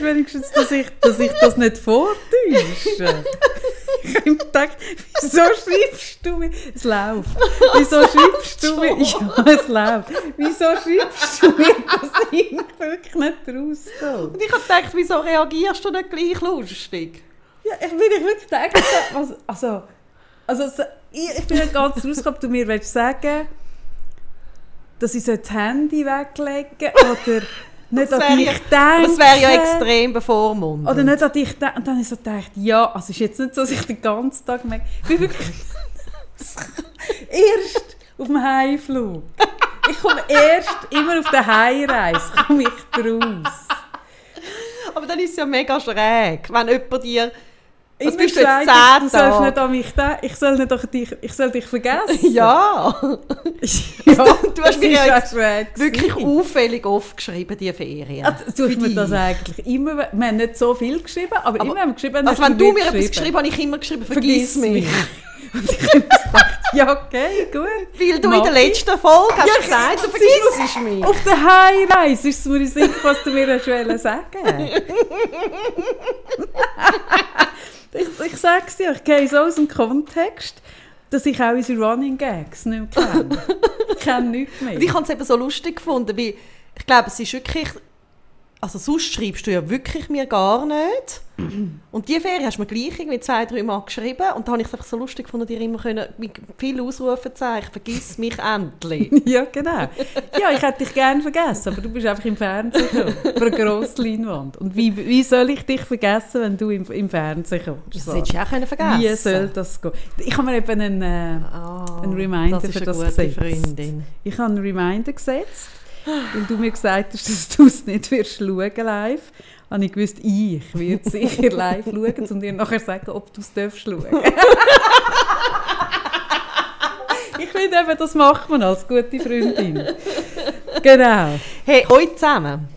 weißt wenigstens, dass ich, dass ich das nicht vortäusche. Ich habe gedacht, wieso schreibst du mir? Es läuft. Wieso schreibst du mir? Ja, es läuft. Wieso schreibst du mir, dass ich wirklich nicht rausgehe? Und ich habe gedacht, wieso reagierst du nicht gleich lustig? Ja, ich bin ich wirklich gedacht, was, also, also so- ich, ich bin nicht ganz rausgekommen, ob du mir willst sagen dass ich das Handy weglegen oder nicht Das an dich ja, denken. das wäre ja extrem bevormundend. Oder nicht an dich denken. Und dann ich so gedacht, ja, also es ist jetzt nicht so, dass ich den ganzen Tag merke. Ich bin wirklich erst auf dem Heimflug. Ich komme erst immer auf der Heimreise, komme ich raus. Aber dann ist es ja mega schräg, wenn jemand dir... Immer bist du jetzt, zehn Du sollst nicht an mich denken. Ich soll, nicht an dich, ich soll dich vergessen. Ja, ja du hast mir das ja wirklich auffällig oft geschrieben, die Ferien. Ah, Du hast Für mir das eigentlich immer... Wir haben nicht so viel geschrieben, aber, Aber- immer haben wir geschrieben... Also wenn du mir etwas geschrieben hast, habe ich immer geschrieben, vergiss, mich. Und ich habe gedacht, ja okay, gut. Weil du in Mach der ich. letzten Folge hast Ja, gesagt, du das vergisst mich. Auf der Heimreise ist es mir in Sinn, was du mir hast wollen sagen ich, ich sage es dir, ich gehe so aus dem Kontext, dass ich auch unsere Running Gags nicht mehr kenne. Ich kenne nichts mehr. Und ich habe es eben so lustig gefunden, weil ich glaube, es ist wirklich... Also sonst schreibst du ja wirklich mir gar nicht. Und die Ferien hast du mir gleich irgendwie zwei, drei Mal geschrieben. Und da habe ich es einfach so lustig gefunden, dir immer können, mit viel Ausrufezeichen, vergiss mich endlich. Ja, genau. Ja, ich hätte dich gerne vergessen, aber du bist einfach im Fernsehen gekommen, vor einer grossen Leinwand. Und wie, wie soll ich dich vergessen, wenn du im, im Fernsehen kommst? Das So. hättest du auch können vergessen Wie soll das gehen? Ich habe mir eben einen, äh, Ah, Ein Reminder das für das gute gesetzt. Freundin. ich habe einen Reminder gesetzt, weil du mir gesagt hast, dass du es nicht wirst schauen live. Habe ich gewusst, ich werde sicher live schauen und dir nachher sagen, ob du es darfst schauen. ich finde eben, das macht man als gute Freundin. Genau. Hey, heute zusammen.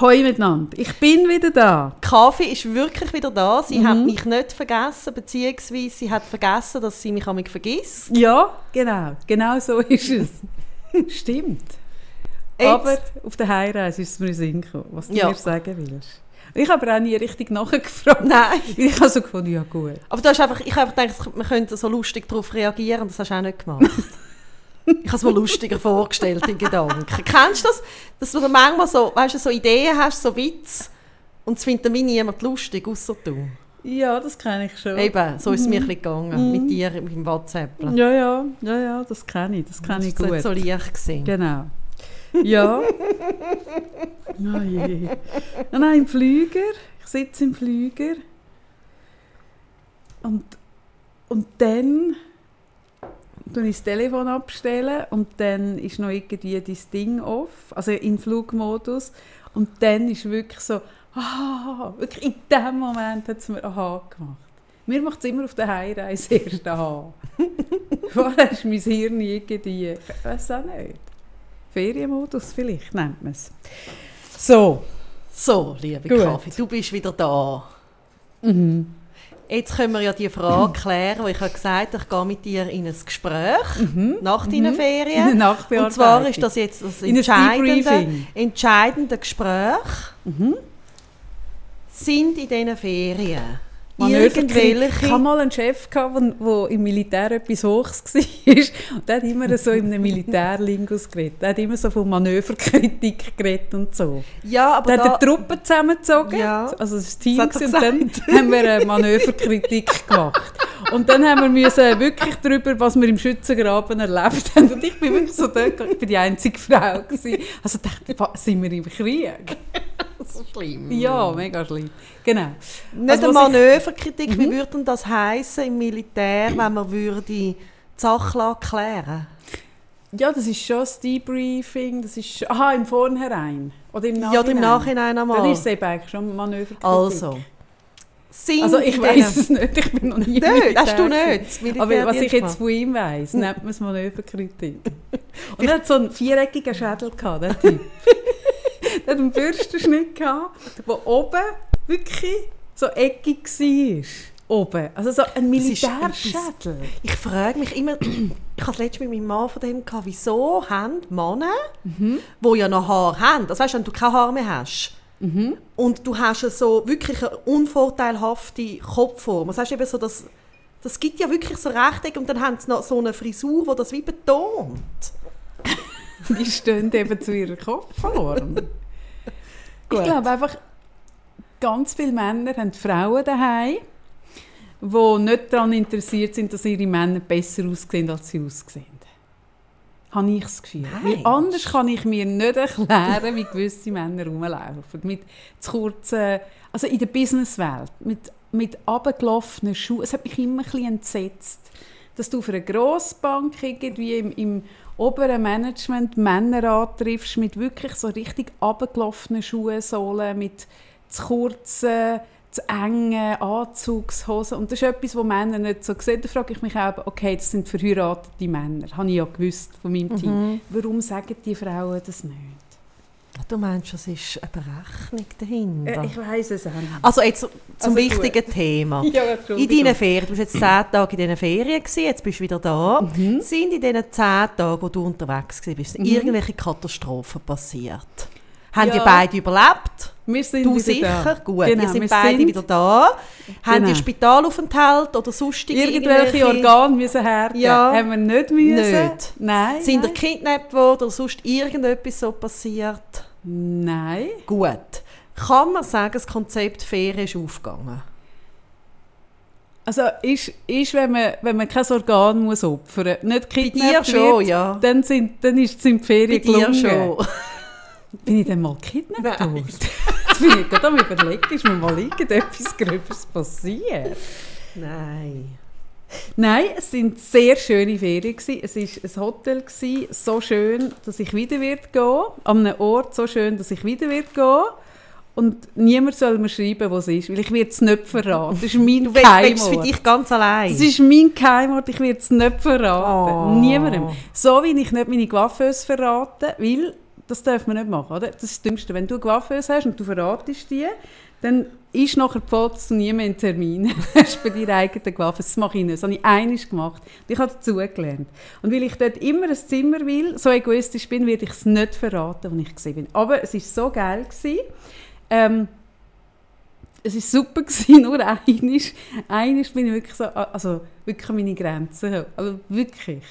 Hoi miteinander. Ich bin wieder da. Kaffee ist wirklich wieder da. Sie Mhm. hat mich nicht vergessen, beziehungsweise sie hat vergessen, dass sie mich amig vergisst. Ja, genau. Genau so ist es. Stimmt. Jetzt- Aber auf der Heimreise ist es mir Sinn gekommen, was du Ja. mir sagen willst. Ich habe aber auch nie richtig nachgefragt. Nein. Ich habe so gefunden, ja gut. Aber du hast einfach, ich habe einfach gedacht, man könnte so lustig darauf reagieren, das hast du auch nicht gemacht. ich habe es mir lustiger vorgestellt in Gedanken. Kennst du das? Dass du manchmal so, weißt du, so Ideen hast, so Witz, und es findet mir niemand lustig, außer du. Ja, das kenne ich schon. Eben, so ist es mir ein bisschen gegangen, mit dir im WhatsApp. Ja, ja, ja, ja, das kenne ich, das kenne ich Das war gut. so leicht. Gewesen. Genau. Ja. Oh je. Nein, nein, im Flüger. Ich sitze im Flüger. Und, und dann tue ich das Telefon abstellen und dann ist noch irgendwie dein Ding off, also in Flugmodus. Und dann ist wirklich so, ah, wirklich in dem Moment hat es mir aha gemacht. Mir macht es immer auf der Heimreise erst aha. Vorher ist mein Hirn irgendwie, ich weiß auch nicht. Ferienmodus vielleicht nennt man es. So. So, liebe Gut. Kaffee, du bist wieder da. Mhm. Jetzt können wir ja die Frage klären, wo ich habe gesagt habe, ich gehe mit dir in ein Gespräch nach deinen Ferien. Mhm. In eine Nachbearbeitung. Und zwar ist das jetzt das entscheidende, entscheidende Gespräch. Mhm. Sind in diesen Ferien Irgendwelche... Ich hatte mal einen Chef, der im Militär etwas Hochs war. Und der hat immer so in einem Militärlingus geredet. Der hat immer so von Manöverkritik geredet und so. Ja, aber Der da, hat die Truppe zusammengezogen, Ja. also das Team, Das und dann haben wir eine Manöverkritik gemacht. Und dann haben wir müssen wirklich darüber, was wir im Schützengraben erlebt haben. Und ich bin wirklich so dort, ich bin die einzige Frau gewesen. Also dachte, sind wir im Krieg? So schlimm. Ja, mega schlimm. Genau. Nicht Also, eine ich- Manöverkritik, wie würde denn das heißen im Militär, wenn man würde die Sache klären Ja, das ist schon das Debriefing, das ist, aha, im Vornherein. Oder im Nachhinein. Ja, im Nachhinein Dann einmal. ist es eben eigentlich schon Manöverkritik. Also, sind Also ich weiß es nicht, ich bin noch nie im Nicht, hast du Militär nicht. Militär Aber was ich jetzt von ihm weiss, nennt man es Manöverkritik. Und er hat so einen viereckigen Schädel gehabt, der Typ. er hat einen Bürstenschnitt gehabt, der oben wirklich so eckig war. Oben. Also so ein Militärschädel. Ich frage mich immer, ich hatte letztens mit meinem Mann von dem gehabt, wieso haben Männer, Mhm. die ja noch Haar haben, das weißt du, wenn du kein Haar mehr hast, Mhm. Und du hast so wirklich eine unvorteilhafte Kopfform. Das heißt eben so, dass das gibt ja wirklich so Rechteck und dann haben sie noch so eine Frisur, die das wie betont. Die stehen eben zu ihrer Kopfform. ich glaube einfach, ganz viele Männer haben Frauen daheim, die nicht daran interessiert sind, dass ihre Männer besser aussehen, als sie aussehen. Habe ich das Gefühl. Weil anders kann ich mir nicht erklären, wie gewisse Männer rumlaufen. Mit zu kurzen, also in der Businesswelt, mit, mit abgelaufenen Schuhen. Es hat mich immer ein bisschen entsetzt, dass du auf einer Grossbank irgendwie im, im oberen Management Männer antriffst mit wirklich so richtig abgelaufenen Schuhsohlen, mit zu kurzen, zu engen Anzugshosen. Und das ist etwas, was Männer nicht so sehen. Da frage ich mich auch, okay, das sind verheiratete Männer. Habe ich ja gewusst von meinem Team. Warum sagen die Frauen das nicht? Du meinst, es ist eine Berechnung dahinter? Äh, weiß es auch nicht. also jetzt zum Also wichtigen Thema. Ja, In deinen Ferien, du warst jetzt zehn Tage in diesen Ferien, gewesen, jetzt bist du wieder da. Mhm. Sind in diesen zehn Tagen, wo du unterwegs warst, irgendwelche Katastrophen passiert? Haben Ja. die beide überlebt? Wir sind Du sicher? da. Gut, Genau, ihr sind wir beide sind- wieder da. Haben Genau. die Spitalaufenthalt oder sonstige Irgendwelche Organe müssen hergeben. Ja. Haben wir nicht müssen. Nicht. Nein. Sind ihr nein. gekidnappt worden oder sonst irgendetwas so passiert? Nein. Gut. Kann man sagen, das Konzept Ferien ist aufgegangen? Also ist, ist wenn, man, wenn man kein Organ muss opfern muss, nicht Bei dir kidnappt schon, wird, ja. dann sind, dann ist, sind die Bei Ferien dir gelungen. schon. Bin ich dann mal kidnappt worden? Jetzt bin ich gerade am überlegen, ist mir mal irgendetwas Gröbes passiert? Nein. Nein, es sind sehr schöne Ferien. gewesen. Es war ein Hotel, gewesen, so schön, dass ich wieder wird gehen An einem Ort so schön, dass ich wieder wird gehen Und niemand soll mir schreiben, wo es ist, weil ich werde es nicht verraten. Das ist mein Du willst für Geheimort. dich ganz allein. Das ist mein Geheimort, ich werde es nicht verraten. Oh. Niemandem. So wie ich nicht meine Coiffeuse verrate, weil das darf man nicht machen, oder? Das ist das Dümmste. Wenn du eine Coiffeuse hast und du verratest die, dann ist nachher die Folge, dass du nie mehr einen Termin hast bei deiner eigenen Coiffeuse. Das mache ich nicht. Das habe ich einmal gemacht. Und Ich habe dazugelernt. Und weil ich dort immer ein Zimmer will, so egoistisch bin, werde ich es nicht verraten, wo ich gesehen bin. Aber es war so geil. Gewesen. Ähm, es war super, gewesen, nur einisch. Einisch bin ich wirklich so, also wirklich an meine Grenzen. Also wirklich.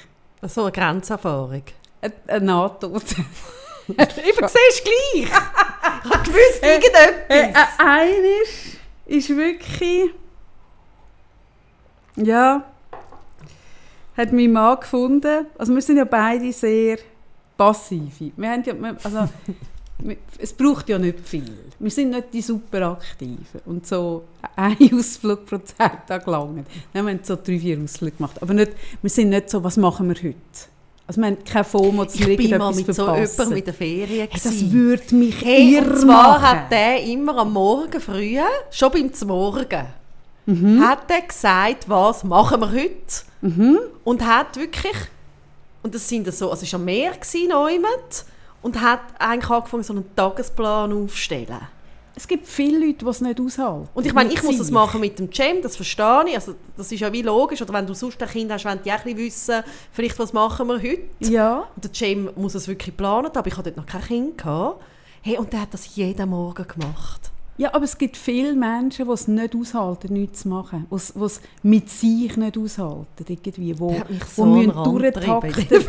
So eine Grenzerfahrung. Ein, ein Nahtod. Ich siehst gleich. ich habe gewusst, Äh, irgendetwas. Äh, äh, einisch ist wirklich... Ja, hat mein Mann gefunden. Also wir sind ja beide sehr passive. Wir haben ja, also, es braucht ja nicht viel. Wir sind nicht die Superaktiven. Und so ein Ausflug pro Tag lang. Wir haben so drei, vier Ausflüge gemacht. Aber nicht, wir sind nicht so, was machen wir heute? Also wir haben keine FOMO, dass wir ich bin mal irgendetwas mit so verpassen. jemandem in der Ferien. Hey, das würde mich Hey, irre und zwar machen. hat der immer am Morgen früh, schon beim Zmorgen, Mhm. hat er gesagt, was machen wir heute? Mhm. Und hat wirklich, und das sind so, also es war am Meer gewesen, und hat eigentlich angefangen, so einen Tagesplan aufzustellen. Es gibt viele Leute, die es nicht aushalten. Und ich meine, ich muss das machen mit dem Cem, das verstehe ich. Also, das ist ja wie logisch. Oder wenn du sonst ein Kind hast, wollen die auch ein wissen, vielleicht, was machen wir heute. Ja. Und der Cem muss es wirklich planen, aber ich hatte dort noch kein Kind. Gehabt. Hey, und der hat das jeden Morgen gemacht. ja, aber es gibt viele Menschen, die es nicht aushalten, nichts zu machen. Die es- mit sich nicht aushalten. Irgendwie, wo, mich wo so müssen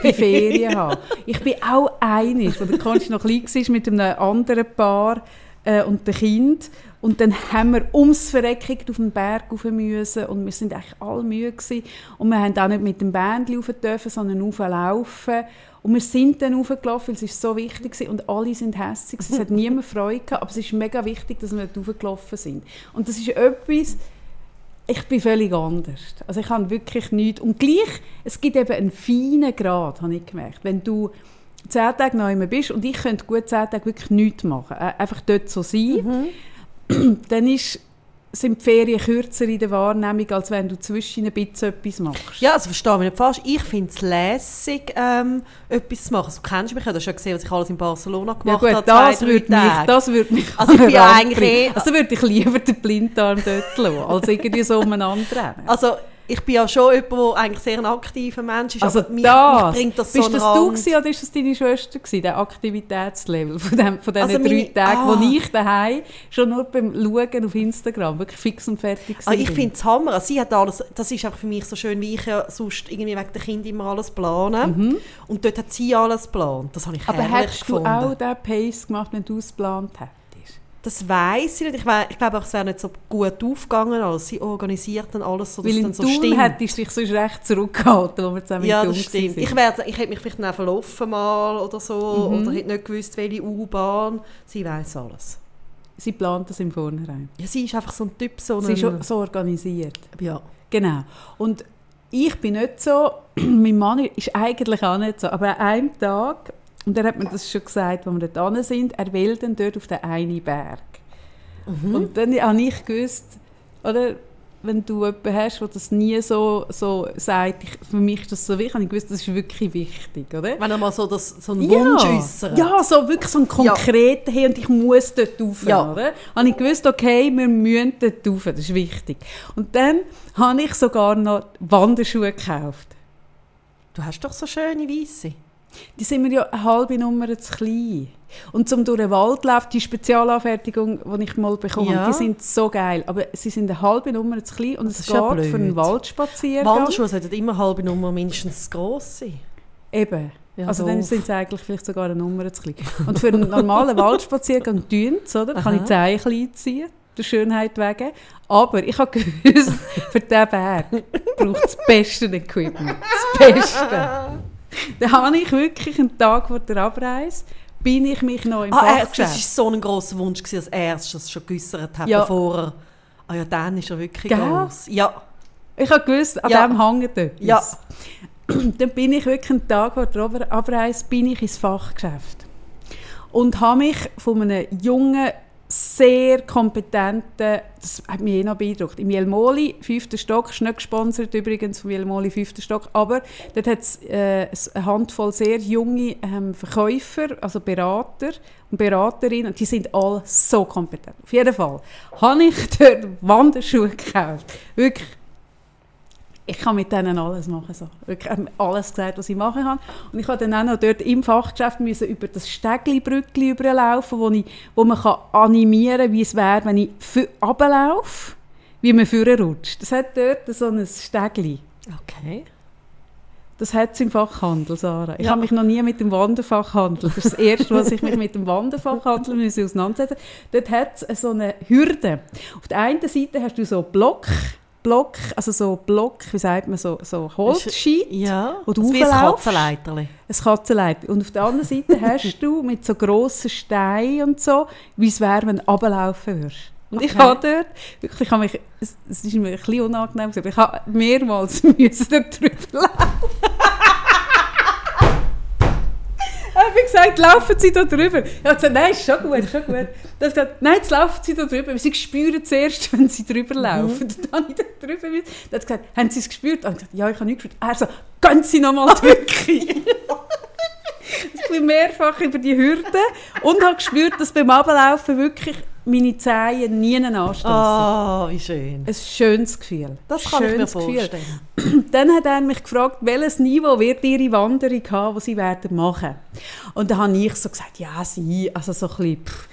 die Ferien haben. Ich bin auch einig, der Konsti noch klein war, mit einem anderen Paar äh, und dem Kind. Und dann haben wir ums Verrecken auf den Berg rauf müssen und wir sind eigentlich alle müde gewesen. Und wir haben auch nicht mit dem Bändchen rauf dürfen, sondern rauflaufen. Und wir sind dann raufgelaufen, weil es so wichtig war und alle sind hässlich. Es hat niemand Freude gehabt, aber es ist mega wichtig, dass wir nicht raufgelaufen sind. Und das ist etwas, ich bin völlig anders. Also ich habe wirklich nichts. Und gleich, es gibt eben einen feinen Grad, habe ich gemerkt. Wenn du zehn Tage neu bist und ich könnte gut zehn Tage wirklich nichts machen, einfach dort so sein, dann ist, sind die Ferien kürzer in der Wahrnehmung, als wenn du zwischen ein bisschen etwas machst. Ja, also verstehe mich nicht falsch. Ich finde es lässig, ähm, etwas zu machen. Also, du kennst mich, ja, du hast ja gesehen, was ich alles in Barcelona Ja gemacht gut, habe. das zwei, würde mich, das würde mich Also ich bin ja eigentlich Also würde ich lieber den Blinddarm dort lassen, als irgendwie so umeinander rennen. Also, ich bin ja schon jemand, der eigentlich sehr ein aktiver Mensch ist, Also aber mich, das, mich bringt das so bist an das den du Rand. gewesen, oder ist das deine Schwester gewesen, der Aktivitätslevel von, dem, von diesen Also drei meine- Tagen, ah. wo ich daheim schon nur beim Schauen auf Instagram wirklich fix und fertig Ah, ich finde es Hammer. Sie hat alles, das ist einfach für mich so schön, wie ich ja sonst irgendwie wegen der Kinder immer alles plane. Und dort hat sie alles geplant. Das habe ich Mhm. Aber herrlich hättest du gefunden. auch den Pace gemacht, wenn du es geplant hättest? Das weiß ich nicht. Ich, ich glaube auch, es wäre nicht so gut aufgegangen. Also sie organisiert dann alles so, dass Weil es dann so Thun stimmt. hättest du dich sonst recht zurückgehalten, wo wir zusammen ja, in Thun das stimmt. waren. Ich, wär, ich hätte mich vielleicht dann verlaufen mal oder so. Mhm. Oder hätte nicht gewusst, welche U-Bahn. Sie weiß alles. Sie plant das im Vornherein. Ja, sie ist einfach so ein Typ, so Sie ist so organisiert. Ja. Genau. Und ich bin nicht so, mein Mann ist eigentlich auch nicht so, aber an einem Tag, und er hat mir das schon gesagt, als wir dort sind, er will dann dort auf den einen Berg. Mhm. Und dann habe ich gewusst, oder, wenn du jemanden hast, der das nie so, so sagt, ich, für mich ist das so wichtig, habe ich gewusst, das ist wirklich wichtig, oder? Wenn er mal so, das, so einen Wunsch äußert. Ja, so wirklich so einen konkreten, hey, und ich muss dort rauf, Ja. oder? Habe ich gewusst, okay, wir müssen dort rauf, das ist wichtig. Und dann habe ich sogar noch Wanderschuhe gekauft. Du hast doch so schöne Weisse. Die sind mir ja eine halbe Nummer zu klein. Und zum durch den Wald laufen, die Spezialanfertigung, die ich mal bekommen Ja. die sind so geil. Aber sie sind eine halbe Nummer zu klein und Das es ist ja geht für einen. Waldspaziergang. Wanderschuhe sollten immer halbe Nummer mindestens groß sein. Eben. Ja, also dann doof. sind sie eigentlich vielleicht sogar eine Nummer zu klein. Und für einen normalen Waldspaziergang tun sie, oder? Kann ich. Zehen klein ziehen, der Schönheit wegen. Aber ich habe gewusst, für diesen Berg braucht es das beste Equipment. Das Beste. Dann habe ich wirklich einen Tag vor der Abreise, bin ich mich noch im Ah, er, Fachgeschäft. das war so ein grosser Wunsch, gewesen, als er es schon geäussert hat, Ja. bevor er... Ah ja, dann ist er wirklich Gell? gross. Ja. Ich habe gewusst, an Ja. dem hängt etwas. Ja. Dann bin ich wirklich einen Tag vor der Ab- Abreise bin ich ins Fachgeschäft. Und habe mich von einem jungen, sehr kompetenten, das hat mich eh noch beeindruckt, im Jelmoli, fünfter Stock, ist nicht gesponsert übrigens vom Jelmoli, fünfter Stock, aber dort hat es äh, eine Handvoll sehr junge ähm, Verkäufer, also Berater und Beraterinnen, und die sind alle so kompetent. Auf jeden Fall habe ich dort Wanderschuhe gekauft. Wirklich ich kann mit denen alles machen. So. Wirklich, mir alles gesagt, was ich machen kann. Und ich musste dann auch noch dort im Fachgeschäft müssen über das Stegli-Brückli überlaufen, wo, ich, wo man kann animieren kann, wie es wäre, wenn ich für runterlaufe, wie man vorher rutscht. Das hat dort so ein Stegli. Okay. Das hat es im Fachhandel, Sarah. Ich Ja. habe mich noch nie mit dem Wanderfachhandel. Das ist das Erste, was ich mich mit dem Wanderfachhandel musste auseinandersetzen Dort hat es so eine Hürde. Auf der einen Seite hast du so Block, Block, also so Block, wie sagt man, so, so Holzscheit, Ja. Wo du wie ein rauflaufst. Katzenleiterli. ein Katzenleiter. Und auf der anderen Seite hast du mit so grossen Steinen und so, wie es wäre, wenn du runterlaufen würdest. Und ich Okay. habe dort, wirklich, ich habe mich, es, es ist mir ein bisschen unangenehm, aber ich habe mehrmals müssen dort drüber laufen. Ich habe gesagt, laufen Sie da drüber. Ich habe gesagt, nein, ist schon gut, ist schon gut. Dann hat gesagt, nein, jetzt laufen Sie da drüber. Sie spüren es erst, wenn Sie drüber laufen. Dann habe ich da drüber. Dann hat gesagt, haben Sie es gespürt? Dann habe ich gesagt, ja, ich habe nicht gespürt. Er so, gehen Sie nochmal drüber. ein bisschen mehrfach über die Hürde und habe gespürt, dass beim Ablaufen wirklich meine Zehen nie anstoßen. Ah, wie schön. Ein schönes Gefühl. Das kann ich mir Schönes Gefühl. vorstellen. Dann hat er mich gefragt, welches Niveau wird Ihre Wanderung haben, die Sie werden machen. Und dann habe ich so gesagt, ja, Sie, also so ein bisschen, pff,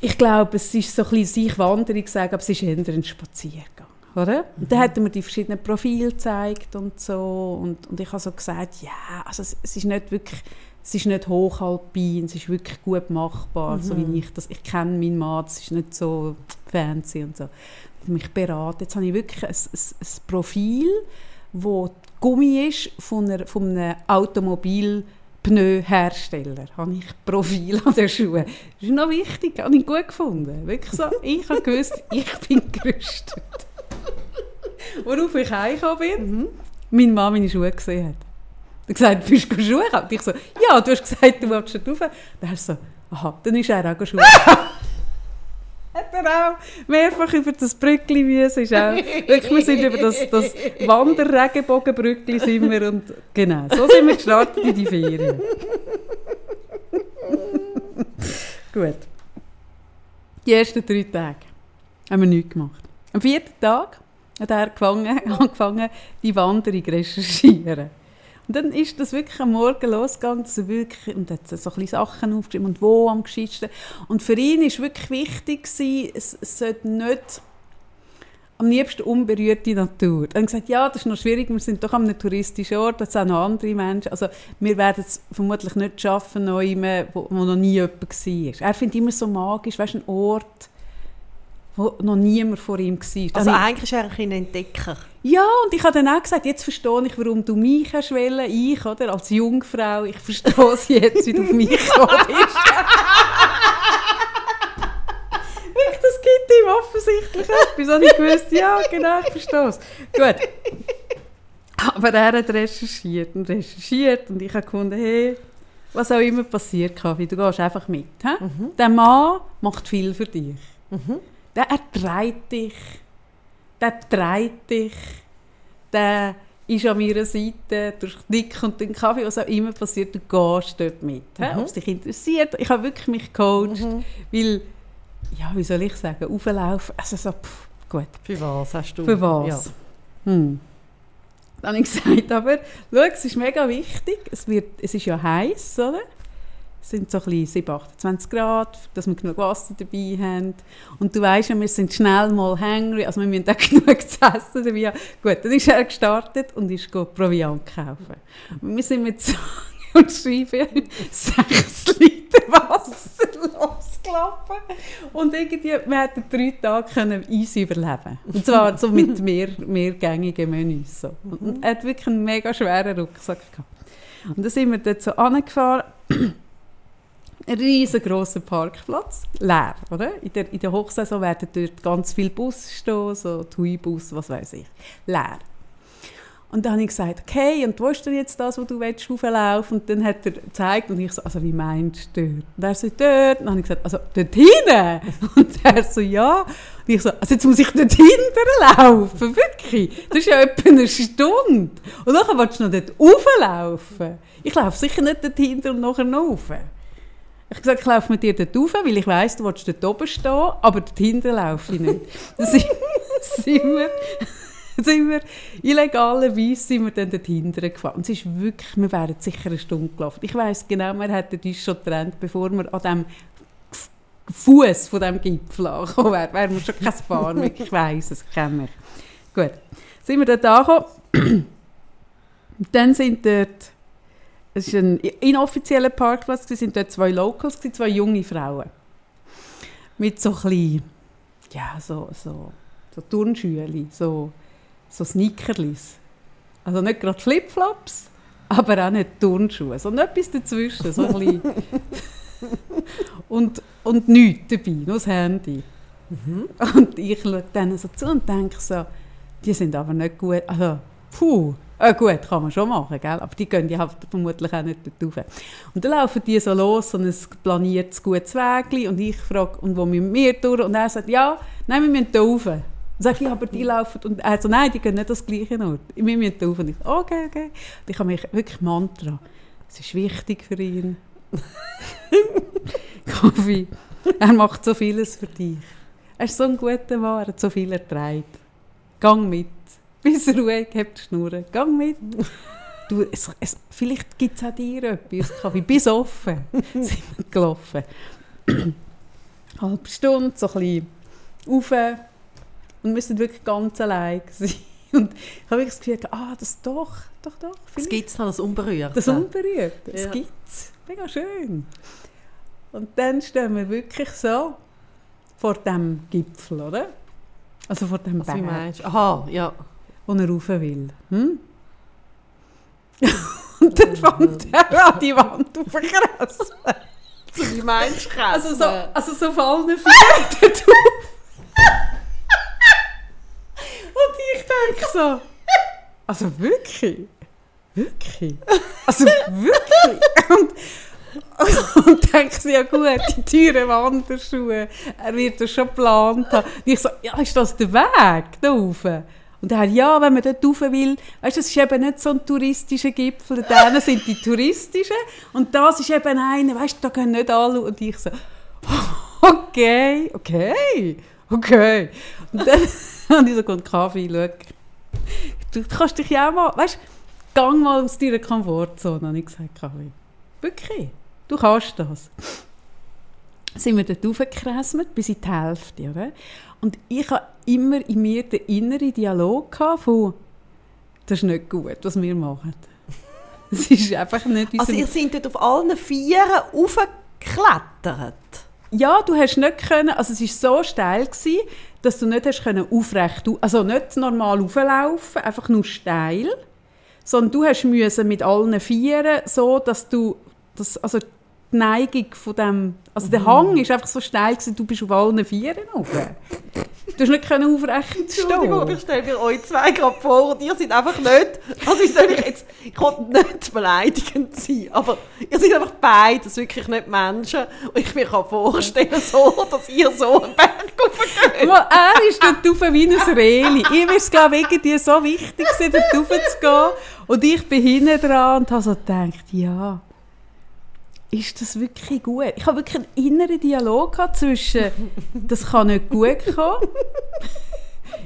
ich glaube, es ist so ein bisschen, ich Wanderung sagen, aber es ist eher ein Spaziergang. Oder? Und dann hat er mir die verschiedenen Profile gezeigt und so. Und, und ich habe so gesagt, ja, also es, es ist nicht wirklich, es ist nicht hochalpin, es ist wirklich gut machbar, so wie ich das, ich kenne meinen Mann, es ist nicht so fancy und so. Hat mich beraten. Jetzt habe ich wirklich ein, ein, ein Profil, wo Gummi ist von, einer, von einem Automobilpneuhersteller. Habe ich Profil an den Schuhen. Das ist noch wichtig, habe ich gut gefunden. Wirklich so, ich habe gewusst, ich bin gerüstet. Worauf ich heimgekommen bin, mein Mann meine Schuhe gesehen hat. Er hat gesagt, bist du Schuhe gekauft? Ich so, ja, du hast gesagt, du willst nicht rauf. Dann hast du so, aha, dann ist er auch Schuhe. Hat er auch mehrfach über das Brückli müssen. Ist auch, wirklich, wir sind über das, das Wanderregenbogenbrückli sind wir und genau, so sind wir gestartet in die Ferien. Gut. Die ersten drei Tage haben wir nichts gemacht. Am vierten Tag hat er gefangen, angefangen, die Wanderung zu recherchieren. Und dann ist das wirklich am Morgen losgegangen, dass er wirklich, und hat so ein Sachen aufgeschrieben und wo am gescheitsten. Und für ihn war wirklich wichtig, gewesen, es, es sollte nicht am liebsten unberührte Natur. Hat gesagt, ja, das ist noch schwierig, wir sind doch an einem touristischen Ort, da sind noch andere Menschen. Also wir werden es vermutlich nicht schaffen, noch immer, wo, wo noch nie jemand war. Er findet immer so magisch, weißt ein Ort, wo noch niemand vor ihm war. Also eigentlich ist er ein Entdecker. ja, und ich habe dann auch gesagt, jetzt verstehe ich, warum du mich hast wollen, ich, oder, als Jungfrau, ich verstehe es jetzt, wie du auf mich gekommen bist. Das gibt ihm offensichtlich etwas. Und ich gewusst, ja, genau, ich verstehe es. Gut. Aber er hat recherchiert und recherchiert und ich habe gefunden, hey, was auch immer passiert, Kaffee, du gehst einfach mit. He? Der Mann macht viel für dich. Der erträgt dich. Der trägt dich. Der ist an meiner Seite durch dick und den Kaffee, was auch immer passiert, du gehst dort mit. he? Ob es dich interessiert. Ich habe wirklich mich gecoacht, weil, ja, wie soll ich sagen, auflaufen, also so, pff, gut. Für was hast du? Für was? Ja. Hm. Dann habe ich gesagt, aber schau, es ist mega wichtig, es, wird, es ist ja heiß, oder? Es sind so ein bisschen 7, 28 Grad, dass wir genug Wasser dabei haben. Und du weißt ja, wir sind schnell mal hungry, also wir müssen auch genug zu essen dabei haben. Gut, dann ist er gestartet und ist Proviant kaufen. Wir sind mit Sage und Schreibe 6 Liter Wasser losgelaufen. Und irgendwie, wir hätten drei Tage können easy überleben Und zwar so mit mehr, mehrgängigen Menüs. So. Und er hat wirklich einen mega schweren Rucksack gehabt. Und dann sind wir dort so angefahren. Riesengroßer Parkplatz, leer, oder? In der, in der Hochsaison werden dort ganz viele Busse stehen, so TUI-Bus, was weiß ich, leer. Und dann habe ich gesagt, okay, und wo ist denn jetzt das, wo du willst, hochlaufen? Und dann hat er gezeigt und ich so, also wie meinst du dort? Und er so, dort. Und dann habe ich gesagt, also dort hinten? Und er so, ja. Und ich so, also jetzt muss ich dort hinten laufen, wirklich? Das ist ja etwa eine Stunde. Und dann willst du noch dort hochlaufen? Ich laufe sicher nicht dort hinten und nachher noch rauf. Ich habe gesagt, ich laufe mit dir dort rauf, weil ich weiss, du willst dort oben stehen, aber dort hinten laufe ich nicht. Dann sind, sind wir sind wir illegalerweise sind wir dann dort hinten gefahren. Und es ist wirklich, wir wären sicher eine Stunde gelaufen. Ich weiss genau, wir hätten uns schon getrennt, bevor wir an dem Fuß von dem Gipfel angekommen wären. Wären wir schon kein Paar mehr. Ich weiss es, ich kenne mich. Gut, sind wir dort angekommen. Und dann sind dort, es war ein inoffizieller Parkplatz, es sind dort zwei Locals, zwei junge Frauen. Mit so klein, ja, so, so, so Turnschuhe, so, so Sneakerlis. Also nicht gerade Flipflops, aber auch nicht Turnschuhe, sondern etwas dazwischen, so ein und, und nichts dabei, nur das Handy. Und ich schaue denen so zu und denke so, die sind aber nicht gut, also, puh, äh, gut, kann man schon machen, gell? aber die gehen ja halt vermutlich auch nicht dort rauf. Und dann laufen die so los, so ein planiertes gutes Wägli und ich frage, und wo müssen wir durch? Und er sagt, ja, nein, wir müssen da rauf. Dann sage ich, aber die laufen, und er so, nein, die gehen nicht das gleiche Ort, wir müssen da rauf. Und ich okay, okay. Und ich habe mich wirklich Mantra, es ist wichtig für ihn. Kaffee, er macht so vieles für dich. Er ist so ein guter Mann, er hat so viel erträgt. Gang mit. Bis ruhig, habt die Schnur. Gang mit. Du, es, es, vielleicht gibt es auch dir etwas. Kaffee. Bis offen sind wir gelaufen. Halbe Stunde, so ein bisschen rauf. Und wir sind wirklich ganz allein. gewesen. Und ich habe wirklich das Gefühl, ah, das doch, doch, doch. Das gibt es noch, das Unberührte. das Unberührte, das Ja. gibt es. Mega schön. Und dann stehen wir wirklich so vor dem Gipfel, oder? Also vor dem wie Berg? Aha, ja. Wo er rauf will. Hm? Und dann fängt er an die Wand aufzukrassen. So, wie meinst du Also so, also so auf allen Vieren dort auf. Und ich denke so, also wirklich? Wirklich? Also wirklich? Und, und denke so, ja gut, die teuren Wanderschuhe, er wird das schon geplant haben. Und ich so, ja, ist das der Weg da rauf? Und er ja, wenn man dort rauf will, weißt du, das ist eben nicht so ein touristischer Gipfel, da sind die touristischen und das ist eben einer, weißt du, da gehen nicht alle. Und ich so, okay, okay, okay. Und dann habe ich so einen Kaffee, schau, du kannst dich ja auch mal, weißt du, gang mal aus deiner Komfortzone, habe ich gesagt, Kaffee. Wirklich, du kannst das. Sind wir dort hochgekrasselt, bis in die Hälfte, oder? Und ich habe immer in mir den inneren Dialog von, das ist nicht gut, was wir machen. Es ist einfach nicht Also ihr seid dort auf allen Vieren aufgeklettert? Ja, du hast nicht können, also es war so steil, gewesen, dass du nicht hast können aufrecht, also nicht normal auflaufen, einfach nur steil, sondern du hast müssen mit allen Vieren so, dass du, das, also die Neigung von dem, also der Hang ist einfach so steil gewesen, du bist auf allen Vieren rauf. Du hast nicht können aufrecht Entschuldigung, stehen. ich stelle mir euch zwei gerade vor und ihr seid einfach nicht, also wie soll ich jetzt, ich will nicht beleidigend sein, aber ihr seid einfach beides wirklich nicht Menschen und ich mir kann vorstellen, so, dass ihr so einen Berg hochgeht. Er ist dort rauf wie ein Reli. Ihm ist es, glaube ich, irgendwie so wichtig, dort rauf zu gehen. Und ich bin hinten dran und habe so gedacht, ja, ist das wirklich gut? Ich habe wirklich einen inneren Dialog gehabt zwischen, das kann nicht gut kommen,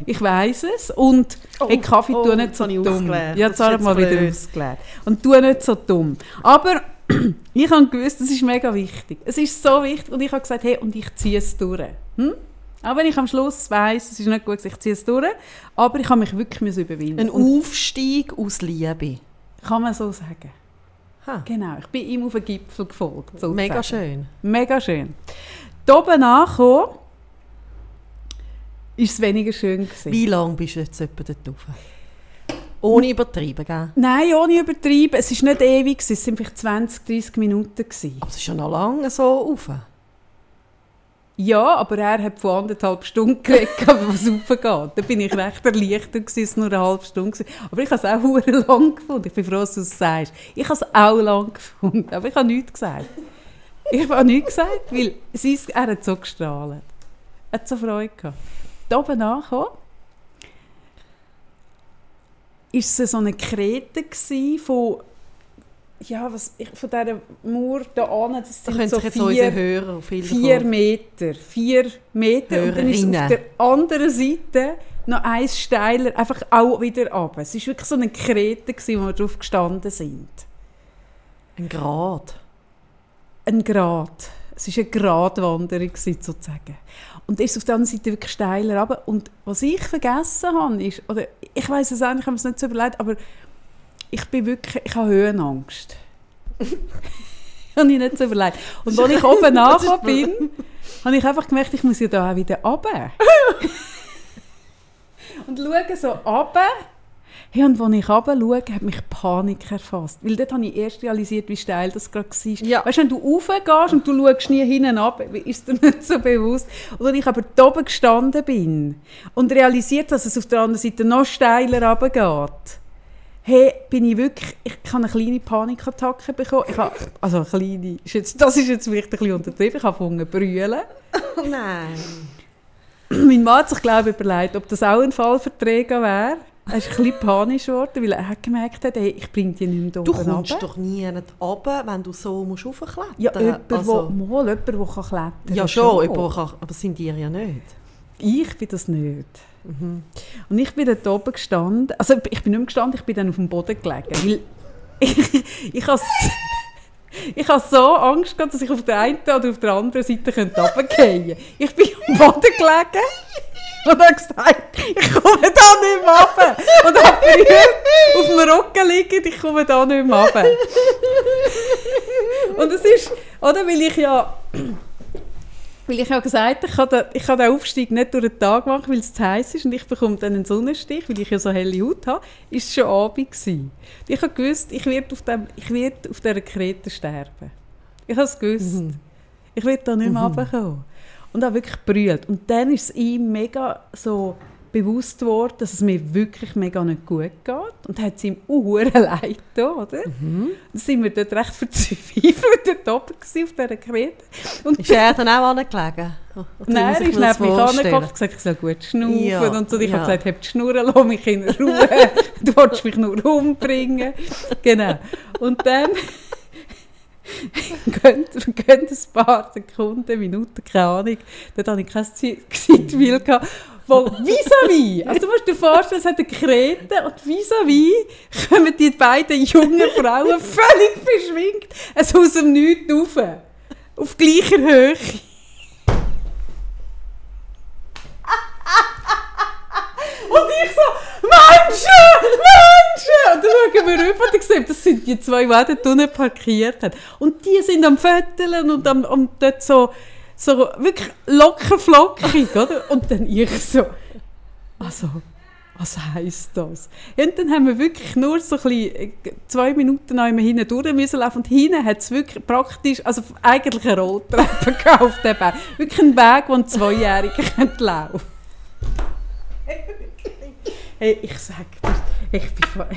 ich weiß es, und Oh, hey, Kaffee, oh, tu nicht so dumm. Ja, jetzt habe jetzt mal wieder ausgelernt. Und tu nicht so dumm. Aber ich habe gewusst, das ist mega wichtig. Es ist so wichtig und ich habe gesagt, hey, und ich ziehe es durch. Hm? Auch wenn ich am Schluss weiss, es ist nicht gut, ich ziehe es durch, aber ich habe mich wirklich müssen überwinden. Ein Aufstieg aus Liebe. kann man so sagen. Ha. Genau, ich bin ihm auf den Gipfel gefolgt. sozusagen. Mega schön. Mega schön. Da oben angekommen, ist es weniger schön gewesen. Wie lange bist du jetzt etwa dort rauf? Ohne übertrieben, gell? Nein, ohne übertreiben. Es ist nicht ewig, es waren vielleicht 20, 30 Minuten. Gewesen. Aber es ist ja noch lange so rauf. Ja, aber er hat von anderthalb Stunden geredet, was raufgeht. Da bin ich recht erleichtert, gewesen, es war nur eine halbe Stunde. Gewesen. Aber ich habe es auch lang gefunden. Ich bin froh, dass du es sagst. Ich habe es auch lang gefunden, aber ich habe nichts gesagt. Ich habe nichts gesagt, weil sie, er hat so gestrahlt. Er hat so Freude gehabt. Da oben angekommen, war es so eine Krete von, ja, was, ich, von dieser Mauer da an, das Da sind können so sich jetzt vier, Hörer vier Meter. Vier Meter. Und dann ist auf Hörerinnen. der anderen Seite noch eins steiler, einfach auch wieder runter. Es war wirklich so eine Krete, wo wir drauf gestanden sind. Ein Grad. Ein Grat. Es war eine Gratwanderung, sozusagen. Und ist auf der anderen Seite wirklich steiler runter. Und was ich vergessen habe, ist, oder ich weiß es eigentlich, ich habe es nicht so überlegt, aber ich bin wirklich, ich habe Höhenangst. habe ich nicht so überlegt. Und als ich oben nachgekommen bin, habe ich einfach gemerkt, ich muss ja da auch wieder runter. und schaue so runter. Hey, und als ich runter schaue, hat mich Panik erfasst. Weil dort habe ich erst realisiert, wie steil das gerade war. Ja. Weißt du, wenn du raufgehst und du schaust nie hinten ab, ist dir nicht so bewusst. Und als ich aber da oben gestanden bin und realisiert, dass es auf der anderen Seite noch steiler runtergeht, hey, bin ich wirklich, ich habe eine kleine Panikattacke bekommen. Ich habe, also eine kleine, ist jetzt, das ist jetzt vielleicht ein bisschen untertrieben, ich habe angefangen zu brüllen. Oh nein. mein Mann hat sich, glaube ich, überlegt, ob das auch ein Fall für Träger wäre. Er ist ein bisschen panisch geworden, weil er gemerkt hat, hey, ich bringe die nicht mehr Du kommst runter. doch nie runter, wenn du so musst raufklettern Ja, jemand, also, wo, mal jemand, der kann klettern Ja, schon, jemand kann, aber sind die ja nicht. Ich bin das nicht. Mhm. Und ich bin dort oben gestanden, also ich bin nicht mehr gestanden, ich bin dann auf dem Boden gelegen, weil ich, ich habe ich habe so Angst gehabt, dass ich auf der einen oder auf der anderen Seite könnte. Ich bin am Boden gelegen und habe gesagt, ich komme da nicht mehr runter. Und habe berührt, auf dem Rücken liegend, ich komme da nicht mehr runter. Und es ist, oder, weil ich ja... Weil ich ja gesagt habe, ich kann, den, ich kann den Aufstieg nicht durch den Tag machen, weil es zu heiß ist und ich bekomme dann einen Sonnenstich, weil ich ja so helle Haut habe, ist schon Abend gewesen. Und Ich habe gewusst, ich werde auf, dem, ich werde auf dieser Krete sterben. Ich habe es gewusst. Ich werde da nicht mehr runterkommen. Und habe wirklich gebrüllt. Und dann ist es ihm mega so bewusst worden, dass es mir wirklich mega nicht gut geht. Und hat es ihm auch leid getan, oder? Dann sind wir dort recht verzweifelt dort oben auf dieser Krete. Und Ist er dann auch angelegen? Nein, er ich ist neben mich angeguckt und gesagt, ich soll gut schnaufen Ja, und so. Ich ja. habe gesagt, hab die Schnur, lass mich in Ruhe, du willst mich nur umbringen. Genau. Und dann gehen, gehen ein paar Sekunden, Minuten, keine Ahnung. Dort hatte ich kein Zeitwill gehabt. Wo vis-à-vis, also du musst dir vorstellen, es hat eine Krete und vis-à-vis kommen die beiden jungen Frauen völlig verschwingt es aus dem Nichts rauf. Auf gleicher Höhe. Und ich so, Menschen, Menschen! Und dann schauen wir rüber und sehen, das sind die zwei, die dort parkiert haben. Und die sind am Fötteln und, am, und dort so, so wirklich locker flockig, oder? Und dann ich so, also, was heisst das? Und dann haben wir wirklich nur so ein bisschen, zwei Minuten einmal hinten durch müssen laufen und hinten hat es wirklich praktisch, also eigentlich eine Rolltreppe auf dem Berg. Wirklich ein Weg, wo ein Zweijähriger laufen Hey, ich sag dir, ich bin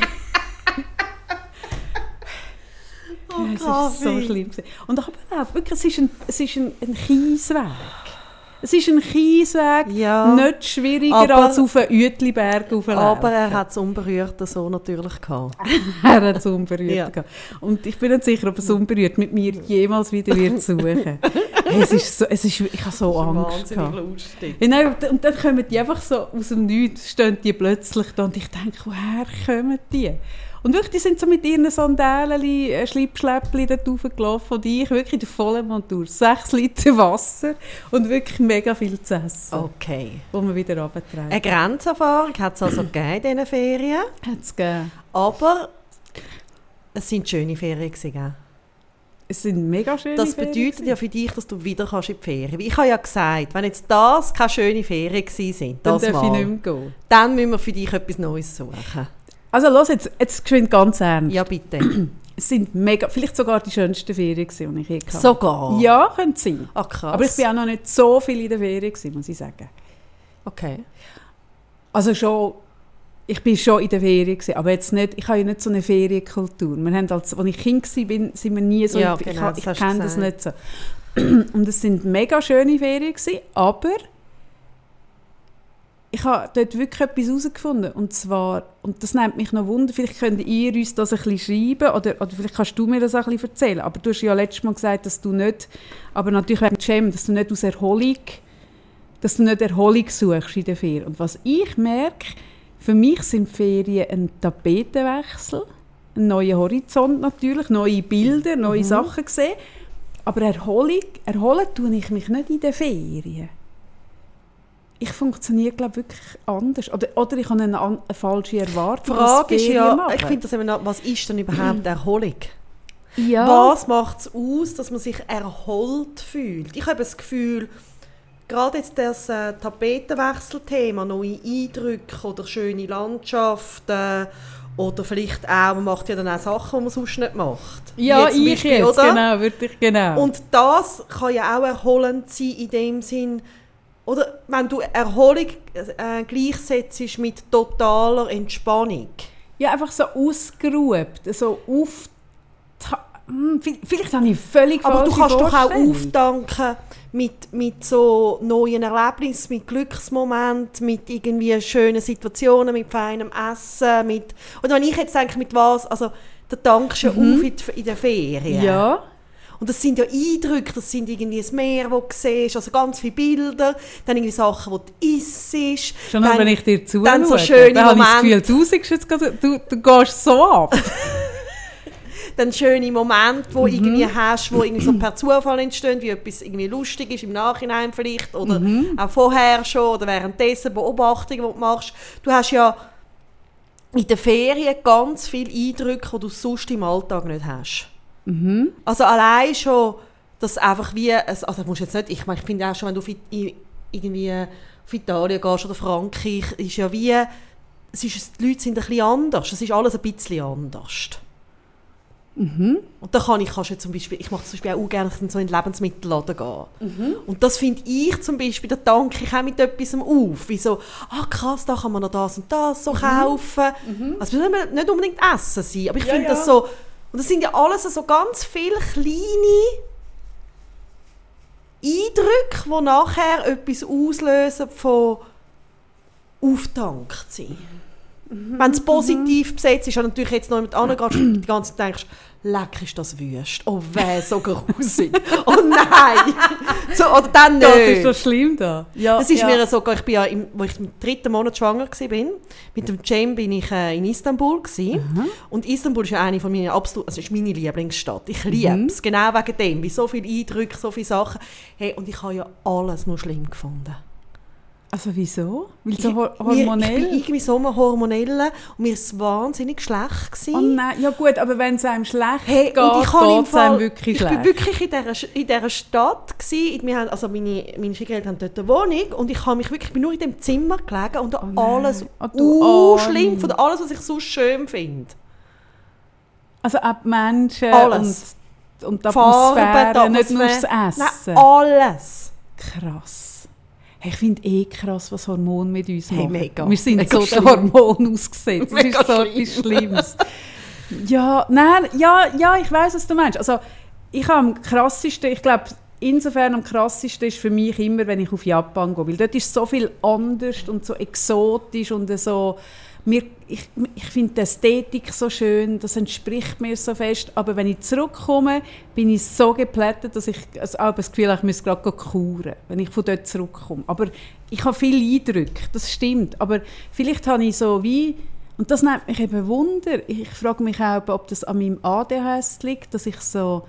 Oh, es war so schlimm. Gewesen. Und aber wirklich, es ist ein, es ist ein, ein Kiesweg. Es ist ein Kiesweg, Ja, nicht schwieriger aber- als auf einen Uetliberg aber er hat es unberührt so natürlich gehabt. er hat es unberührt Ja. gehabt. Und ich bin nicht sicher, ob es unberührt mit mir jemals wieder wird suchen. hey, es ist so, es ist, ich habe so Angst gehabt. lustig. Ja, nein, und- und dann kommen die einfach so aus dem Nichts, stehen die plötzlich da und ich denke, woher kommen die? Und wirklich, die sind so mit ihren Sandalen, äh, Schlippschläppchen dort raufgelaufen und ich wirklich in der vollen Montur. Sechs Liter Wasser und wirklich mega viel zu essen, Okay. wo man wieder runterträgt. Eine Grenzerfahrung hat es also gegeben in diesen Ferien, Hat es gegeben. aber es sind schöne Ferien gewesen, gell? Es sind mega schöne Das Ferien bedeutet gewesen. ja für dich, dass du wieder kannst in die Ferien. Ich habe ja gesagt, wenn jetzt das keine schöne Ferien gewesen sind, Dann das darf ich Mal, nicht mehr gehen. dann müssen wir für dich etwas Neues suchen. Also los, jetzt, jetzt geschwind ganz ernst. Ja, bitte. Es sind mega, vielleicht sogar die schönsten Ferien gewesen, die ich je hatte. Sogar? Ja, könnte sein. Ah, krass. Aber ich bin auch noch nicht so viel in der Ferien gewesen, muss ich sagen. Okay. Also schon, ich bin schon in der Ferien gewesen, aber jetzt nicht, ich habe ja nicht so eine Ferienkultur. Wir haben als, als ich Kind war, sind wir nie so, Ja, ich, genau, ich du kenne das nicht so. Und es sind mega schöne Ferien gewesen, aber ich habe dort wirklich etwas herausgefunden. Und zwar, und das nimmt mich noch Wunder, vielleicht könnt ihr uns das ein bisschen schreiben oder, oder vielleicht kannst du mir das auch ein bisschen erzählen. Aber du hast ja letztes Mal gesagt, dass du nicht, aber natürlich wegen Jam, dass du nicht aus Erholung, dass du nicht Erholung suchst in der Ferien. Und was ich merke, für mich sind Ferien ein Tapetenwechsel, ein neuer Horizont natürlich, neue Bilder, neue Sachen sehen. Aber Erholung, erholen tue ich mich nicht in den Ferien. Ich funktioniere, glaube wirklich anders. Oder, oder ich habe eine, eine falsche Die Erwartung. Frage was ist ja, machen. ich finde das noch, was ist denn überhaupt Erholung? ja. Was macht es aus, dass man sich erholt fühlt? Ich habe das Gefühl, gerade jetzt das äh, Tapetenwechselthema, neue Eindrücke oder schöne Landschaften oder vielleicht auch, man macht ja dann auch Sachen, die man sonst nicht macht. Ja, zum ich Beispiel, jetzt, oder? genau, wirklich genau. Und das kann ja auch erholend sein in dem Sinn, oder wenn du Erholung äh, gleichsetzt mit totaler Entspannung. ja, einfach so ausgeruht, so auf... Hm, vi- Vielleicht habe ich völlig Aber du kannst doch auch auftanken mit, mit so neuen Erlebnissen, mit Glücksmomenten, mit irgendwie schönen Situationen, mit feinem Essen, mit... Oder wenn ich jetzt denke, mit was, also da tankst du ja auf in, die- in den Ferien. Mhm. Ja. Und das sind ja Eindrücke, das sind irgendwie das Meer, das du siehst, also ganz viele Bilder, dann irgendwie Sachen, die du isst. Schon dann- wenn ich dir zuschaue, dann so schöne dann habe ich das. Gefühl, du, jetzt gerade, du, du gehst so ab. dann schöne Momente, Mhm. wo irgendwie hast, wo irgendwie so per Zufall entstehen, wie etwas irgendwie lustig ist im Nachhinein vielleicht oder Mhm. auch vorher schon oder währenddessen Beobachtungen, die du machst. Du hast ja in den Ferien ganz viele Eindrücke, die du sonst im Alltag nicht hast. Mhm. Also allein schon, dass einfach wie, es- also musst jetzt nicht, ich meine, ich finde auch schon, wenn du auf, irgendwie auf Italien gehst oder Frankreich, ist ja wie, es ist, die Leute sind ein bisschen anders, es ist alles ein bisschen anders. Und da kann ich, kannst du zum Beispiel, ich mache zum Beispiel auch gerne so in den Lebensmittelladen gehen. Und das finde ich zum Beispiel, da danke ich auch mit etwas auf. Wie so, ah krass, da kann man noch das und das so kaufen. Also es muss nicht- nicht unbedingt Essen sein, aber ich Ja, finde ja. das so, und das sind ja alles so ganz viele kleine Eindrücke, die nachher etwas auslösen von auftankt sein. Wenn es positiv besetzt ist, natürlich jetzt noch mit anderen gehst und die ganze Zeit denkst, leck ist das wüst. Oh weh, so grusig. oh nein. so, oder dann nicht. Das ist so schlimm da. Ja, Es ist ja. mir sogar, ich bin ja, im, wo ich im dritten Monat schwanger war, mit dem Cem bin ich äh, in Istanbul gewesen. Und Istanbul ist ja eine von meinen absolut, also ist meine Lieblingsstadt. Ich liebe Mhm. es, genau wegen dem, wie so viele Eindrücke, so viele Sachen. Hey, und ich habe ja alles nur schlimm gefunden. Also wieso? Weil so Ich- hor mir- Ich bin hormonell? irgendwie so eine hormonelle und mir war es wahnsinnig schlecht. Gewesen. Oh nein, ja gut, aber wenn es einem schlecht Hey, geht, ich geht es einem wirklich ich schlecht. bin wirklich in dieser, in dieser Stadt gewesen. Wir haben, also meine, meine Schwiegereltern haben dort eine Wohnung und ich habe mich wirklich, ich bin nur in dem Zimmer gelegen und Oh alles Oh, Arme. schlimm von alles, was ich so schön finde. Also auch die Menschen Alles. und, und die Farben, Atmosphäre, die nicht nur das Atmosphäre. Essen. Nein, alles. Krass. Hey, ich finde eh krass, was Hormone mit uns Hey, machen. mega. Wir sind Mega so den schlimm. Hormonen ausgesetzt. Das ist so schlimm. etwas Schlimmes. ja, nein, ja, ja, ich weiß, was du meinst. Also, ich habe am krassesten, ich glaube, insofern am krassesten ist für mich immer, wenn ich auf Japan gehe, weil dort ist so viel anders und so exotisch und so mir, ich, ich finde die Ästhetik so schön, das entspricht mir so fest, aber wenn ich zurückkomme, bin ich so geplättet, dass ich also auch das Gefühl habe, ich müsste gerade kuren, wenn ich von dort zurückkomme. Aber ich habe viele Eindrücke, das stimmt, aber vielleicht habe ich so wie, und das nimmt mich eben Wunder, ich frage mich auch, ob das an meinem ADHS liegt, dass ich so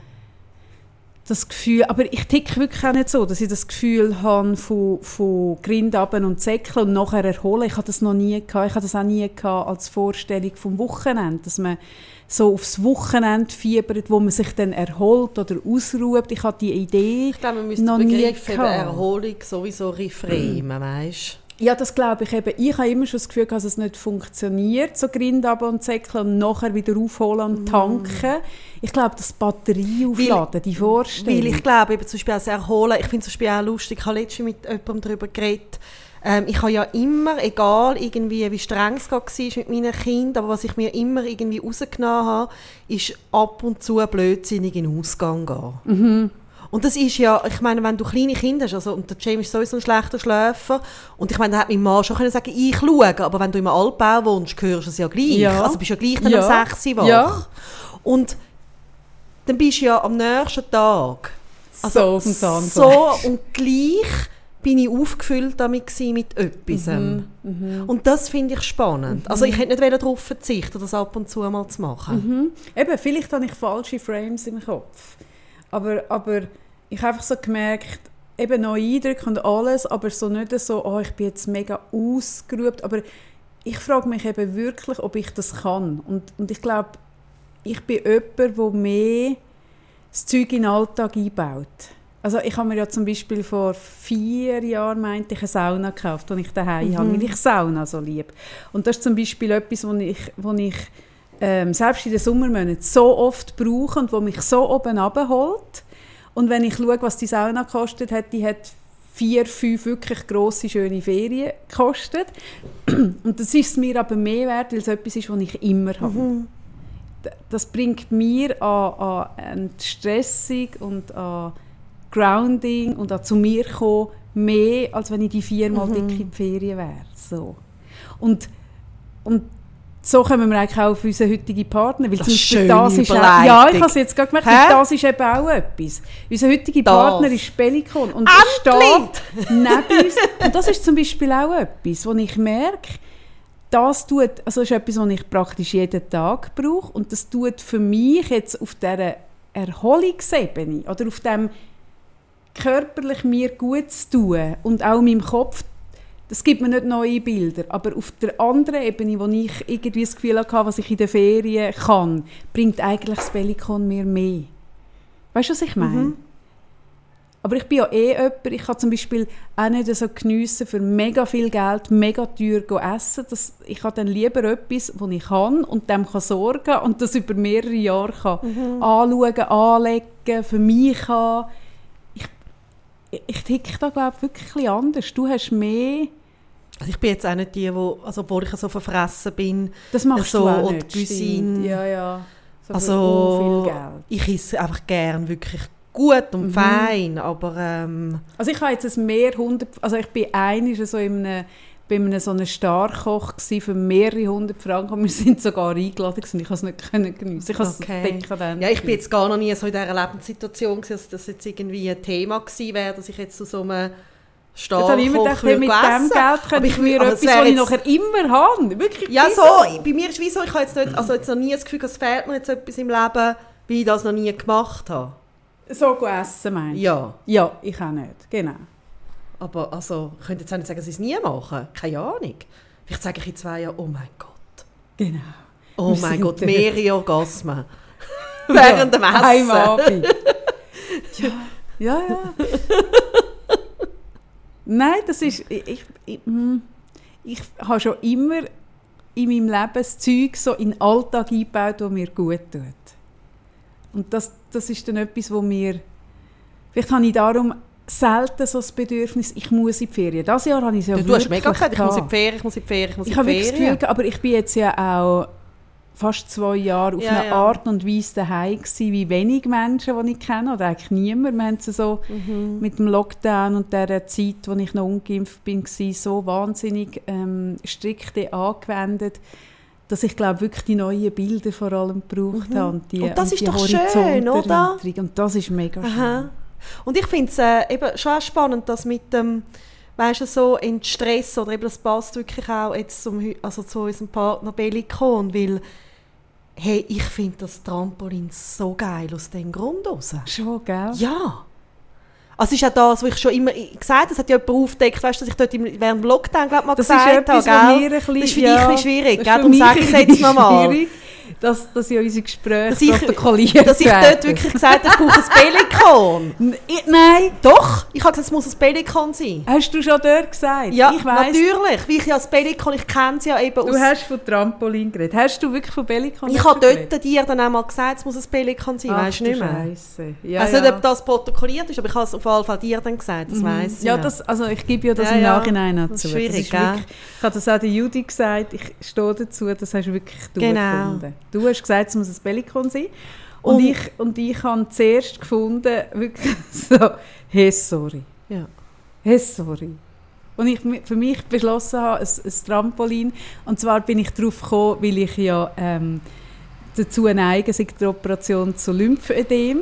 das Gefühl, aber ich ticke wirklich auch nicht so, dass ich das Gefühl habe von, von Grind runter und Säckeln und nachher erholen. Ich habe das noch nie gehabt. Ich habe das auch nie gehabt als Vorstellung vom Wochenende, dass man so aufs Wochenende fiebert, wo man sich dann erholt oder ausruht. Ich habe die Idee Ich glaube, man müsste noch den nie Begriff gehabt. Erholung sowieso reframen, weißt Ja, das glaube ich eben. Ich habe immer schon das Gefühl, dass es nicht funktioniert, so Grind runter und Säckeln und nachher wieder aufholen und tanken. Ich glaube, das Batterie aufladen, die Vorstellung. Weil ich glaube, eben zum Beispiel auch das Erholen, ich finde zum Beispiel auch lustig, ich habe letztens mit jemandem darüber geredet, ähm, ich habe ja immer, egal irgendwie, wie streng es war mit meinen Kindern, aber was ich mir immer irgendwie rausgenommen habe, ist ab und zu blödsinnig in den Ausgang gehen. Mhm. Und das ist ja, ich meine, wenn du kleine Kinder hast, also, und der James ist sowieso ein schlechter Schläfer, und ich meine, da hat mein Mann schon können sagen, ich schaue, aber wenn du im Altbau wohnst, hörst du es ja gleich. Ja. Also bist du ja gleich dann Ja. um 6 Uhr wach. Ja. Und dann bist du ja am nächsten Tag so dem Zahnfleisch. so und gleich bin ich aufgefüllt damit mit etwas. Mhm, Und das finde ich spannend. Also ich hätte nicht darauf verzichten, das ab und zu mal zu machen. Eben, vielleicht habe ich falsche Frames im Kopf. Aber, aber ich habe einfach so gemerkt, eben neue Eindrücke und alles, aber so nicht so, oh, ich bin jetzt mega ausgeruht. Aber ich frage mich eben wirklich, ob ich das kann. Und, und ich glaube, ich bin jemand, der mehr das Zeug in den Alltag einbaut. Also ich habe mir ja zum Beispiel vor vier Jahren meinte ich eine Sauna gekauft, die ich daheim habe, weil ich Sauna so liebe. Und das ist zum Beispiel etwas, wo ich, wo ich ähm, selbst in den Sommermonaten so oft brauche und wo mich so oben abholt. Und wenn ich schaue, was die Sauna kostet, hat die hat vier, fünf wirklich grosse, schöne Ferien gekostet. Und das ist mir aber mehr wert, weil es etwas ist, was ich immer habe. D- Das bringt mir an, an Entstressung und an Grounding und an zu mir kommen mehr, als wenn ich die viermal Mhm. dick in die Ferien wäre. So. Und, und so kommen wir eigentlich auch auf unseren heutigen Partner. Weil Das zum ist Beispiel das ist auch. Ja, ich habe es jetzt gerade gemerkt, das ist eben auch etwas. Unser heutiger Das. Partner ist Pelikon und er steht neben uns. Und das ist zum Beispiel auch etwas, wo ich merke, das tut, also ist etwas, was ich praktisch jeden Tag brauche und das tut für mich jetzt auf dieser Erholungsebene oder auf dem körperlich mir gut zu tun und auch meinem Kopf, das gibt mir nicht neue Bilder, aber auf der anderen Ebene, wo ich irgendwie das Gefühl hatte, was ich in den Ferien kann, bringt eigentlich das Bellikon mir mehr. Weißt du, was ich meine? Aber ich bin ja eh jemand, ich kann zum Beispiel auch nicht so geniessen, für mega viel Geld mega teuer go essen. Das, ich habe dann lieber etwas, das ich kann und dem kann sorgen und das über mehrere Jahre kann anschauen, anlegen, für mich kann. Ich, ich, ich ticke da glaube ich wirklich anders. Du hast mehr, Also ich bin jetzt auch nicht die, wo, also obwohl ich so verfressen bin, das machst So, du auch und nicht. Cuisine. Ja, ja. So also viel Geld. ich esse einfach gern wirklich gut und Mhm. fein, aber ähm, Also ich habe jetzt ein mehr 100, also ich bin einig so in einem bei einem so einem Starkoch für mehrere hundert Franken und wir sind sogar eingeladen gewesen. ich konnte es nicht können geniessen. Ich habe Okay. es Ja, ich bin jetzt gar noch nie so in dieser Lebenssituation, gewesen, dass das jetzt irgendwie ein Thema gewesen wäre, dass ich jetzt zu so einem Jetzt Starkoch habe ich immer gedacht, hey, mit würde dem. Geld könnte Aber ich mir etwas, was ich jetzt- nachher immer habe. Wirklich Ja, so. Bei mir ist es so, ich habe jetzt, nicht, also jetzt noch nie das Gefühl, es fehlt mir jetzt etwas im Leben, weil ich das noch nie gemacht habe. So essen, meinst du? Ja. Ja, ich auch nicht. Genau. Aber also, ich könnte jetzt auch nicht sagen, dass ich es nie mache. Keine Ahnung. Vielleicht sage ich in zwei Jahren, oh mein Gott. Genau. Oh Wir mein Gott, mehrere Orgasmen. Während dem Ja, Am Essen. Abend. ja, ja, ja. Nein, das ist... Ich, ich, ich, hm, ich habe schon immer in meinem Leben das Zeug so in den Alltag eingebaut, das mir gut tut. Und das, das ist dann etwas, wo mir... Vielleicht habe ich darum selten so das Bedürfnis, ich muss in die Ferien. Dieses Jahr habe ich es ja du hast wirklich mega gesagt, ich muss in gehabt. die Ferien, ich muss in die Ferien, ich muss Ich in habe die wirklich das Ferien. Gefühl, aber ich bin jetzt ja auch fast zwei Jahre auf Ja, eine ja. Art und Weise daheim gewesen, wie wenig Menschen, die ich kenne, oder eigentlich niemand. Wir haben es so Mhm. mit dem Lockdown und der Zeit, wo ich noch ungeimpft bin, war, so wahnsinnig ähm, strikt angewendet, dass ich glaube wirklich die neuen Bilder vor allem gebraucht habe. Und, die, Mhm. Und das ist die doch schön, oder? Und das ist mega schön. Aha. Und ich finde es äh, eben schon spannend, dass mit dem, weißt du, so in Stress oder eben das passt wirklich auch jetzt zum, also zu unserem Partner Bellikon, weil hey, ich finde das Trampolin so geil aus dem Grund raus. Schon, gell? Ja. Also es ist auch das, was ich schon immer gesagt habe, es hat ja jemand aufgedeckt, weißt du, dass ich dort im, während dem Lockdown glaub, mal Das ist gesagt etwas, habe, gell? mir ein bisschen... Das ist für dich ein bisschen schwierig, das ist gell? Darum sage ich es jetzt nochmal. Dass, dass ja unsere Gespräche Dass ich- protokolliert Dass ich dort wirklich gesagt habe, ich brauche ein Bellikon. N- ich- Nein, Doch, ich habe gesagt, es muss ein Bellikon sein. hast du schon dort gesagt? Ja, ich weiss, natürlich. Wie ich ja das Bellikon, ich kenne es ja eben Du aus... hast von Trampolin geredet. Hast du wirklich von Bellikon ich habe dort dir dann auch mal gesagt, es muss ein Bellikon sein, Ach, weißt du du nicht mehr? Scheisse. Ja, ich ja. nicht, ob das protokolliert ist, aber ich habe es auf jeden Fall dir dann gesagt, das Mhm. weiss ich Ja, noch. das, also ich gebe ja das Ja, im ja. Nachhinein noch Das zu. ist schwierig, das wirklich, ich habe das auch der Judy gesagt, ich stehe dazu, das hast du wirklich du Genau. gefunden. Du hast gesagt, es muss ein Bellikon sein. Und, Und- ich, und ich habe zuerst gefunden, wirklich so, hey, sorry. Ja. Hey, sorry. Und ich für mich beschlossen habe, ein, ein Trampolin. Und zwar bin ich darauf gekommen, weil ich ja ähm, dazu neige, sei die Operation zu Lymphödem.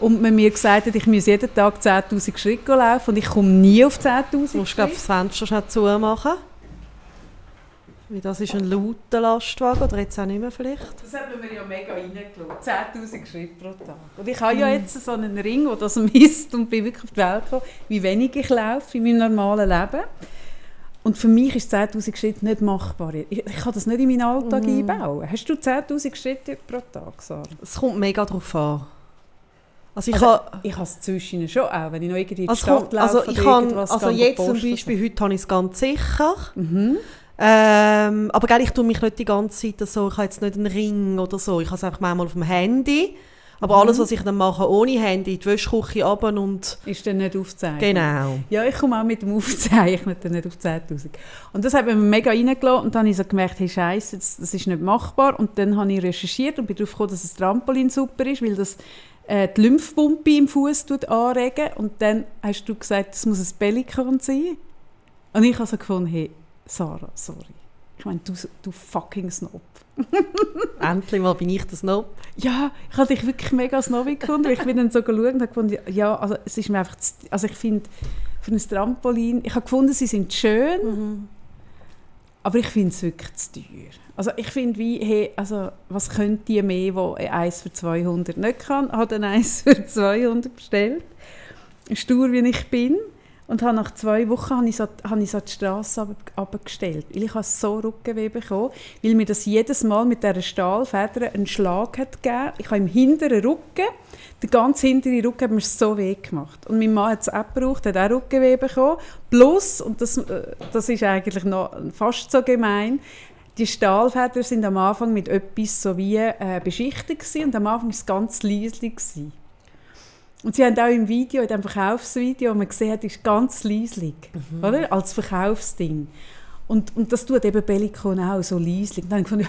Und man mir gesagt hat, ich muss jeden Tag 10'000 Schritte laufen und ich komme nie auf 10'000 Du musst, glaube Schritte. das Fenster schnell zumachen. Weil das ist ein lauter Lastwagen, oder jetzt auch nicht mehr vielleicht. Das hat mir ja mega reingelassen. 10'000 Schritte pro Tag. Und ich habe ja jetzt so einen Ring, der das misst und bin wirklich auf die Welt gekommen, wie wenig ich laufe in meinem normalen Leben. Und für mich ist 10'000 Schritte nicht machbar. Ich, ich kann das nicht in meinen Alltag einbauen. Hast du 10'000 Schritte pro Tag, Sarah? Es kommt mega drauf an. Also ich Also, habe... Ich habe es zwischen schon auch, wenn ich noch irgendwie in die Also, Stadt kommt- laufe also ich kann, also jetzt zum. Beispiel, heute habe ich es ganz sicher. Mhm. Ähm, aber gell, ich tue mich nicht die ganze Zeit so, ich habe jetzt nicht einen Ring oder so, ich habe es einfach manchmal auf dem Handy. Aber Mhm. alles, was ich dann mache ohne Handy, die Wäschküche runter und... Ist dann nicht aufzeichnen. Genau. Ja, ich komme auch mit dem Aufzeichnen dann nicht auf 10'000. Und das hat mir mega reingelassen und dann habe ich so gemerkt, hey Scheiße, das, das ist nicht machbar. Und dann habe ich recherchiert und bin darauf gekommen, dass das Trampolin super ist, weil das äh, die Lymphpumpe im Fuß anregen Und dann hast du gesagt, das muss ein Bellikon sein. Und ich habe so gefunden, hey, Sarah, sorry. Ich meine, du, du fucking Snob. Endlich mal bin ich das noch. Ja, ich habe dich wirklich mega snobby gefunden. weil Ich bin dann so geschaut und habe gefunden, ja, also es ist mir einfach, zu, also ich finde, für ein Trampolin, ich habe gefunden, sie sind schön, aber ich finde es wirklich zu teuer. Also ich finde wie, hey, also was könnt ihr mehr, wo eins für 200 nicht kann, hat dann eins für 200 bestellt. Stur wie ich bin. Und habe nach zwei Wochen habe ich so, habe ich so die Straße ab- abgestellt. Weil ich habe so Rückenweh bekommen, weil mir das jedes Mal mit dieser Stahlfeder einen Schlag hat gegeben. Ich habe im hinteren Rücken, der ganz hintere Rücken hat mir so weh gemacht. Und mein Mann hat es auch gebraucht, hat auch Rückenweh bekommen. Plus, und das, äh, das ist eigentlich noch fast so gemein, die Stahlfedern sind am Anfang mit etwas so wie äh, beschichtet gewesen, und am Anfang war es ganz leislich. Gewesen. Und sie haben auch im Video, in dem Verkaufsvideo, man gesehen hat, ist ganz leislich, oder? Als Verkaufsding. Und, und das tut eben Bellicon auch so leislich. Dann habe ich gefunden,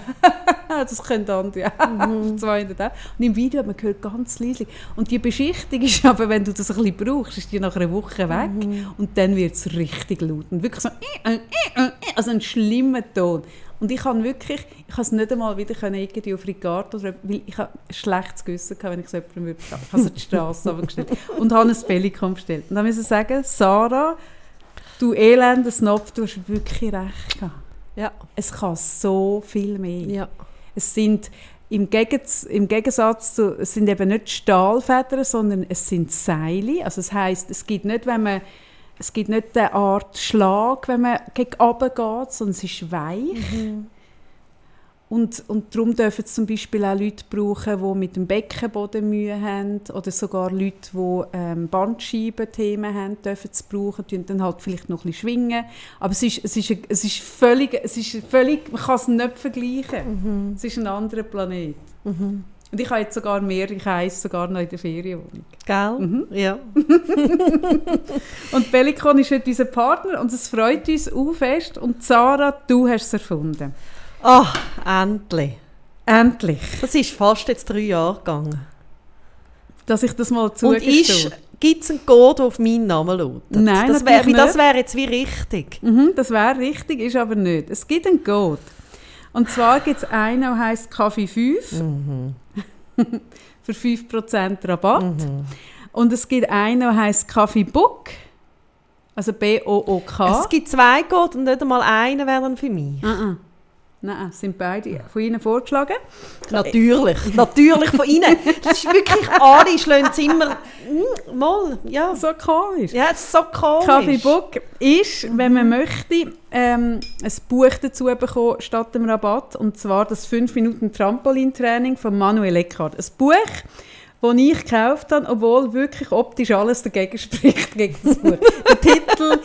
das können andere auch. Mhm. 200 auch. Und im Video hat man gehört ganz leislich. Und die Beschichtung ist aber, wenn du das ein bisschen brauchst, ist die nach einer Woche weg. Mhm. Und dann wird es richtig laut. Und wirklich so, äh, äh, äh, also ein schlimmer Ton. Und ich kann wirklich, ich kann es nicht einmal wieder können, irgendwie auf Ricardo, weil ich habe ein schlechtes Gewissen gehabt, wenn ich es jemandem würde. Ich habe es die Straße runtergestellt und habe ein Bellicon bestellt. Und dann muss ich sagen, Sarah, du elender Snob, du hast wirklich recht gehabt. Ja. Es kann so viel mehr. Ja. Es sind im, Gegens im Gegensatz zu, es sind eben nicht Stahlfedern, sondern es sind Seile. Also es heißt, es gibt nicht, wenn man es gibt nicht eine Art Schlag, wenn man gegen runter geht, sondern es ist weich. Und, und darum dürfen es zum Beispiel auch Leute brauchen, die mit dem Beckenboden Mühe haben oder sogar Leute, die ähm, Bandscheiben-Themen haben, dürfen es brauchen, die dann halt vielleicht noch ein bisschen schwingen. Aber es ist, es ist, es ist völlig, es ist völlig, man kann es nicht vergleichen. Es ist ein anderer Planet. Und ich habe jetzt sogar mehr, ich heiße sogar noch in der Ferienwohnung. Gell? Mhm. Ja. Und Bellicon ist heute unser Partner und es freut uns auch fest. Und Sarah, du hast es erfunden. Ah, endlich. Endlich, Das ist fast jetzt drei Jahre gegangen. dass ich das mal Und zugestehe. gibt es einen Code, der auf meinen Namen lautet? Nein, das wäre wär jetzt wie richtig. Mhm, das wäre richtig, ist aber nicht. Es gibt einen Code. Und zwar gibt es einen, der heisst Kaffee 5 Mhm. für 5% Rabatt. Und es gibt einen, der heisst Kaffee Book, also B-O-O-K. Es gibt zwei Code und nicht einmal einen wäre dann für mich. Nein, nein, es sind beide von Ihnen vorgeschlagen. Natürlich, natürlich von Ihnen. Das ist wirklich, alle schlagen es immer, mm, mal, ja. So komisch. Ja, es ist so komisch. Kaffee Book ist, wenn man möchte, ähm, ein Buch dazu bekommen statt dem Rabatt. Und zwar das 5 Minuten Trampolintraining von Manuel Eckhardt. Ein Buch, das ich gekauft habe, obwohl wirklich optisch alles dagegen spricht gegen das Buch. Der Titel,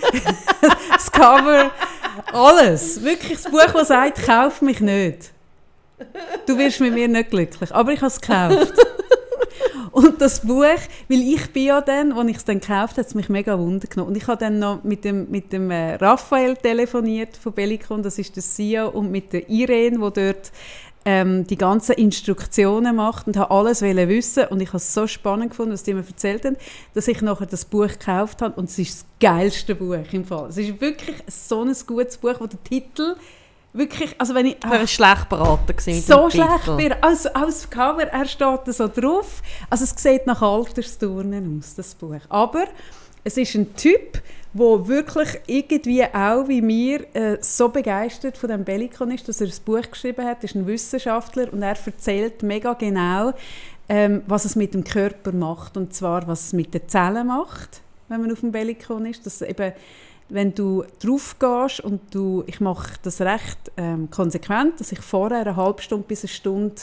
das Cover, alles. Wirklich das Buch, das sagt, kauf mich nicht. Du wirst mit mir nicht glücklich. Aber ich habe es gekauft. Und das Buch, weil ich bin ja dann, als ich es dann gekauft habe, hat es mich mega Wunder genommen. Und ich habe dann noch mit dem, mit dem äh, Raphael telefoniert von Bellicon, das ist der CEO, und mit der Irene, die dort ähm, die ganzen Instruktionen macht und habe alles wollen wissen und ich habe es so spannend gefunden, was die mir erzählt haben, dass ich nachher das Buch gekauft habe und es ist das geilste Buch im Fall. Es ist wirklich so ein gutes Buch, wo der Titel wirklich, also wenn ich... Ich wäre schlecht beraten gewesen So schlecht wird. Also, als Cover, er steht da so drauf. Also es sieht nach Altersturnen aus, das Buch. Aber es ist ein Typ, der wirklich irgendwie auch wie mir äh, so begeistert von dem Bellicon ist, dass er ein Buch geschrieben hat. Er ist ein Wissenschaftler und er erzählt mega genau, ähm, was es mit dem Körper macht. Und zwar, was es mit den Zellen macht, wenn man auf dem Bellicon ist. Dass eben wenn du drauf gehst und du, ich mache das recht ähm, konsequent, dass ich vorher eine halbe Stunde bis eine Stunde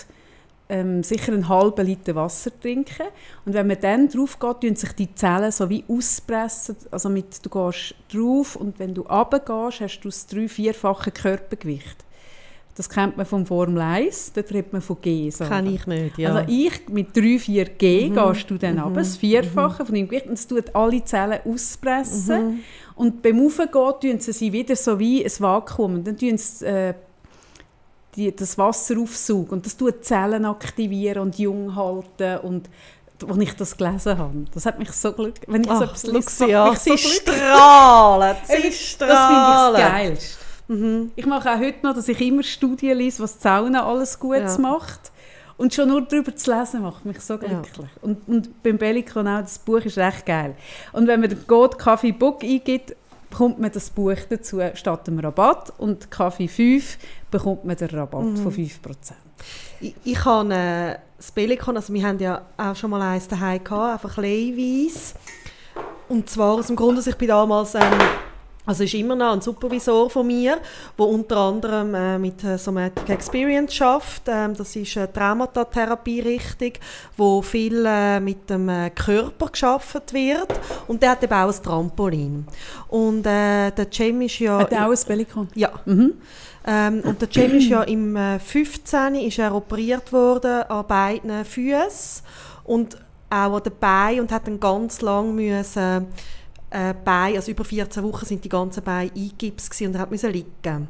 ähm, sicher einen halben Liter Wasser trinke. Und wenn man dann drauf geht, tun sich die Zellen so wie auspressen. Also mit, du gehst drauf und wenn du runtergehst, hast du das drei-, vierfache Körpergewicht. Das kennt man vom Formel 1, dort redet man von G. So. Kenne ich nicht, ja. Also ich mit 3, 4 G gehst du dann runter, das Vierfache von deinem Gewicht, und es tut alle Zellen auspressen. Und beim Aufgehen tun sie sie wieder so wie ein Vakuum. Und dann tun sie äh, die, das Wasser aufsaugen und das tut Zellen aktivieren und jung halten und als ich das gelesen habe, das hat mich so glücklich, wenn ich so Ach, etwas lese, sie so glücklich. strahlen, sie Das finde ich strahlen. das Geilste. Ich mache auch heute noch, dass ich immer Studien lese, was die Sauna alles Gutes Ja. macht. Und schon nur darüber zu lesen, macht mich so glücklich. Und, und beim Bellicon auch, das Buch ist recht geil. Und wenn man den Code Kaffee Book eingibt, bekommt man das Buch dazu statt dem Rabatt. Und Kaffee 5 bekommt man den Rabatt von 5%. Ich, ich habe äh, das Bellicon, also wir haben ja auch schon mal eins daheim gehabt, einfach Leihweise. Und zwar aus dem Grund, dass ich bin damals, ähm, also ist immer noch ein Supervisor von mir, der unter anderem äh, mit äh, Somatic Experience schafft. Ähm, das ist eine Traumatherapie-Richtung, wo viel äh, mit dem äh, Körper geschafft wird. Und der hat eben auch ein Trampolin. Und äh, der Cem ist ja... Hat er auch ein Bellicon? Ja. Ähm, und der Cem ist ja im äh, 15. ist er operiert worden an beiden Füßen und auch an den Beinen und hat dann ganz lang müssen äh, Beine, also über 14 Wochen sind die ganzen Beine eingips und er musste liegen.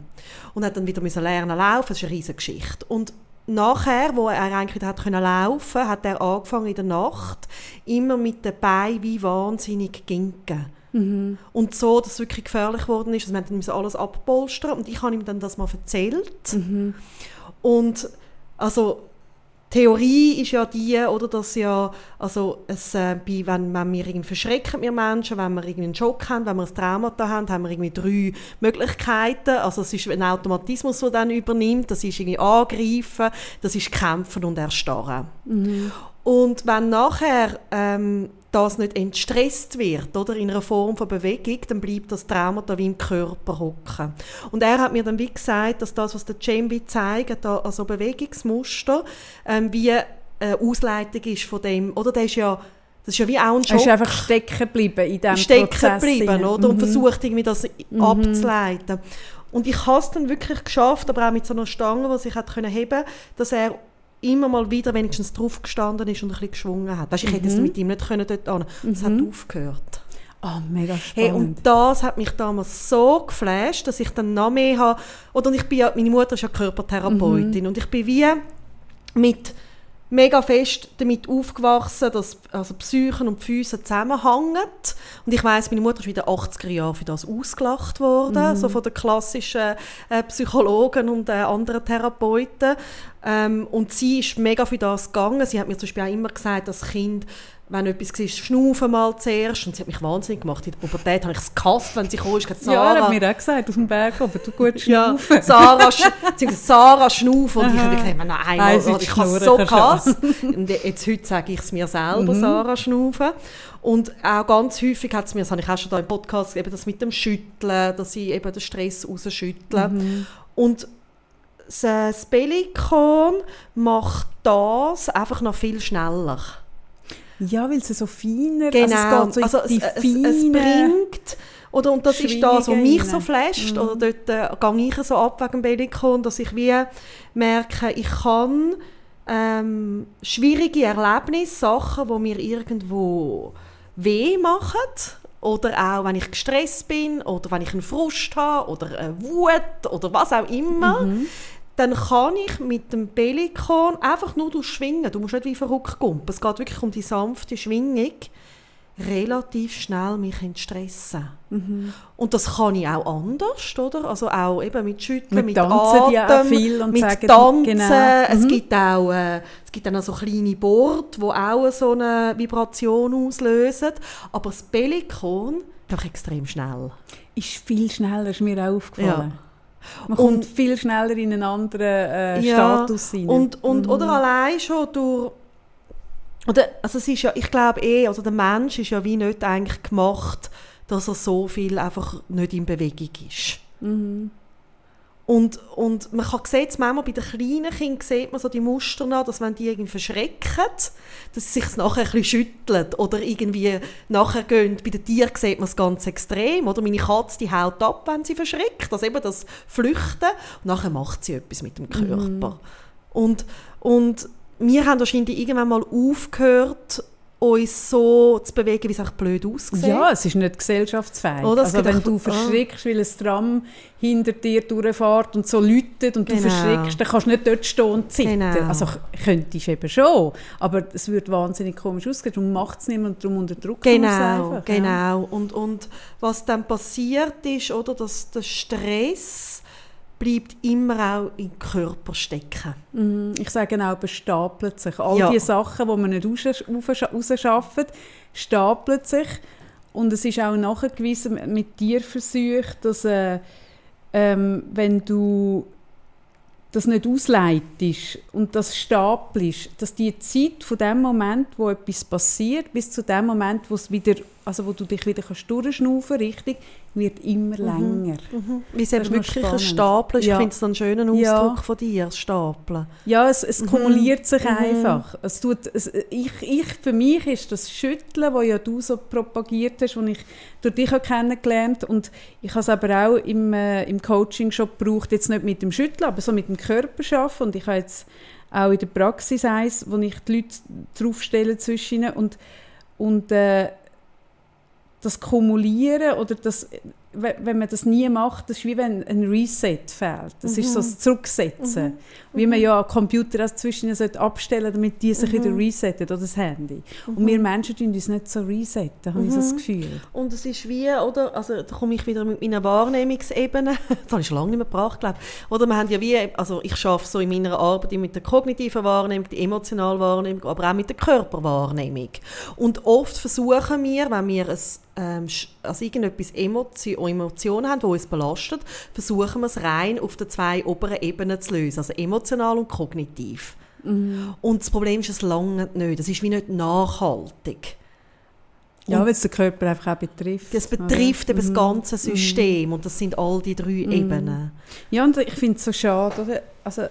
Und hat dann wieder müssen lernen laufen, das ist eine riesige Geschichte. Und nachher, wo er eigentlich hat können laufen, hat er angefangen in der Nacht immer mit den Beinen wie wahnsinnig ginken. Mhm. Und so, dass es wirklich gefährlich geworden ist. Also wir mussten alles abpolstern und ich habe ihm dann das mal erzählt. Mhm. Und also Theorie ist ja die, oder, dass ja, also es, äh, bei, wenn, wenn wir irgendwie verschrecken wir Menschen, wenn wir irgendwie einen Schock haben, wenn wir ein Trauma da haben, haben wir irgendwie drei Möglichkeiten. Also es ist ein Automatismus, der dann übernimmt. Das ist irgendwie angreifen, das ist kämpfen und erstarren. Mhm. Und wenn nachher ähm, das nicht entstresst wird, oder, in einer Form von Bewegung, dann bleibt das Trauma da wie im Körper hocken. Und er hat mir dann wie gesagt, dass das, was der Jambi zeigt, da, also Bewegungsmuster, ähm, wie eine Ausleitung ist von dem, oder, der ist ja das ist ja wie auch ein Schock. Er ist einfach stecken geblieben in diesem stecken Prozess. Stecken geblieben, oder? Und mhm. versucht irgendwie das mhm. abzuleiten. Und ich habe es dann wirklich geschafft, aber auch mit so einer Stange, die sich hat können heben, dass er immer mal wieder wenigstens drauf gestanden ist und ein bisschen geschwungen hat. Weißt, ich mhm. hätte es mit ihm nicht können dort an. Es hat mhm. aufgehört. Oh, mega spannend. Hey, und das hat mich damals so geflasht, dass ich dann noch mehr habe, oder ich bin ja, meine Mutter ist ja Körpertherapeutin mhm. und ich bin wie mit mega fest damit aufgewachsen, dass also Psychen und Füße zusammenhängen. Und ich weiß, meine Mutter ist wieder 80er Jahre für das ausgelacht worden, mhm. so von den klassischen äh, Psychologen und äh, anderen Therapeuten. Ähm, und sie ist mega für das gegangen. Sie hat mir zum Beispiel auch immer gesagt, als Kind, wenn etwas war, schnaufen mal zuerst. Und sie hat mich wahnsinnig gemacht. In der Pubertät habe ich es gehasst, wenn sie kam. Sarah, ja, hat mir auch gesagt, auf dem Berg oben, du gut schnaufen. ja, Sarah, sch Sarah schnaufen. Und ich habe gesagt, nein, nein, oh, ich habe es so gehasst. Und jetzt heute sage ich es mir selber, mhm. Sarah schnaufen. Und auch ganz häufig hat es mir, das habe ich auch schon da im Podcast, eben das mit dem Schütteln, dass ich eben den Stress rausschüttle. Mhm. Und das Pelikan macht das einfach noch viel schneller. Ja, weil es so feiner genau. also es, so also es, es, es, bringt oder, und das ist das, was mich so flasht. Mhm. Oder dort äh, gehe ich so ab wegen Bellikon, dass ich wie merke, ich kann ähm, schwierige Erlebnisse, Sachen, die mir irgendwo weh machen, oder auch, wenn ich gestresst bin oder wenn ich einen Frust habe oder eine Wut oder was auch immer, mhm dann kann ich mit dem Pelikan einfach nur durch Schwingen, du musst nicht wie verrückt kumpen, es geht wirklich um die sanfte Schwingung, relativ schnell mich entstressen. Mhm. Und das kann ich auch anders, oder? Also auch eben mit Schütteln, mit, mit Atem, ja viel und mit sagen, Tanzen. Genau. Es, mhm. gibt auch, äh, es gibt dann auch so kleine Board, die auch so eine Vibration auslösen. Aber das Pelikan ist einfach extrem schnell. Ist viel schneller, ist mir auch aufgefallen. Ja. Man kommt und, viel schneller in einen anderen äh, ja, Status hinein. Und, und, mhm. Oder allein schon durch... Oder, also es ist ja, ich glaube eh, also der Mensch ist ja wie nicht eigentlich gemacht, dass er so viel einfach nicht in Bewegung ist. Mhm. Und, und man kann sehen, manchmal bei den kleinen Kindern sieht man so die Muster noch, dass wenn die irgendwie verschrecken, dass sie sich nachher ein bisschen schütteln oder irgendwie nachher gehen. Bei den Tieren sieht man es ganz extrem. Oder meine Katze, die haut ab, wenn sie verschreckt. Also eben das Flüchten. Und nachher macht sie etwas mit dem Körper. Mhm. Und, und wir haben wahrscheinlich irgendwann mal aufgehört, uns so zu bewegen, wie es auch blöd aussieht. Ja, es ist nicht gesellschaftsfähig. Oh, also wenn du verschrickst, weil ein Tram hinter dir durchfährt und so läutet und genau. du verschrickst, dann kannst du nicht dort stehen und zittern. Genau. Also könntest du eben schon, aber es wird wahnsinnig komisch aussehen. Darum macht es niemand, darum unterdrückt genau, einfach. Genau, ja. und, und was dann passiert ist, oder, dass der Stress bleibt immer auch im Körper stecken. Mhm. Ich sage auch, es stapelt sich. All ja. die Sachen, die man nicht rausschaffen, stapeln sich. Und es ist auch nachgewiesen mit Tierversuchen, dass äh, ähm, wenn du das nicht ausleitest und das stapelst, dass die Zeit von dem Moment, wo etwas passiert, bis zu dem Moment, wo es wieder, also wo du dich wieder kannst durchschnaufen, richtig, wird immer mhm. länger. Mhm. Wie es eben wirklich ein Stapeln ja. Ich finde es einen schönen Ausdruck ja. von dir, Stapeln. Ja, es, es mhm. kumuliert sich mhm. einfach. Es tut, es, ich, ich, für mich ist das Schütteln, das ja du so propagiert hast, das ich durch dich auch kennengelernt und ich habe es aber auch im, äh, im Coaching schon gebraucht, jetzt nicht mit dem Schütteln, aber so mit dem Körper arbeiten und ich habe jetzt auch in der Praxis eins, wo ich die Leute draufstelle zwischen ihnen und, und äh, das Kumulieren oder das, wenn man das nie macht, das ist wie wenn ein Reset fehlt. Das mhm. ist so das Zurücksetzen. Mhm. Wie man ja Computer als zwischen abstellen damit die sich mhm. wieder resetten, oder das Handy. Und wir Menschen tun uns nicht so resetten, habe ich so das Gefühl. Und es ist wie, oder, also da komme ich wieder mit meiner Wahrnehmungsebene, das habe ich schon lange nicht mehr gebracht, glaube Oder wir haben ja wie, also ich arbeite so in meiner Arbeit mit der kognitiven Wahrnehmung, der emotionalen Wahrnehmung, aber auch mit der Körperwahrnehmung. Und oft versuchen wir, wenn wir ein ähm, also irgendetwas Emotion, Emotionen haben, die uns belastet, versuchen wir es rein auf den zwei oberen Ebenen zu lösen, also emotional und kognitiv. Mhm. Und das Problem ist, es lange nicht, das ist wie nicht nachhaltig. Ja, weil es den Körper einfach auch betrifft. Das betrifft eben das mhm. ganze mhm. System und das sind all die drei mhm. Ebenen. Ja, und ich finde es so schade, oder? Also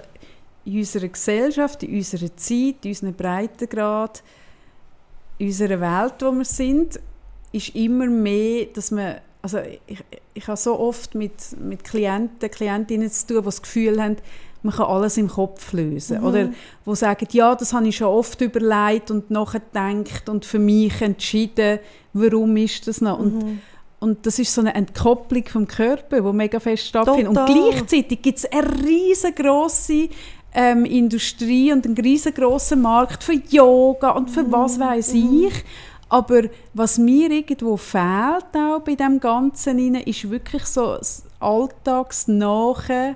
in unserer Gesellschaft, in unserer Zeit, in unserem Breitengrad, in unserer Welt, wo wir sind, ist immer mehr, dass man, also ich, ich habe so oft mit, mit Klienten, Klientinnen zu tun, die das Gefühl haben, man kann alles im Kopf lösen. Mhm. Oder wo sagen, ja, das habe ich schon oft überlegt und nachgedacht und für mich entschieden, warum ist das noch. Mhm. Und, und das ist so eine Entkopplung vom Körper, die mega fest stattfindet. Total. Und gleichzeitig gibt es eine riesengroße ähm, Industrie und einen riesengroßen Markt für Yoga und für mhm. was weiß mhm. ich. Aber was mir irgendwo fehlt auch bei dem Ganzen ist wirklich so das Alltagsnache,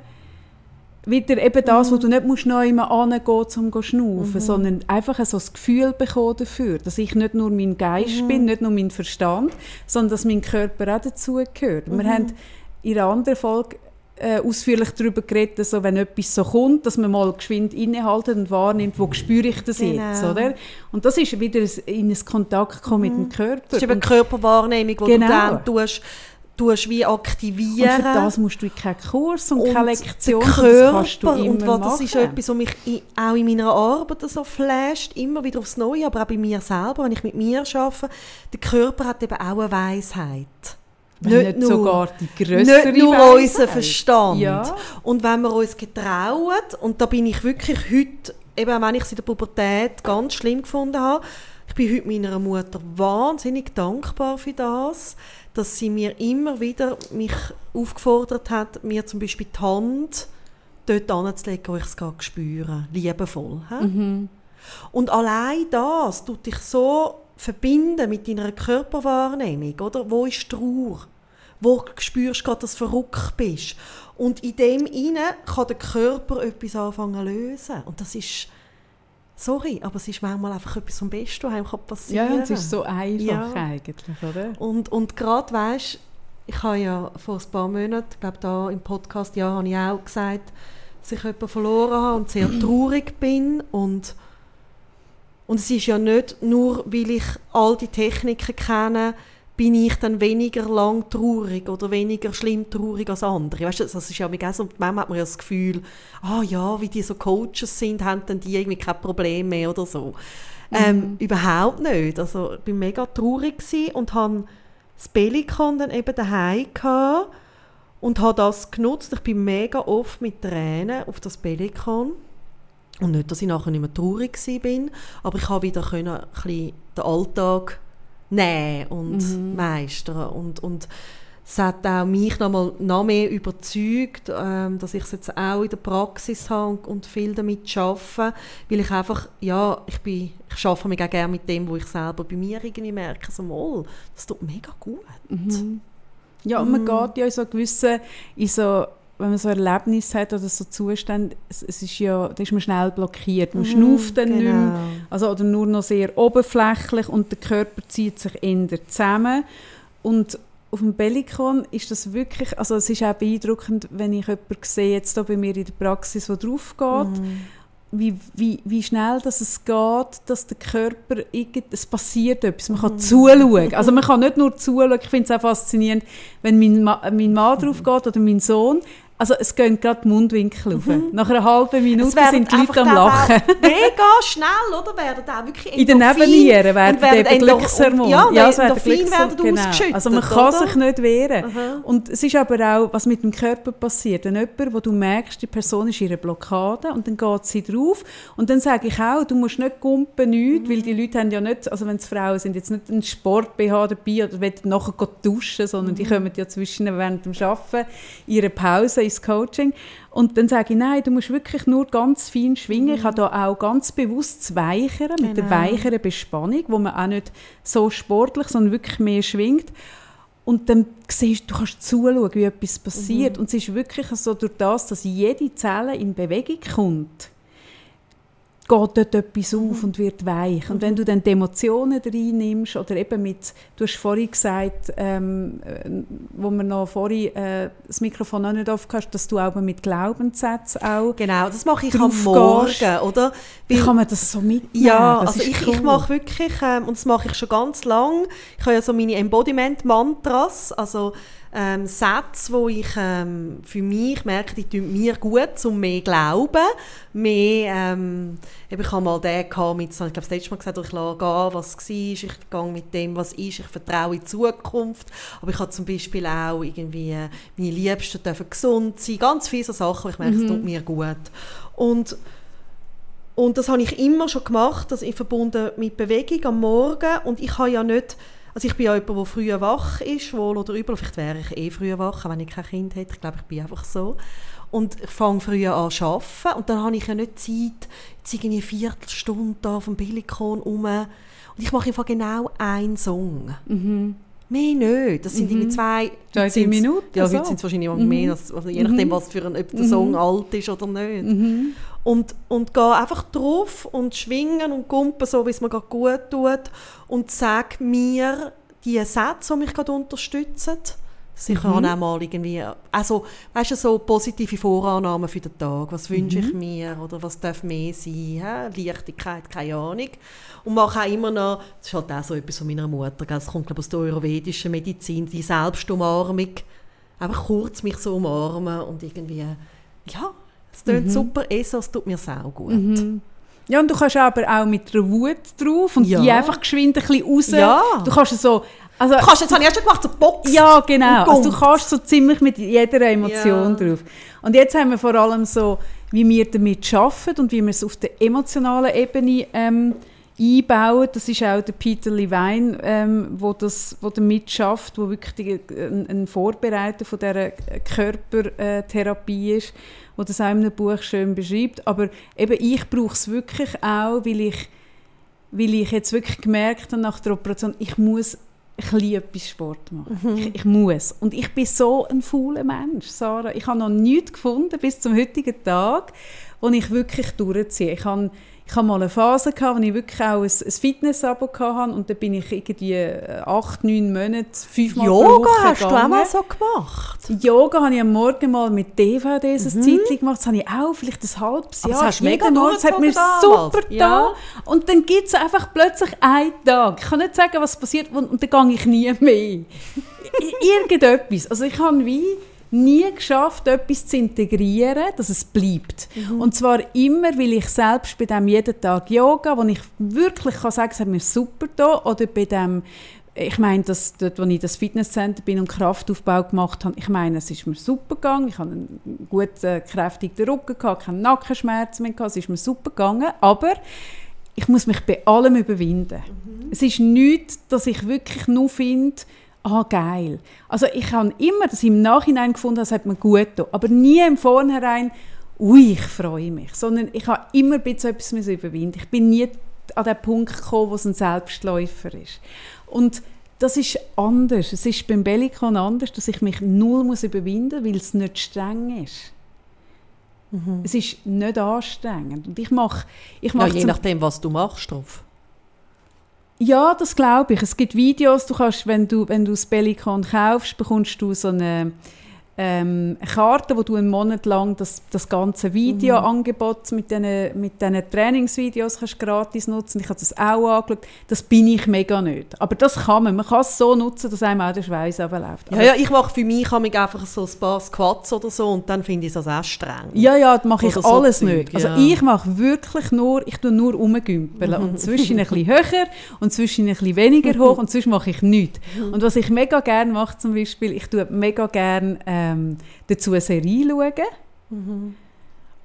wieder eben das, mhm. wo du nicht musst neu angehen musst, um zu schnaufen, mhm. sondern einfach so das Gefühl bekommen dafür, dass ich nicht nur mein Geist mhm. bin, nicht nur mein Verstand, sondern dass mein Körper auch dazugehört. Wir mhm. haben in einer anderen Folge äh, ausführlich darüber geredet, so, wenn etwas so kommt, dass man mal geschwind innehaltet und wahrnimmt, wo spüre ich das genau. jetzt, oder? Und das ist wieder in einen Kontakt kommen mhm. mit dem Körper. Das ist eben Körperwahrnehmung, die genau. du dann tust, tust wie aktivieren. Und für das musst du keinen Kurs und, und keine Lektion, Körper, das kannst du immer und was, das ist etwas, was mich auch in meiner Arbeit so flasht, immer wieder aufs Neue, aber auch bei mir selber, wenn ich mit mir arbeite, der Körper hat eben auch eine Weisheit. Wenn nicht, nur, sogar die größere Nicht nur unser Verstand. Ja. Und wenn wir uns getrauen, und da bin ich wirklich heute, eben wenn ich es in der Pubertät ganz schlimm gefunden habe, ich bin heute meiner Mutter wahnsinnig dankbar für das, dass sie mir immer wieder mich aufgefordert hat, mir zum Beispiel die Hand dort anzulegen, wo ich es gerade spüre, liebevoll. Mhm. Und allein das tut dich so verbinden mit deiner Körperwahrnehmung, oder? Wo ist Trauer? Wo spürst du gerade, dass du verrückt bist? Und in dem inne kann der Körper etwas anfangen zu lösen. Und das ist, sorry, aber es ist manchmal einfach etwas vom Besten, was einem passieren kann. Ja, es ist so einfach ja. eigentlich, oder? Und, und gerade, weißt ich habe ja vor ein paar Monaten, ich glaube da im Podcast, ja, habe ich auch gesagt, dass ich jemanden verloren habe und sehr traurig bin und und es ist ja nicht nur, weil ich all die Techniken kenne, bin ich dann weniger lang traurig oder weniger schlimm traurig als andere. Weißt du, das ist ja auch so, manchmal hat man ja das Gefühl, ah ja, wie die so Coaches sind, haben dann die irgendwie kein Problem mehr oder so. Mhm. Ähm, überhaupt nicht. Also ich war mega traurig und hatte das Bellikon dann eben daheim gehabt und habe das genutzt. Ich bin mega oft mit Tränen auf das Bellikon und nicht, dass ich nachher nicht mehr traurig bin, aber ich habe wieder können, ein bisschen den Alltag nehmen und mhm. meistern. Und, und es hat auch mich noch, mal, noch mehr überzeugt, ähm, dass ich es jetzt auch in der Praxis habe und, und viel damit arbeite, weil ich einfach, ja, ich, bin, ich arbeite mich auch gerne mit dem, wo ich selber bei mir irgendwie merke, so mal, das tut mega gut. Mhm. Ja, und man mhm. geht ja in so gewisse, in so wenn man so ein Erlebnis hat oder so Zustände, es, es, ist ja, da ist man schnell blockiert. Man mhm, schnauft dann genau. nicht mehr, also, oder nur noch sehr oberflächlich und der Körper zieht sich eher zusammen. Und auf dem Bellikon ist das wirklich, also es ist auch beeindruckend, wenn ich jemanden sehe, jetzt hier bei mir in der Praxis, der drauf geht, mhm. wie, wie, wie schnell dass es geht, dass der Körper, irgend, es passiert etwas, man kann mhm. zuschauen. Also man kann nicht nur zuschauen, ich finde es auch faszinierend, wenn mein, Ma mein Mann drauf geht oder mein Sohn, also es gehen gerade die Mundwinkel auf. Nach einer halben Minute sind die Leute am Lachen. Mega schnell, oder? Werden auch wirklich In den Nebennieren werden werden eben Glückshormone. Ja, ja, es werden Glückshormone, werden genau. ausgeschüttet, Also man kann oder? sich nicht wehren. Aha. Und es ist aber auch, was mit dem Körper passiert. Wenn jemand, wo du merkst, die Person ist in einer Blockade und dann geht sie drauf und dann sage ich auch, du musst nicht gumpen, nichts, weil die Leute haben ja nicht, also wenn es Frauen sind, jetzt nicht einen Sport-BH dabei oder wollen nachher duschen, sondern die kommen ja zwischen während dem Arbeiten, ihre Pause ins Coaching und dann sage ich, nein, du musst wirklich nur ganz fein schwingen. Ich habe da auch ganz bewusst das Weicheren, mit der Genau. weicheren Bespannung, wo man auch nicht so sportlich, sondern wirklich mehr schwingt. Und dann siehst du, du kannst zuschauen, wie etwas passiert. Und es ist wirklich so, durch das, dass jede Zelle in Bewegung kommt, geht dort etwas auf und wird weich. Und wenn du dann die Emotionen reinnimmst oder eben mit, du hast vorhin gesagt, ähm, äh, wo wir noch vorhin äh, das Mikrofon noch nicht aufgehört dass du auch mit Glaubenssätzen auch, Genau, das mache ich am Morgen, gehst, oder? Weil- kann man das so mitnehmen. Ja, das also ich, cool. ich mache wirklich, ähm, und das mache ich schon ganz lang, ich habe ja so meine Embodiment-Mantras, also ähm, Sätze, wo ich ähm, für mich merke, die tun mir gut, um mehr glauben, mehr, ähm, ich habe mal den gehabt mit, ich glaube das letzte Mal gesagt, ich lasse gehen, was war, ich gehe mit dem, was ist, ich vertraue in die Zukunft, aber ich habe zum Beispiel auch irgendwie, äh, meine Liebsten dürfen gesund sein, ganz viele so Sachen, wo ich merke, es tut mir gut. Und und das habe ich immer schon gemacht, das in verbunden mit Bewegung am Morgen. Und ich habe ja nicht, also ich bin ja jemand, der früh wach ist, wohl oder übel. Vielleicht wäre ich eh früh wach, wenn ich kein Kind hätte. Ich glaube, ich bin einfach so. Und ich fange früh an zu arbeiten. Und dann habe ich ja nicht Zeit, jetzt irgendwie eine Viertelstunde da auf dem Billikon rum. Und ich mache einfach genau einen Song. Mehr nicht. Das sind irgendwie zwei... Mhm. Zwei, drei Minuten, Ja, so. heute sind es wahrscheinlich auch mehr, als, also je nachdem, was für ein, ob der Song alt ist oder nicht. Mhm. Und, und gehe einfach drauf und schwingen und gumpen, so wie es mir gerade gut tut. Und sag mir die Sätze, die mich gerade unterstützen. Sicher Mhm. auch mal irgendwie, also, weißt du, so positive Vorannahmen für den Tag. Was wünsche Mhm. ich mir oder was darf mehr sein? Hä? Leichtigkeit, keine Ahnung. Und mache auch immer noch, das ist halt auch so etwas von meiner Mutter, das kommt glaube ich, aus der ayurvedischen Medizin, die Selbstumarmung. Einfach kurz mich so umarmen und irgendwie, ja, es Mhm. klingt super, ESO, es tut mir sau gut. Ja, und du kannst aber auch mit der Wut drauf und Ja. die einfach geschwind ein bisschen raus. Ja. Du kannst so... Also, Du kannst jetzt, habe ich erst schon gemacht, so Box. Ja, genau. Also du kannst so ziemlich mit jeder Emotion Ja. drauf. Und jetzt haben wir vor allem so, wie wir damit arbeiten und wie wir es auf der emotionalen Ebene ähm, einbauen. Das ist auch der Peter Levine, ähm, wo das, wo damit schafft, wo wirklich die, ein, ein Vorbereiter von dieser Körpertherapie ist, wo das auch in einem Buch schön beschreibt. Aber eben ich brauche es wirklich auch, weil ich, weil ich jetzt wirklich gemerkt habe nach der Operation, ich muss ein bisschen etwas Sport machen. Ich, ich muss. Und ich bin so ein fauler Mensch, Sarah. Ich habe noch nichts gefunden bis zum heutigen Tag, wo ich wirklich durchziehe. Ich habe, ich habe mal eine Phase gehabt, wo ich wirklich auch ein, ein Fitness-Abo hatte und dann bin ich irgendwie äh, acht, neun Monate, fünfmal pro Yoga Woche hast du auch mal so gemacht? Yoga habe ich am Morgen mal mit DVDs eine Zeit gemacht. Das habe ich auch vielleicht ein halbes Aber Jahr. das hast mega Morgen. Das hat mir damals. super Ja. getan. Und dann gibt es einfach plötzlich einen Tag. Ich kann nicht sagen, was passiert und, und dann gehe ich nie mehr. Irgendetwas. Also ich habe wie nie geschafft, etwas zu integrieren, dass es bleibt. Und zwar immer, weil ich selbst bei dem jeden Tag Yoga, wo ich wirklich kann sagen, es hat mir super getan, oder bei dem ich meine, dass dort, wo ich das Fitnesscenter bin und Kraftaufbau gemacht habe, ich meine, es ist mir super gegangen. Ich hatte einen gut äh, kräftigen Rücken, gehabt, keine Nackenschmerzen mehr, gehabt, es ist mir super gegangen. Aber ich muss mich bei allem überwinden. Es ist nichts, dass ich wirklich nur finde, ah geil. Also ich habe immer das im Nachhinein gefunden, das hat mir gut getan. Aber nie im Vornherein, ui, ich freue mich. Sondern ich habe immer ein bisschen etwas müssen überwinden. Ich bin nie an den Punkt gekommen, wo es ein Selbstläufer ist. Und das ist anders. Es ist beim Bellikon anders, dass ich mich null muss überwinden muss, weil es nicht streng ist. Es ist nicht anstrengend. Und ich mache, ich Ja, mache je zum- nachdem, was du machst drauf. Ja, das glaube ich. Es gibt Videos, du kannst, wenn du, wenn du das Bellicon kaufst, bekommst du so eine, ähm, Karte, wo du einen Monat lang das, das ganze Videoangebot mit diesen mit diesen Trainingsvideos kannst gratis nutzen. Ich habe das auch angeschaut. Das bin ich mega nicht. Aber das kann man. Man kann es so nutzen, dass einem auch der Schweiß runterläuft. Ja, ja, ich mache für mich mich einfach so ein paar Squats oder so und dann finde ich das auch streng. Ja, ja, das mache ich Oder so alles Zeug, nicht. Also ja. ich mache wirklich nur, ich tue nur rumgümpeln und zwischen ein bisschen höher und zwischen ein bisschen weniger hoch und sonst mache ich nichts. Und was ich mega gerne mache zum Beispiel, ich tue mega gerne ähm, dazu eine Serie schauen.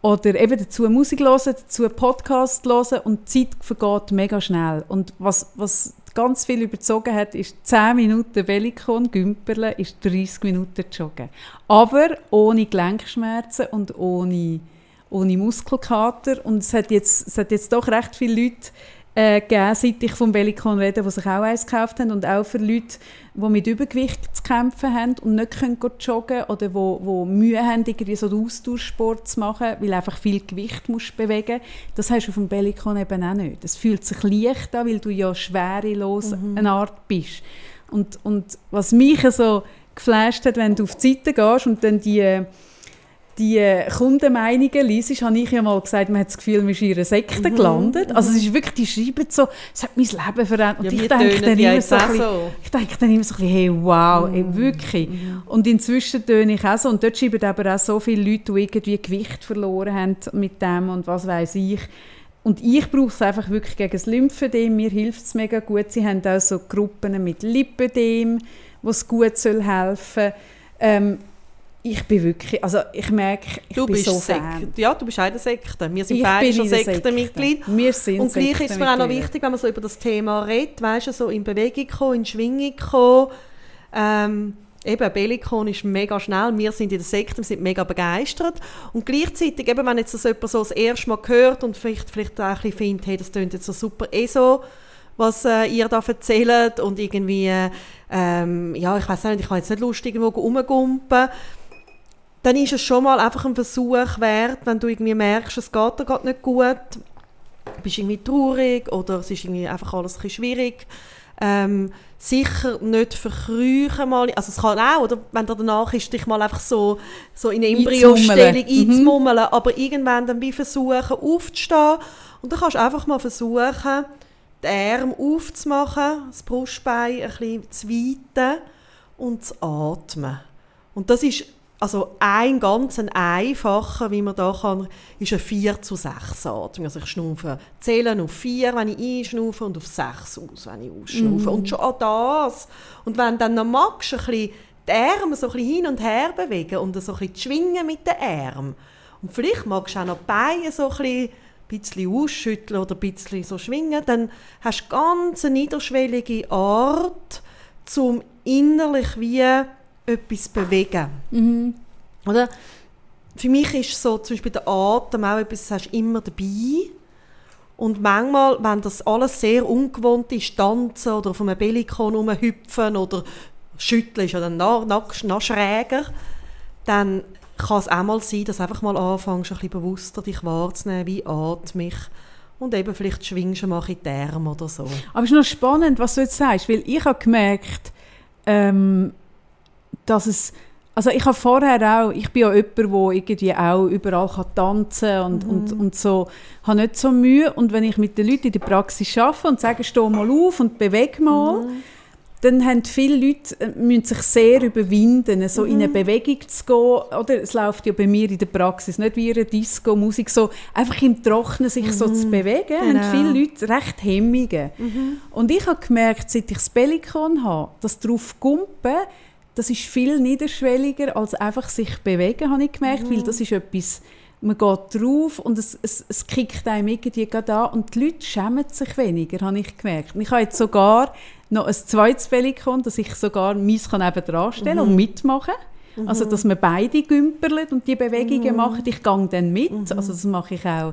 Oder eben dazu Musik hören, dazu Podcast hören und die Zeit vergeht mega schnell. Und was, was ganz viel überzogen hat, ist 10 Minuten Bellikon gümperle, ist 30 Minuten joggen. Aber ohne Gelenkschmerzen und ohne, ohne Muskelkater. Und es hat, jetzt, es hat jetzt doch recht viele Leute äh, gegeben, seit ich vom Bellikon rede, die sich auch eins gekauft haben. Und auch für Leute, die mit Übergewicht zu kämpfen haben und nicht können gehen joggen oder wo, wo Mühe haben, irgendwie so den Austauschsport zu machen, weil einfach viel Gewicht musst bewegen Das hast du auf dem eben auch nicht. Es fühlt sich leicht an, weil du ja schwerelos eine Art bist. Und, und was mich so geflasht hat, wenn du auf die Seite gehst und dann die die Kundenmeinungen liest, habe ich ja mal gesagt, man hat das Gefühl, man ist in einer Sekte gelandet. Also es ist wirklich, die schreiben so, es hat mein Leben verändert. Und Ja, ich denke dann immer so, bisschen, so. ich denke dann immer so ein bisschen, hey, wow, ey, wirklich. Und inzwischen töne ich auch so. Und dort schreiben aber auch so viele Leute, die irgendwie Gewicht verloren haben mit dem und was weiß ich. Und ich brauche es einfach wirklich gegen das Lymphödem. Mir hilft es mega gut. Sie haben auch so Gruppen mit Lipödem, wo es gut soll helfen ähm, Ich bin wirklich, also ich merke, ich Du bin bist so Sekte. Fan. Ja, du bist eine Sekte. Wir sind beide schon. Sektenmitglied. Wir sind Und gleich ist es mir auch noch wichtig, wenn man so über das Thema redet, weißt du, so in Bewegung kommen, in Schwingung kommen. Ähm, eben, Bellikon ist mega schnell. Wir sind in der Sekte, wir sind mega begeistert. Und gleichzeitig, eben, wenn jetzt das jemand so das erste Mal hört und vielleicht, vielleicht auch ein bisschen findet, hey, das klingt jetzt so super eh so, was äh, ihr da erzählt und irgendwie, äh, ähm, ja, ich weiß nicht, ich kann jetzt nicht lustig irgendwo rumgumpen, dann ist es schon mal einfach ein Versuch wert, wenn du irgendwie merkst, es geht dir gerade nicht gut, bist irgendwie traurig oder es ist irgendwie einfach alles ein bisschen schwierig. Ähm, sicher nicht verkrüchen mal, also es kann auch, oder wenn du danach ist, dich mal einfach so, so in eine Embryostellung Einzumummeln. Mhm. aber irgendwann dann wie versuchen aufzustehen und dann kannst du einfach mal versuchen, die Arme aufzumachen, das Brustbein ein bisschen zu weiten und zu atmen. Und das ist also ein ganz ein einfacher, wie man da kann, ist ein 4 zu 6 Atmung. Also ich schnaufe, zähle auf 4, wenn ich einschnaufe und auf 6 aus, wenn ich ausschnaufe. Und schon an das. Und wenn dann noch magst, ein bisschen die Arme so ein bisschen hin und her bewegen und so ein bisschen schwingen mit den Armen. Und vielleicht magst du auch noch die Beine so ein bisschen, ein bisschen ausschütteln oder ein bisschen so schwingen, dann hast du ganz eine niederschwellige Art, zum innerlich wie etwas bewegen. Oder? Für mich ist so zum Beispiel der Atem auch etwas, das hast du immer dabei. Und manchmal, wenn das alles sehr ungewohnt ist, tanzen oder auf einem Bellikon rumhüpfen oder schütteln ist ja dann noch, noch, noch schräger, dann kann es auch mal sein, dass du einfach mal anfängst, ein bisschen bewusster dich wahrzunehmen, wie atme ich. Und eben vielleicht schwingst du mal in die Arme oder so. Aber es ist noch spannend, was du jetzt sagst, weil ich habe gemerkt, ähm, dass es, also ich habe vorher auch, ich bin ja jemand, der irgendwie auch überall kann tanzen und, und, und so, habe nicht so Mühe und wenn ich mit den Leuten in der Praxis arbeite und sage, steh mal auf und bewege mal, dann haben viele Leute, äh, müssen sich sehr überwinden, so in eine Bewegung zu gehen. Oder es läuft ja bei mir in der Praxis nicht wie eine Disco, Musik, so einfach im Trocknen sich so zu bewegen, haben Genau. viele Leute recht Hemmungen. Und ich habe gemerkt, seit ich das Bellikon habe, dass drauf Gumpen, das ist viel niederschwelliger als einfach sich bewegen, habe ich gemerkt, weil das ist etwas, man geht drauf und es, es, es kickt einem irgendwie gerade an und die Leute schämen sich weniger, habe ich gemerkt. Und ich habe jetzt sogar noch ein zweites Bellikon, dass ich sogar meins kann eben dran stellen und mitmachen Also, dass wir beide gümperlen und die Bewegungen machen. Ich gehe dann mit. Also, das mache ich auch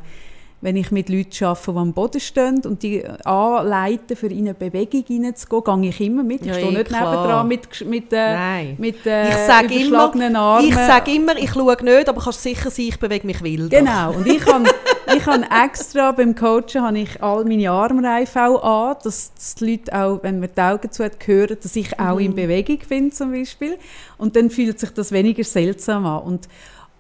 wenn ich mit Leuten arbeite, die am Boden stehen und die anleiten, für in eine Bewegung hineinzugehen, gehe ich immer mit. Ich Ja, stehe eh, nicht klar. nebendran mit, mit, äh, mit äh, Ich sage immer, überschlagenen Armen. ich sage immer, ich schaue nicht, aber kannst sicher sein, ich bewege mich wild. Genau, und ich habe ich han extra beim Coachen habe ich all meine Armreife auch an, dass, dass die Leute auch, wenn man die Augen zu hat, hören, dass ich auch Mhm. in Bewegung bin zum Beispiel. Und dann fühlt sich das weniger seltsam an. Und,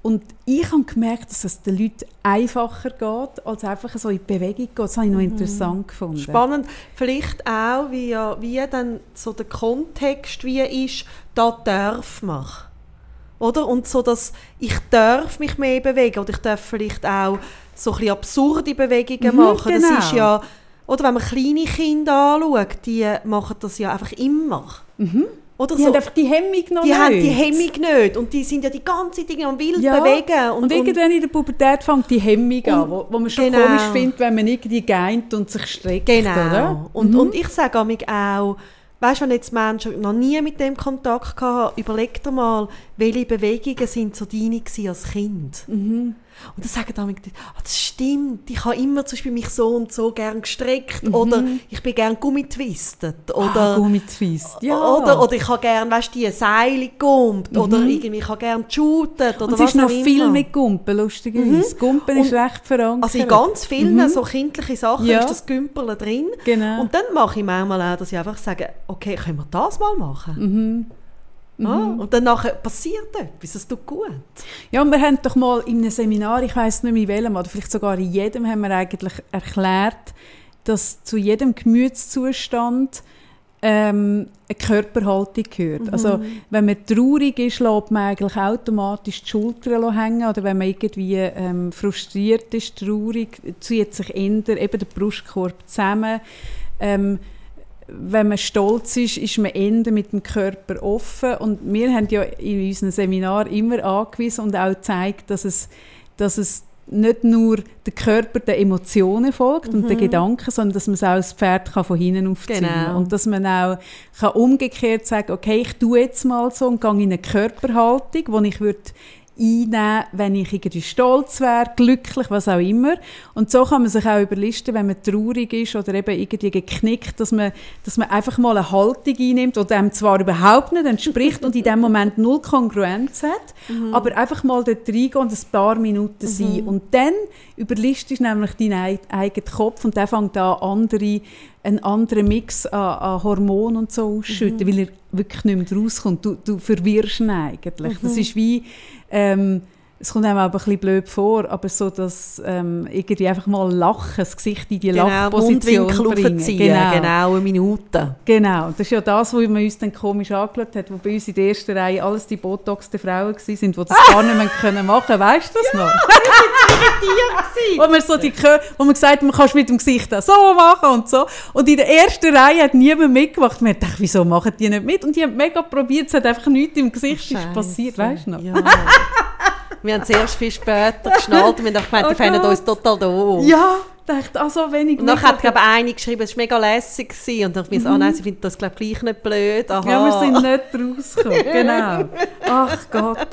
und ich habe gemerkt, dass es den Leuten einfacher geht, als einfach so in die Bewegung geht. Das habe ich noch interessant gefunden. Spannend, vielleicht auch, wie, ja, wie dann so der Kontext wie ist, da darf man. Oder? Und so, dass ich darf mich mehr bewegen oder ich darf vielleicht auch so ein bisschen absurde Bewegungen Mhm, machen. Das genau. ist ja, oder wenn man kleine Kinder anschaut, die machen das ja einfach immer. Oder Die so, haben einfach die Hemmung noch die nicht. haben die Hemmung nicht und die sind ja die ganze Zeit am wild Ja, bewegen. Und, irgendwann in der Pubertät fängt die Hemmung an, wo, wo man schon Genau. komisch findet, wenn man irgendwie geint und sich streckt. Genau. Oder? Und, Mhm. und ich sage auch, weißt du, wenn jetzt Menschen noch nie mit dem Kontakt hatten, überleg dir mal, welche Bewegungen sind so deine als Kind. Mhm. Und dann sagen amig, ah, das stimmt, ich habe immer zum Beispiel mich so und so gern gestreckt oder ich bin gern gummitwistet ah, oder Gummitwist. Ja. oder, oder ich habe gern, weißt du, die Seile gumpt oder irgendwie ich habe gern geshootet oder und es ist noch auch viel immer. mit Gumpen, lustigerweise. Gumpen ist Und- recht verankert. Also in ganz vielen so kindlichen Sachen Mhm. Ja. ist das Gümpeln drin. Genau. Und dann mache ich manchmal auch, dass ich einfach sage, okay, können wir das mal machen? Mhm. Ah, und dann nachher passiert etwas, es tut gut. Ja, und wir haben doch mal in einem Seminar, ich weiß nicht mehr in welchem, oder vielleicht sogar in jedem, haben wir eigentlich erklärt, dass zu jedem Gemütszustand ähm, eine Körperhaltung gehört. Also wenn man traurig ist, lässt man eigentlich automatisch die Schultern hängen oder wenn man irgendwie ähm, frustriert ist, traurig, zieht sich eher eben der Brustkorb zusammen. Ähm, wenn man stolz ist, ist man eher mit dem Körper offen. Und wir haben ja in unserem Seminar immer angewiesen und auch gezeigt, dass es, dass es nicht nur der Körper den Emotionen folgt und den Gedanken, sondern dass man es auch das Pferd kann von hinten aufziehen kann. Genau. Und dass man auch kann umgekehrt sagen okay, ich tue jetzt mal so und gehe in eine Körperhaltung, wo ich würde einnehmen, wenn ich irgendwie stolz wäre, glücklich, was auch immer. Und so kann man sich auch überlisten, wenn man traurig ist oder eben irgendwie geknickt, dass man, dass man einfach mal eine Haltung einnimmt, die dem zwar überhaupt nicht entspricht und in dem Moment null Kongruenz hat, aber einfach mal dort reingehen und ein paar Minuten sein. Und dann überlistest du nämlich deinen ei- eigenen Kopf und der fängt an, andere, einen anderen Mix an, an Hormonen und so ausschütten, weil er wirklich nicht mehr rauskommt. Du, du verwirrst ihn eigentlich. Das ist wie, ähm, es kommt einem auch ein bisschen blöd vor, aber so, dass ähm, irgendwie einfach mal lachen, das Gesicht in die Genau, Lachposition bringen. aufziehen, genau. eine Minute. Genau, das ist ja das, wo man uns dann komisch angeschaut hat, wo bei uns in der ersten Reihe alles die botoxten Frauen waren, die das gar nicht mehr können machen Weißt du das noch? Wo man so die Kö wo man gesagt hat, man kannst mit dem Gesicht so machen und so. Und in der ersten Reihe hat niemand mitgemacht. Man dachte, wieso machen die nicht mit? Und die haben mega probiert, es hat einfach nichts im Gesicht ist passiert, weißt du noch? Ja. wir haben erst viel später geschnallt und wir haben gemeint, die Oh finden Gott. uns total doof. Ja, dachte, ah, so wenig Und nachher hat glaube eine geschrieben, es war mega lässig gewesen. und dann dachte ich, ah nein, sie findet das glaube ich gleich nicht blöd. Aha. Mhm. Ja, wir sind nicht rausgekommen, genau. Ach Gott,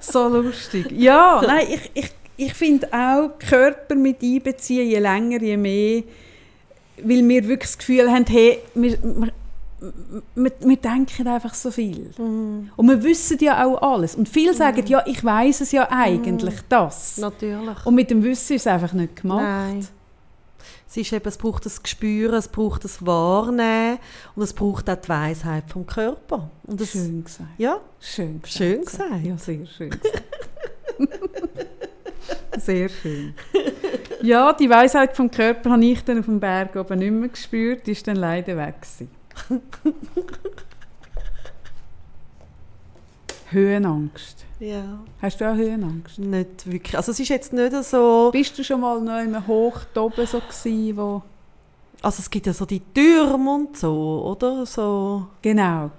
so lustig. Ja, nein, ich, ich, ich finde auch, Körper mit einbeziehen, je länger, je mehr, weil wir wirklich das Gefühl haben, hey, wir, wir, wir, wir denken einfach so viel. Mhm. Und wir wissen ja auch alles. Und viele sagen, ja, ich weiß es ja eigentlich, das. Natürlich. Und mit dem Wissen ist es einfach nicht gemacht. Nein. Es, ist eben, es braucht das Gespür, es braucht das Wahrnehmen und es braucht auch die Weisheit vom Körper. Und das, Schön gesagt. Ja, Schön gesagt. Schön gesagt. Ja, sehr schön. sehr schön. Ja, die Weisheit vom Körper habe ich dann auf dem Berg oben nicht mehr gespürt, ist dann leider weg. gewesen. Höhenangst. ja, Hast du auch Höhenangst? nicht wirklich. Also es ist jetzt nicht so... Bist du schon mal noch immer hoch oben so gewesen, wo... Also es gibt ja so die Türme und so, oder? So. Genau.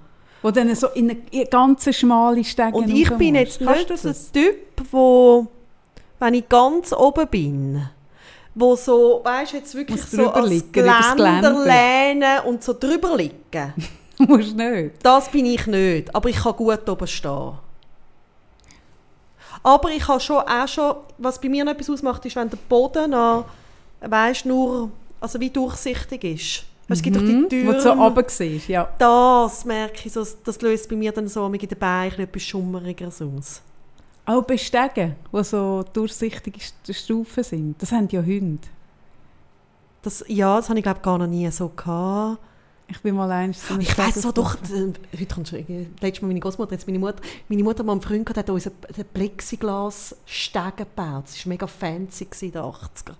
Wo dann so in eine in ganz schmale Stege Und ich bin jetzt nicht der das? Typ, wo, wenn ich ganz oben bin, wo so, weißt du, jetzt wirklich Muss so als liegen, übers Geländer Geländer. lehnen und so drüber liegen. musst nicht. Das bin ich nicht, aber ich kann gut oben stehen. Aber ich habe schon auch schon, was bei mir noch etwas ausmacht, ist, wenn der Boden noch weißt nur, also wie durchsichtig ist. Es gibt doch die Mhm, Türen. Wo du so runter siehst, ja. Das merke ich, so, das löst bei mir dann so mit den Beinen etwas Schummerigeres aus. Auch Bestegen, wo so durchsichtige St- Stufen sind. Das haben ja Hunde. Das, ja, das habe ich glaube gar noch nie so gehabt. Ich bin mal eins so Ich weiß so doch, äh, heute kommt schon, letztes Mal meine Großmutter, jetzt meine Mutter. Meine Mutter hat mal einen Freund gehabt, der hat uns einen Plexiglas-Stegen gebaut. Das war mega fancy in den 80er.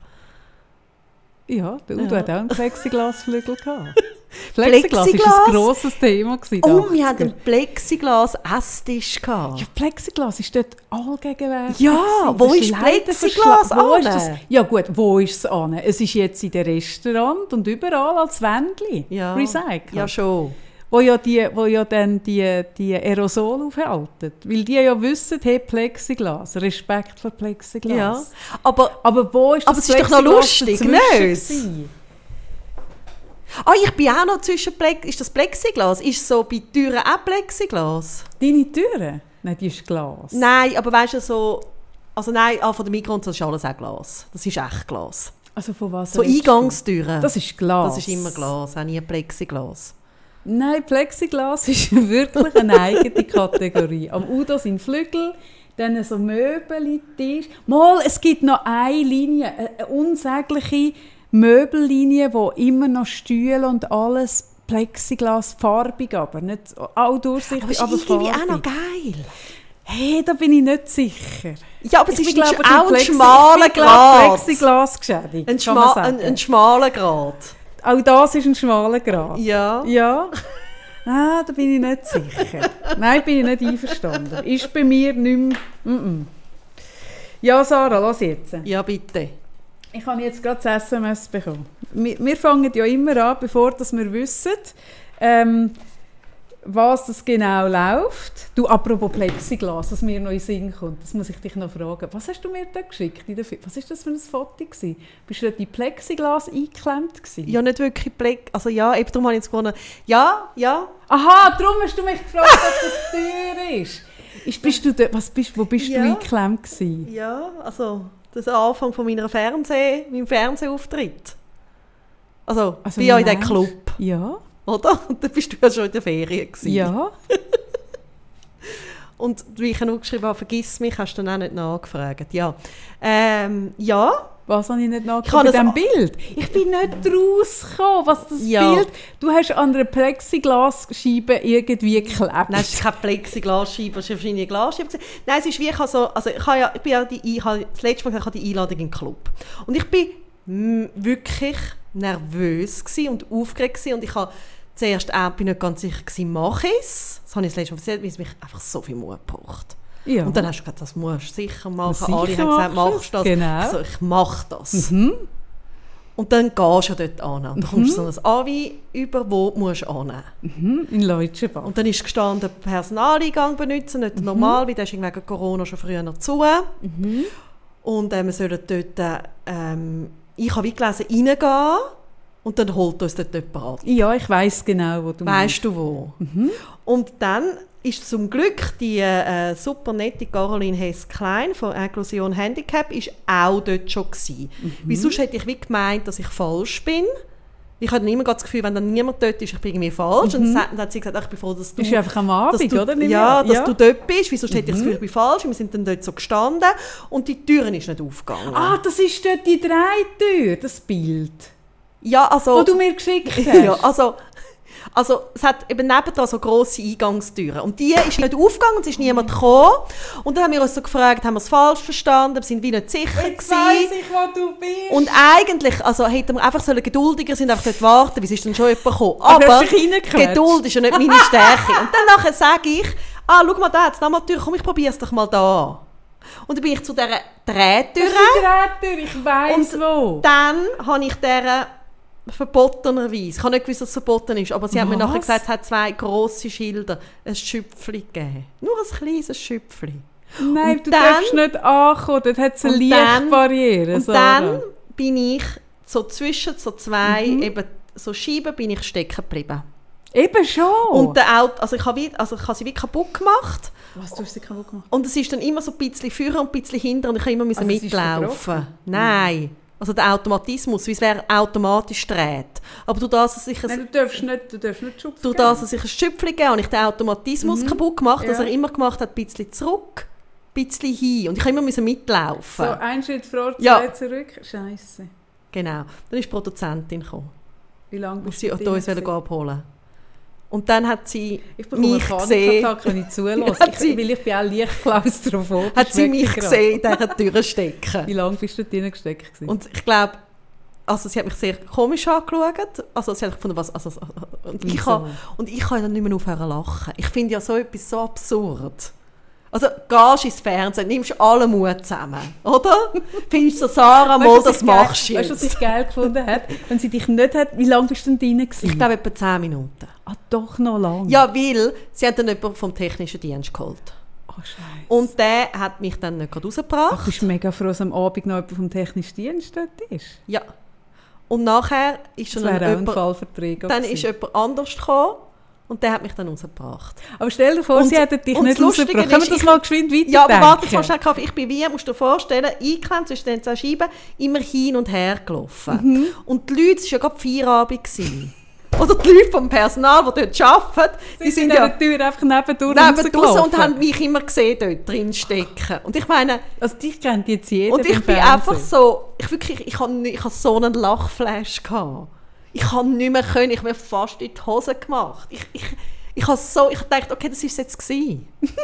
Ja, der Udo Ja. hat auch einen Plexiglasflügel gehabt. Plexiglas war ein grosses Thema. gewesen, Oh, wir hatten 80er. einen Plexiglas-Esstisch. Ja, Plexiglas ist dort allgegenwärtig. Ja, wo ist Plexiglas wo ist das? Ja gut, wo ist es an? Es ist jetzt in den Restaurant und überall als Wändchen Ja. recycelt. Ja, schon. Wo ja, die, wo ja dann die, die Aerosol aufhalten. Weil die ja wissen, hey, Plexiglas, Respekt vor Plexiglas. Ja. Aber, Aber wo ist Aber das es ist doch noch lustig, nicht? ah, ich bin auch noch zwischen Plex Ist das Plexiglas? Ist so bei Türen auch Plexiglas? Deine Türen? Nein, die ist Glas. Nein, aber weißt du, so... Also nein, ah, von der Mikro das ist alles auch Glas. Das ist echt Glas. Also von was So? Eingangstüren. Das ist Glas. Das ist immer Glas, auch nie Plexiglas. Nein, Plexiglas ist wirklich eine eigene Kategorie. Am Udo sind Flügel, dann so Möbel, Tisch. Mal, es gibt noch eine Linie, eine unsägliche Möbellinie, wo immer noch Stühle und alles Plexiglas farbig, aber nicht auch durchsichtig, Aber ist aber irgendwie farbig. auch noch geil. Hey, da bin ich nicht sicher. Ja, aber es ist, bin, ist glaub, auch ein schmaler Grad. Plexiglas geschädigt, Ein, schma ein, ein schmaler Grad. Auch das ist ein schmaler Grad. Ja. Ja? Ah, da bin ich nicht sicher. Nein, bin ich nicht einverstanden. Ist bei mir nicht mehr... Mm -mm. Ja, Sarah, lass jetzt. Ja, bitte. Ich habe jetzt gerade das SMS bekommen. Wir, wir fangen ja immer an, bevor dass wir wissen, ähm, was das genau läuft. Du, apropos Plexiglas, was mir noch in Sinn kommt, das muss ich dich noch fragen. Was hast du mir da geschickt? Was war das für ein Foto? Gewesen? Bist du dort in Plexiglas eingeklemmt? Gewesen? Ja, nicht wirklich Plex... Also ja, eben darum habe ich jetzt gewonnen. Ja, ja. Aha, darum hast du mich gefragt, ob das teuer ist. ist bist du dort, was bist, wo bist Ja. du eingeklemmt gewesen? Ja, also das Anfang von meiner Fernseh, meinem Fernsehauftritt. Also, Also, wie in diesem Club, Ja, oder? Und dann bist du ja schon in der Ferien gewesen. ja. Und wie ich noch geschrieben habe, vergiss mich, hast du dann auch nicht nachgefragt. Ja, ähm, ja. Was habe ich nicht Ich nachgeschaut habe bei diesem das- Bild? Ich bin nicht rausgekommen, was das Ja. Bild... Du hast an einer Plexiglasscheibe irgendwie geklebt. Nein, es ist keine Plexiglasscheibe, es ist wahrscheinlich eine Glasscheibe. Nein, es ist wie, ich habe so, also ich habe ja, ich bin ja die, ich habe das letzte Mal ich habe die Einladung in den Club. Und ich bin wirklich nervös und aufgeregt und ich habe zuerst auch, bin nicht ganz sicher gewesen, mache ich es? Das habe ich das letzte Mal erzählt, weil es mich einfach so viel Mut braucht. ja. Und dann hast du gesagt, das musst du sicher machen. Sicher Alle haben gesagt, machst du das? Genau. Also ich mache das. Mhm. Und dann gehst du dort an. Und dann kommst du so ein Avi über, wo du musst annehmen Mhm. In Leutschenbach. Und dann ist gestanden, Personaleingang benutzen, nicht normal, weil der ist wegen Corona schon früher noch zu. Und äh, wir sollen dort, ähm, ich habe wie gelesen, reingehen und dann holt uns dort jemand ab. Ja, ich weiß genau, wo du Weißt du wo? Und dann ist zum Glück die äh, super nette Caroline Hess-Klein von Inklusion Handicap ist auch dort schon gewesen. Weil sonst hätte ich wie gemeint, dass ich falsch bin. Ich hatte immer das Gefühl, wenn dann niemand dort ist, ich bin irgendwie falsch. Und dann hat- sie gesagt, ich bin froh, dass du... Bist du einfach am Abend, du, oder? Ja, dass du dort bist, weil sonst hätte ich das Gefühl, ich bin falsch. Und wir sind dann dort so gestanden und die Türen ist nicht aufgegangen. Ah, das ist dort die Drehtür, das Bild, ja, also... wo du mir geschickt hast. Ja, also, also es hat eben nebendran so grosse Eingangstüren. Und die ist nicht aufgegangen, es ist niemand gekommen. Und dann haben wir uns so gefragt, haben wir es falsch verstanden, wir sind wie nicht sicher Jetzt weiss gewesen. ich, wo du bist. Und eigentlich, also hätten wir einfach sollen geduldiger sind, einfach dort warten, bis ist dann schon jemand gekommen. Aber Aber? Geduld ist ja nicht meine Stärke. Und dann nachher sage ich, ah, schau mal da, jetzt nochmal die Tür, komm, ich probiere es doch mal da. Und dann bin ich zu dieser Drehtür. Drehtür, ich weiss Und wo. Dann habe ich dieser verbotenerweise, ich habe nicht gewusst, dass es verboten ist, aber sie hat mir Was? nachher gesagt, es hat zwei grosse Schilder, ein Schüpfli gegeben. Nur ein kleines Schüpfli. Nein, Und du dann- darfst nicht ankommen, dort hat es eine Lichtbarriere. Und Sarah. dann bin ich so zwischen so zwei Mhm. eben so Scheiben bin ich stecken geblieben. Eben schon. Und der Auto, also ich habe, wie, also ich habe sie wie kaputt gemacht Was, du hast sie kaputt gemacht? und es ist dann immer so ein bisschen vorher und ein bisschen hinter und ich habe immer Also mitlaufen. Nein. Also der Automatismus, wie es wäre automatisch dreht. Aber durch das, dass ich ein, Nein, du darfst nicht, du darfst nicht schubsen. durch das, dass ich ein Schüpfchen gegeben habe, ich den Automatismus kaputt gemacht, dass Ja. er immer gemacht hat, ein bisschen zurück, ein bisschen hin. Und ich musste immer müssen mitlaufen. So, ein Schritt vor, zwei Ja. zurück. Scheiße. Genau. Dann ist die Produzentin gekommen. Wie lange bist sie du hat drin uns abholen. Und dann hat sie Ich mich einen gesehen, wenn ich zulasse. Hat ich, sie- weil ich bin auch leicht klaustrophobisch. hat sie mich weggerannt. gesehen in dieser Tür stecken. Wie lange bist du drin gesteckt? gewesen? Und ich glaube, also sie hat mich sehr komisch angeschaut. Also sie hat gefunden, was... Also, und, ich habe, und ich kann dann nicht mehr aufhören zu lachen. Ich finde ja so etwas so absurd. Also gehst ins Fernsehen, nimmst alle Mut zusammen, oder? Findest du, Sarah, mal, das machst du Weißt du, was jetzt. ich geil gefunden habe? Wenn sie dich nicht hat, wie lange bist du denn drin? Gewesen? Ich glaube etwa 10 Minuten. ah, doch noch lang. Ja, weil sie hat dann jemanden vom technischen Dienst geholt. Oh, Scheiße. Und der hat mich dann nicht gerade Ach, rausgebracht. bist du mega froh, dass am Abend noch jemand vom technischen Dienst dort ist? Ja. Und nachher ist Das dann, ein jemand, dann ist jemand anders gekommen und der hat mich dann rausgebracht. Aber stell dir vor, Und- sie hätten dich nicht rausgebracht. Können wir das ich- mal geschwind weiterdenken? Ja, aber warte, jetzt schnell Kaffee. Ich bin wie, musst du dir vorstellen, eingeklemmt zwischen den zwei Scheiben, immer hin und her gelaufen. Mhm. Und die Leute, es war ja gerade Feierabend. gewesen. Oder die Leute vom Personal, die dort arbeiten, die Sie sind sind ja Tür einfach nebendurch neben draussen rausgelaufen. und haben mich immer gesehen, dort drin stecken. Und ich meine, Also dich kennt jetzt jeder und ich bin Fernsehen. einfach so, ich wirklich, ich habe ich hab so einen Lachflash gehabt. Ich habe nicht mehr können, ich habe mir fast in die Hose gemacht. Ich, ich, ich habe so, ich dachte, okay, das ist es jetzt gewesen.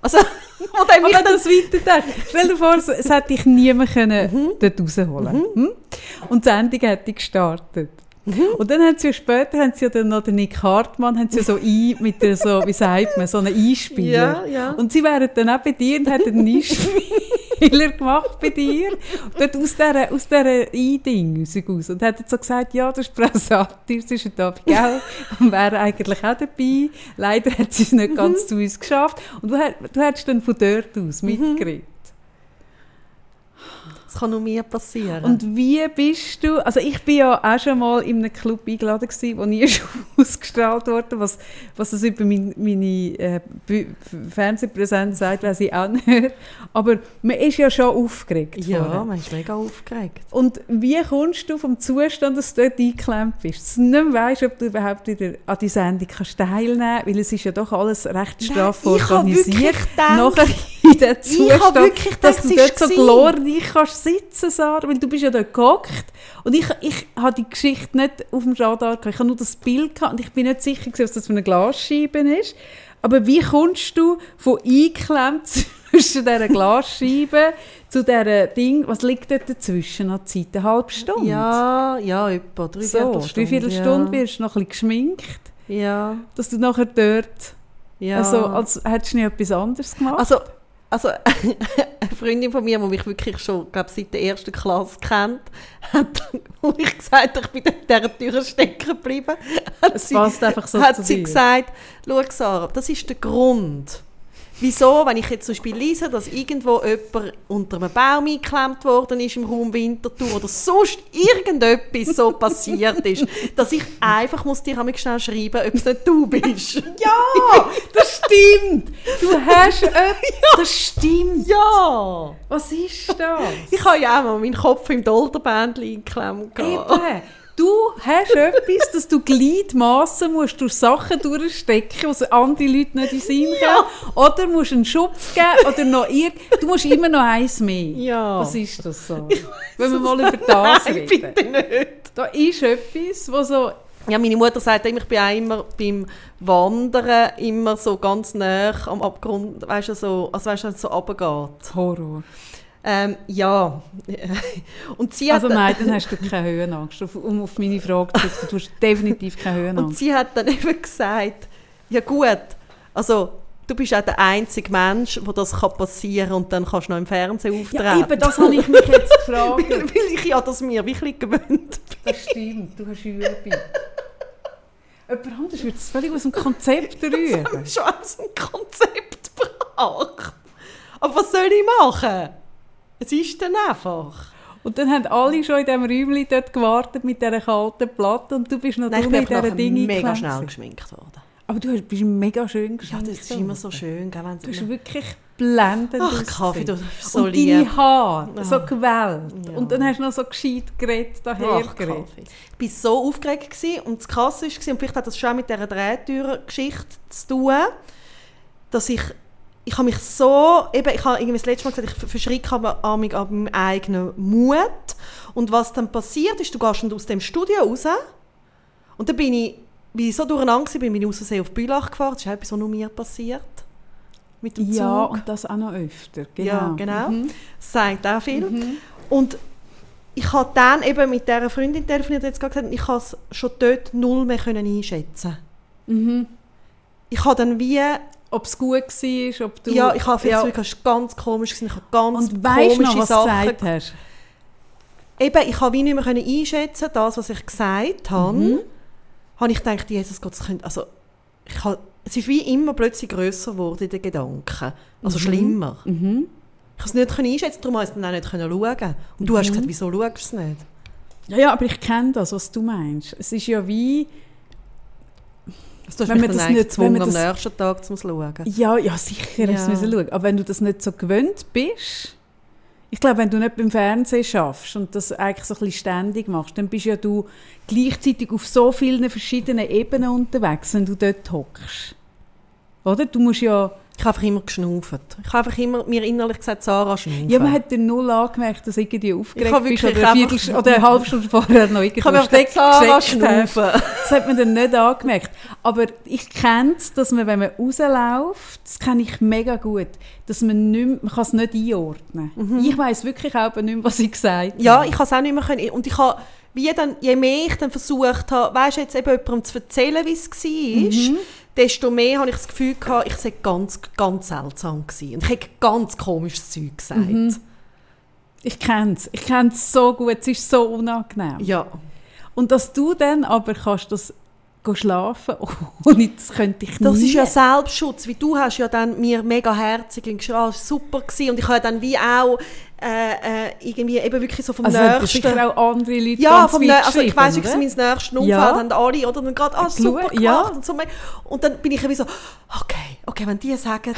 Also, und dann mich dann, das weiterdenkst, stell dir vor, es, es hätte dich niemand können Mhm. dort rausholen hm? Und die Sendung hätte gestartet. Mhm. Und dann haben sie ja später haben sie ja dann noch den Nick Hartmann haben sie ja so ein, mit der so, wie sagt man, so einen Einspieler. Ja, ja. Und sie wären dann auch bei dir und hätten einen Einspieler gemacht bei dir. Und dort aus dieser, aus dieser Ein-Ding raus. Und hätten so gesagt, ja, das ist Präsatier, das ist ein Abend, gell? Und wäre eigentlich auch dabei. Leider hat sie es nicht ganz Mhm. zu uns geschafft. Und du, du hättest dann von dort aus Mhm. Das kann nur mir passieren. Und wie bist du, also ich bin ja auch schon mal in einem Club eingeladen gewesen, wo nie schon ausgestrahlt wurde, was, was das über mein, meine äh, Fernsehpräsenz sagt, weiß ich auch nicht. Aber man ist ja schon aufgeregt ja, vorher. man ist mega aufgeregt. Und wie kommst du vom Zustand, dass du dort eingeklemmt bist, dass du nicht mehr weißt, ob du überhaupt wieder an die Sendung kannst teilnehmen kannst, weil es ist ja doch alles recht straff Nein, ich habe organisiert. wirklich gedacht- In den Ich habe wirklich dass gedacht, du es dort so glorreich kannst sitzen, Sarah, weil du bist ja dort gehockt und ich, ich habe die Geschichte nicht auf dem Radar gehabt, ich habe nur das Bild gehabt und ich bin nicht sicher gewesen, was das für eine Glasscheibe ist. Aber wie kommst du von eingeklemmt zwischen dieser Glasscheibe zu dieser Ding, was liegt dort dazwischen an Zeit? Eine halbe Stunde? Ja, ja, etwa drei so, Viertelstunde. dreiviertel Stunde ja. wirst du noch ein bisschen geschminkt, Ja, dass du nachher dort, ja. also als hättest du nicht etwas anderes gemacht. Also, also eine Freundin von mir, die mich wirklich schon, glaube seit der ersten Klasse kennt, hat, ich gesagt ich bin in dieser Tür stecken geblieben, hat, es sie, passt einfach so hat zu sie dir. gesagt, schau Sarah, das ist der Grund, wieso, wenn ich jetzt zum Beispiel lese, dass irgendwo jemand unter einem Baum eingeklemmt worden ist im Raum Winterthur oder sonst irgendetwas so passiert ist, dass ich einfach muss dir einmal schnell schreiben, ob es nicht du bist. Ja, das stimmt. Du hast etwas. Das stimmt. ja! Was ist das? Ich habe ja auch mal meinen Kopf im Dolderbändchen eingeklemmt. Eben. Du hast etwas, dass du Gliedmassen musst durch Sachen durchstecken, die andere Leute nicht in Sinn kommen. Oder musst einen Schubs geben oder noch irgend... Du musst immer noch eins mehr. Ja. Was ist das so? Wenn wir mal über das Nein, reden. bitte nicht. Da ist etwas, was so... Ja, meine Mutter sagt immer, ich bin auch immer beim Wandern immer so ganz nah am Abgrund, weißt du, so, also weißt du, so runtergeht. Horror. Ähm, ja. Und sie hat, Also nein, dann hast du keine Höhenangst. Um auf meine Frage zu antworten, du hast definitiv keine und Höhenangst. sie hat dann eben gesagt, ja gut, also du bist auch der einzige Mensch, wo das kann passieren und dann kannst du noch im Fernsehen auftreten. Ja, eben, das habe ich mich jetzt gefragt. Weil ich ja das mir wirklich gewöhnt bin. Das stimmt, du hast Übung. Jemand anderes würde es völlig aus dem Konzept rühren. schon aus dem Konzept gebracht. Aber was soll ich machen? Es ist dann einfach. Und dann haben alle schon in diesem Räumchen dort gewartet mit dieser kalten Platte und du bist noch Nein, ich bin in Dingen mega schnell gewesen. geschminkt worden. Aber du bist mega schön Ja, geschminkt. das ist immer so schön, gell, wenn Du sie... wirklich blendend Ach. Kaffee, du bist so und lieb. deine Haare, Ja. so gewellt. Ja. Und dann hast du noch so gescheit geredet, Ach, dahergeredet. Kaffee. Ich war so aufgeregt gewesen und das Krasse war, und vielleicht hat das schon mit dieser Drehtür-Geschichte zu tun, dass ich, ich habe mich so, eben, ich habe irgendwie das letzte Mal gesagt, ich verschrecke aber an mich- an meinem eigenen Mut. Und was dann passiert ist, du gehst dann aus dem Studio raus und dann bin ich, wie ich so durcheinander war, bin ich aus Versehen auf Bülach gefahren. Das ist etwas, was nur mir passiert. Mit dem Ja, Zug. und das auch noch öfter. Genau. Ja, genau. Mhm. Das sagt auch viel. Und ich habe dann eben mit dieser Freundin telefoniert, jetzt gesagt, ich habe es schon dort null mehr können einschätzen. Mhm. Ich habe dann wie, Ob es gut war, ob du... ja, ich habe ja. ja. es war ganz komisch, gewesen. ich habe ganz Und weißt du komische noch, was du Sachen. gesagt hast? Eben, ich habe wie nicht mehr einschätzen, das, was ich gesagt habe. Mhm. Habe ich gedacht, Jesus Gott, das könnte, also, ich habe, es ist wie immer plötzlich grösser geworden in den Gedanken. Also Mhm. schlimmer. Mhm. Ich konnte es nicht einschätzen, darum konnte ich es dann auch nicht schauen. Und du hast Mhm. gesagt, wieso schaust du es nicht? Ja, ja, aber ich kenne das, was du meinst. Es ist ja wie... Also, du hast Wenn mich dann das eigentlich nicht- wenn gezwungen, man am das- nächsten Tag zu schauen. Ja, ja, sicher Ja. müssen schauen. Aber wenn du das nicht so gewöhnt bist... Ich glaube, wenn du nicht beim Fernsehen schaffst und das eigentlich so ein bisschen ständig machst, dann bist ja du gleichzeitig auf so vielen verschiedenen Ebenen unterwegs, wenn du dort hockst. Oder? Du musst ja... Ich habe einfach immer geschnauft. Ich habe einfach immer mir innerlich gesagt, Sarah schnaufen. Ja, man hat dir null angemerkt, dass du irgendwie aufgeregt habe bist wirklich oder eine, Viertel, oder eine halbe Stunde vorher noch ich irgendwo habe gesteckt- Sarah schnaufen. Das hat man dann nicht angemerkt. Aber ich kenne es, dass man, wenn man rausläuft, das kenne ich mega gut, dass man nicht mehr, man kann es nicht einordnen Ich weiß wirklich auch nicht mehr, was ich gesagt habe. Mhm. Ja, ich kann es auch nicht mehr können. Und ich habe, wie dann, je mehr ich dann versucht habe, weißt du, jetzt eben jemandem zu erzählen, wie es war, Mhm. Desto mehr habe ich das Gefühl gehabt, ich sei ganz, ganz seltsam gewesen. Und ich habe ganz komisches Zeug gesagt. Mhm. Ich kenne es. Ich kenne es so gut. Es ist so unangenehm. Ja. Und dass du dann aber kannst das schlafen ohne das könnte ich Das nie. ist ja Selbstschutz, wie du hast ja dann mir mega herzig und geschrieben, ah, super gewesen. und ich habe dann wie auch äh, äh, irgendwie eben wirklich so vom also nächsten... sicher auch andere Leute Ja, vom Nä also ich weiss wirklich, mein nächsten Umfeld Ja. haben alle, oder dann gerade, ah, super gemacht ja. und so. Und dann bin ich wie so, okay, okay, wenn die sagen,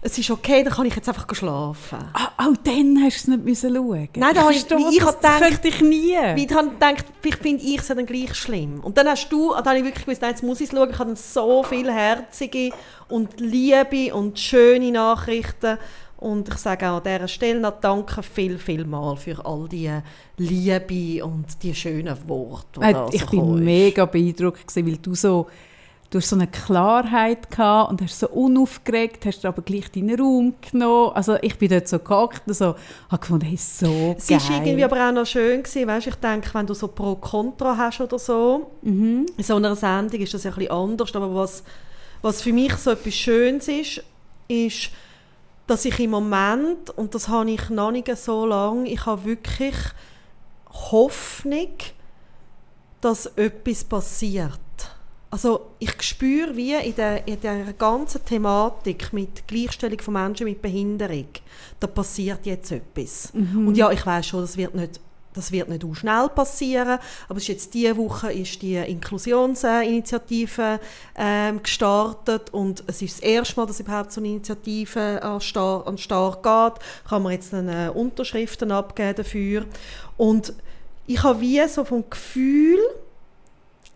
es ist okay, dann kann ich jetzt einfach schlafen. Ah, auch dann hast du es nicht müssen schauen. Nein, da habe ich- wie ich gedacht- ich nie. Ich habe gedacht, vielleicht finde ich es dann gleich schlimm. Und dann hast du, dann habe ich wirklich gewusst, nein, jetzt muss ich es schauen. Ich habe dann so viele herzige und liebe und schöne Nachrichten. Und ich sage auch an dieser Stelle noch danke viel, viel mal für all die Liebe und die schönen Worte, die Äh, ich bin mega beeindruckt, gewesen, weil du so, du hast so eine Klarheit gehabt und hast so unaufgeregt, hast aber gleich deinen Raum genommen. Also ich bin dort so gehockt und so, habe gefunden, hey, so Es geil. war irgendwie aber auch noch schön, gewesen, weißt, ich denke, wenn du so Pro Contra hast oder so, Mhm. in so einer Sendung ist das ja ein bisschen anders, aber was, was für mich so etwas Schönes ist, ist, dass ich im Moment, und das habe ich noch nicht so lange, ich habe wirklich Hoffnung, dass etwas passiert. Also ich spüre wie in der, in der ganzen Thematik mit Gleichstellung von Menschen mit Behinderung, da passiert jetzt etwas. Und ja, ich weiß schon, das wird nicht das wird nicht auch schnell passieren, aber es ist jetzt diese Woche ist die Inklusionsinitiative ähm, gestartet und es ist das erste Mal, dass überhaupt so eine Initiative an, den Start geht. Kann man jetzt äh, Unterschriften abgeben dafür und ich habe wie so vom Gefühl,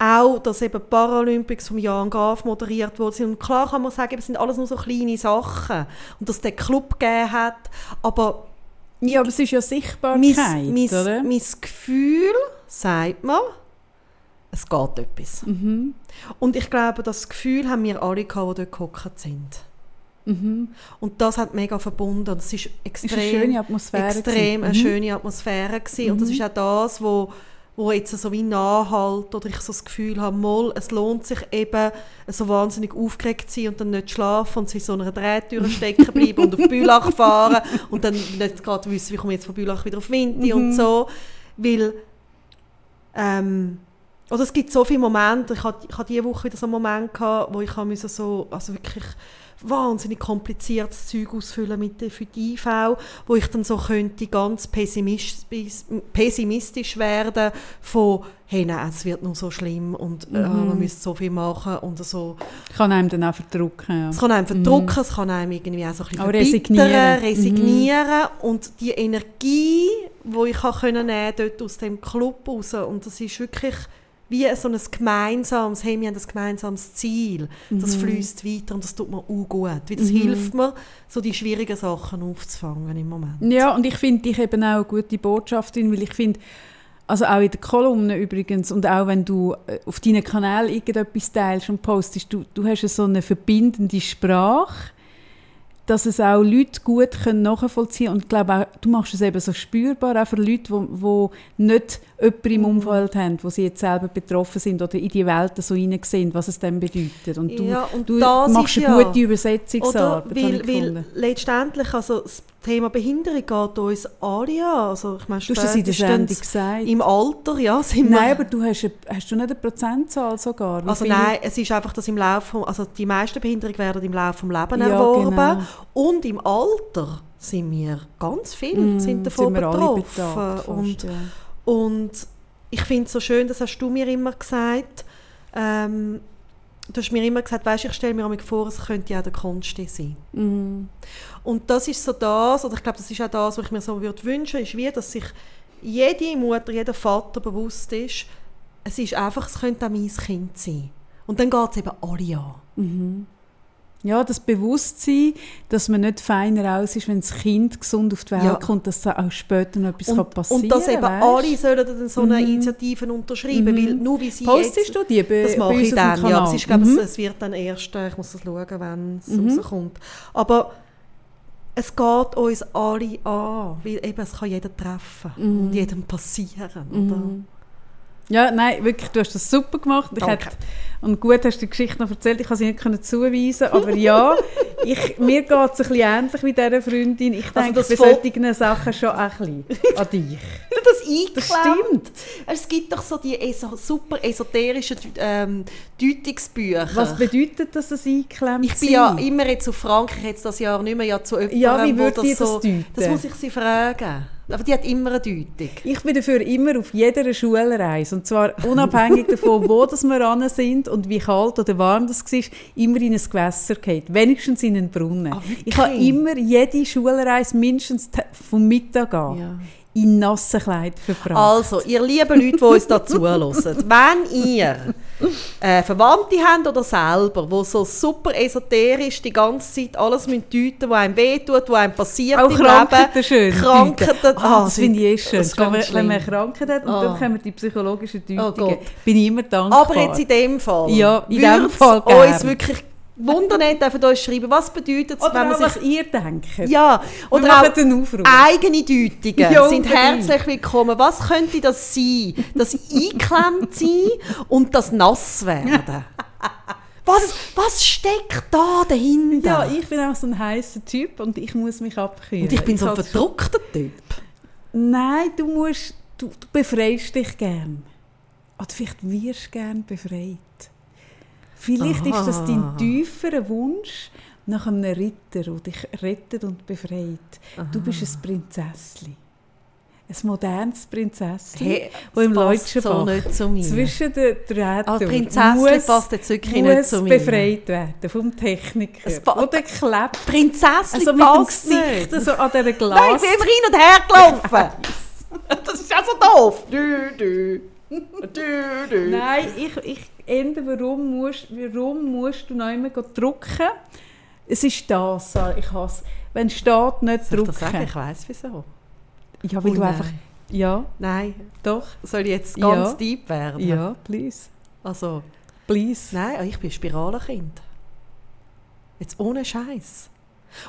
auch, dass eben Paralympics vom Jan Graf moderiert worden Und klar kann man sagen, es sind alles nur so kleine Sachen. Und dass den Club gegeben hat. Aber Ja, aber es ist ja mein, Sichtbarkeit, mein, oder? mein Gefühl sagt mir, es geht etwas. Mhm. Und ich glaube, das Gefühl haben wir alle gehabt, die dort gehockt sind. Mhm. Und das hat mega verbunden. Und Es ist war extrem, eine schöne Atmosphäre. extrem eine Mhm. schöne Atmosphäre gewesen. Und das ist auch das, wo, wo jetzt so wie nachhalt oder ich so das Gefühl habe, mal, es lohnt sich eben, so wahnsinnig aufgeregt zu sein und dann nicht schlafen und in so einer Drehtür stecken bleiben und auf Bülach fahren und dann nicht gerade wissen, wie komme ich jetzt von Bülach wieder auf Winti Mhm. und so. Weil, ähm, Also es gibt so viele Momente, ich hatte, ich hatte diese Woche wieder so einen Moment, gehabt, wo ich musste so, also wirklich wahnsinnig kompliziertes Zeug ausfüllen mit der, für die IV, wo ich dann so könnte ganz pessimistisch, pessimistisch werden von hey nein, es wird nur so schlimm und äh, Mhm. man müsste so viel machen und so. Kann einem dann auch verdrücken. Ja. Es kann einem verdrücken, es kann einem irgendwie auch so ein bisschen Auch resignieren. Mhm. resignieren und die Energie, die ich habe können nehmen dort aus dem Club raus und das ist wirklich wie so ein gemeinsames, hey, wir haben ein gemeinsames Ziel, das Mhm. fließt weiter und das tut mir auch gut, weil das hilft mir, so die schwierigen Sachen aufzufangen im Moment. Ja, und ich finde dich eben auch eine gute Botschafterin, weil ich finde, also auch in den Kolumnen übrigens und auch wenn du äh, auf deinen Kanal irgendetwas teilst und postest, du, du hast so eine verbindende Sprache, dass es auch Leute gut können nachvollziehen können. Und ich glaube auch, du machst es eben so spürbar, auch für Leute, die nicht jemanden im Umfeld haben, wo sie jetzt selber betroffen sind oder in die Welt so hineinsehen, was es dann bedeutet. Und du, Ja, und du machst eine ja- gute Übersetzungsarbeit, Oder? Weil, weil letztendlich, also das Thema Behinderung geht uns alle an. Also, ich meine, Du hast das in der Sendung gesagt. Im Alter, ja, sind wir... Nein, aber du hast, hast du nicht eine Prozentzahl sogar? Wie Also nein, es ist einfach, dass im Laufe, also die meisten Behinderungen werden im Laufe des Lebens Ja, erworben genau. und im Alter sind wir ganz viel Mm, sind davon sind wir betroffen betagt und, ja. und ich finde es so schön, das hast du mir immer gesagt, ähm, du hast mir immer gesagt, weißt, ich stelle mir vor, es könnte ja auch der Konsti sein. Mhm. Und das ist so das, oder ich glaube, das ist auch das, was ich mir so würde wünschen, ist wie, dass sich jede Mutter, jeder Vater bewusst ist, es ist einfach, es könnte auch mein Kind sein. Und dann geht es eben alle an. Ja, das Bewusstsein, dass man nicht feiner aus ist, wenn das Kind gesund auf die Welt Ja. kommt, dass da auch später noch etwas Und, kann passieren und dass eben weisst? alle sollen dann so eine Mhm. Initiative unterschreiben, Mhm. weil nur wie sie Postest jetzt... du die bei, Das bei mache uns ich dann, ja. Aber es, ist, glaube, Mhm. es, es wird dann erst, äh, ich muss das schauen, wenn es Mhm. rauskommt. Aber es geht uns alle an, weil eben es kann jeder treffen Mhm. und jedem passieren. Oder? Ja, nein, wirklich, du hast das super gemacht. Ich Danke. hätte, und gut hast du die Geschichte noch erzählt, ich kann sie nicht können zuweisen, aber ja, ich, mir geht es ein bisschen ähnlich wie dieser Freundin. Ich Also denke das bei solchen Sachen schon ein bisschen an dich. Das Das eingeklemmt. stimmt. Es gibt doch so die eso super esoterischen ähm, Deutungsbücher. Was bedeutet das, das eingeklemmt ich bin ja immer jetzt auf Frankreich, jetzt das Jahr nicht mehr ja zu jemandem, Ja, wie wo würde die das so... deuten? Das muss ich sie fragen. Aber die hat immer eine Deutung. Ich bin dafür immer auf jeder Schulreise. Und zwar unabhängig davon, wo das wir ran sind und wie kalt oder warm das war, immer in ein Gewässer geht. Wenigstens in einen Brunnen. Wirklich? ich habe immer jede Schulreise mindestens vom Mittag an Ja. In nassen Kleidern verbracht. Also, ihr lieben Leute, die uns da zuhören, wenn ihr äh, Verwandte habt oder selber, die so super esoterisch die ganze Zeit alles müssen deuten wo einem wehtut, wo einem passiert auch im Krankheiten Leben. Krankheiten. Ah, ah, das finde ich eh schön. das wenn, man, wenn man Krankheit hat und Ah. dann kommen die psychologischen Oh Deutungen. Gott. bin ich immer dankbar. Aber jetzt in dem Fall. Ja, in dem Fall uns gern. wirklich wundern, nicht dürfen uns schreiben, was bedeutet es, wenn man was sich... ihr denkt. Ja, Wir oder machen auch den Aufruf. eigene Deutungen Ja, sind herzlich willkommen. Was könnte das sein? Das eingeklemmt sein und das nass werden. Was, was steckt da dahinter? Ja, ich bin auch so ein heißer Typ und ich muss mich abkühlen. und ich bin so ein verdruckter Typ. Nein, du musst, du, du befreist dich gern. Oder vielleicht wirst du gern befreit. Vielleicht ist das dein Aha. tieferer Wunsch nach einem Ritter, der dich rettet und befreit. Du bist ein Prinzesschen. Ein modernes Prinzesschen, Hey, wo im das passt Leutschenbach so nicht zu mir. zwischen den Drähten Ah, Prinzesschen muss, passt jetzt wirklich nicht zu mir. befreit werden vom Techniker. Es Oder klebt Prinzessin also mit dem Gesicht nicht. so an dieser Nein, Glas. ich bin immer hin und her gelaufen. das ist ja so doof. Dü, dü. Dü, dü. Nein, ich, ich ende, warum musst, warum musst du noch immer drucken? Es ist das, ich hasse. Wenn steht, nicht Soll ich das sagen? Ich weiss wieso. Ja, weil Oh du nein. einfach... Ja, Nein, doch. soll ich jetzt ganz Ja. deep werden? Ja, please. Also, Please. nein, ich bin Spiralenkind. Jetzt ohne Scheiß.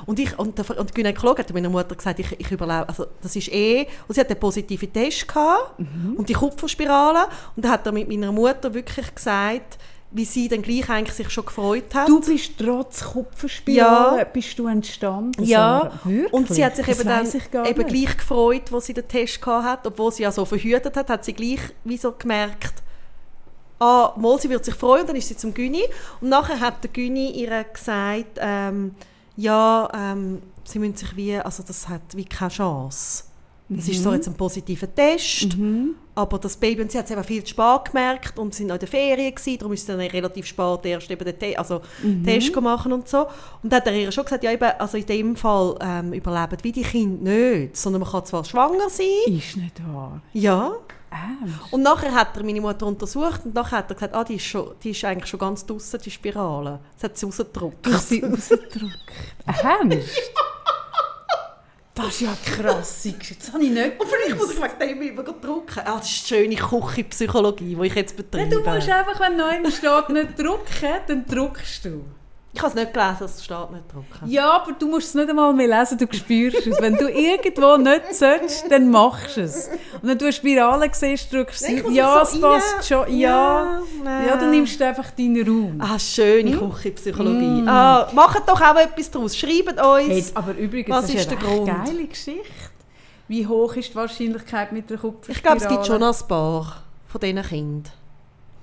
Und, ich, und, der, und die Gynäkologe hat meiner Mutter gesagt, ich, ich überlebe, also das ist eh, und sie hat einen positiven Test gehabt und die Kupferspirale und dann hat er mit meiner Mutter wirklich gesagt, wie sie dann gleich eigentlich sich schon gefreut hat. Du bist trotz Kupferspirale Ja. bist du entstanden, Ja, Sarah. Wirklich? und sie hat sich Das eben dann eben gleich gefreut, wo sie den Test gehabt hat, obwohl sie ja so verhütet hat, hat sie gleich wie so gemerkt, ah, mal, sie würde sich freuen, und dann ist sie zum Güni. Und nachher hat der Güni ihr gesagt, ähm, ja, ähm, sie müssen sich wie, also das hat wie keine Chance. Es ist so Mhm. jetzt ein positiver Test, aber das Baby, und sie hat es eben viel zu spät gemerkt und sind noch in der Ferien gewesen, darum ist sie dann relativ spät erst eben den Te also Mhm. Test machen und so. Und dann hat er ihr schon gesagt, ja eben, also in dem Fall ähm, überleben wie die Kinder nicht, sondern man kann zwar schwanger sein, Ist nicht wahr. ja, Ernst? und nachher hat er meine Mutter untersucht und nachher hat er gesagt, ah, die ist, schon, die ist eigentlich schon ganz draussen, die Spirale. Das hat sie rausgedrückt. Du hast sie rausgedrückt. Ernst? Das ist ja krass. Das habe ich nicht Und vielleicht muss ich wegen dem immer drücken. Ah, das ist die schöne Küchenpsychologie, die ich jetzt betreibe. Du musst einfach, wenn neu steht, nicht drucken, dann druckst du. Ich habe es nicht gelesen, dass es steht nicht drucken. Ja, aber du musst es nicht einmal mehr lesen, du spürst es. Wenn du irgendwo nicht sollst, dann machst du es. Und wenn du eine Spirale siehst, drückst du Ja, es so passt schon. Ja. nein. Ja, dann nimmst du einfach deinen Raum. Ah, schöne Küchenpsychologie. Ah, macht doch auch etwas daraus. Schreibt uns. Hey, aber übrigens, Was das ist eine der Grund? geile Geschichte. Wie hoch ist die Wahrscheinlichkeit mit der Kupferspirale? ich glaube, es gibt schon ein paar von diesen Kindern.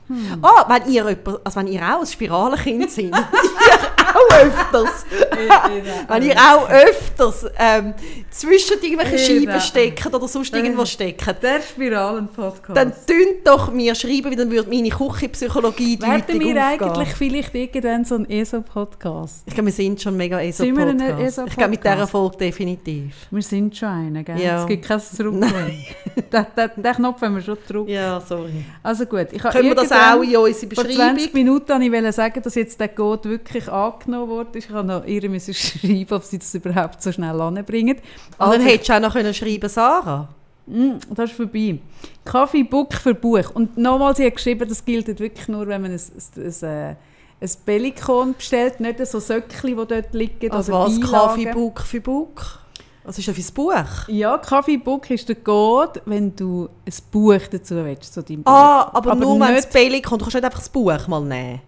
Hm. Ah, wenn ihr, jemand, also wenn ihr auch ein Spiralenkind seid, auch öfters, wenn ihr auch öfters ähm, zwischen irgendwelchen Scheiben steckt oder sonst irgendwo steckt, Der Spiralen-Podcast. dann tönt doch mir schreiben, weil dann würde meine Küchenpsychologie Werden deutlich wir aufgehen. eigentlich vielleicht irgendwann so ein ESO-Podcast? Ich glaube, wir sind schon mega Sind wir ein ESO-Podcast. ESO-Podcast? Ich glaube, mit dieser Folge definitiv. Wir sind schon einer, gell? Ja. Es gibt kein Zurücklehnen. den, den, den Knopf haben wir schon gedrückt. Ja, sorry. Also gut, ich Können wir das auch in unsere Vor Beschreibung? 20 Minuten wollte ich sagen, dass jetzt der Code wirklich angenommen wurde. Ich habe noch ihr müssen schreiben, ob sie das überhaupt so schnell anbringen. Und dann hättest du auch noch können schreiben Sarah. Mm, das ist vorbei. Kaffee, Book für Buch. Und nochmal, sie hat geschrieben, das gilt wirklich nur, wenn man ein, ein, ein, äh, ein Bellikon bestellt, nicht so Söckchen, die dort liegen. Also was? Beilagen. Kaffee, Buch für Buch? Was ist das für ein Buch? Ja, Kaffee, Book ist der Code, wenn du ein Buch dazu willst, zu deinem Ah, aber, Aber nur wenn es kommt. Du kannst nicht einfach das Buch mal nehmen.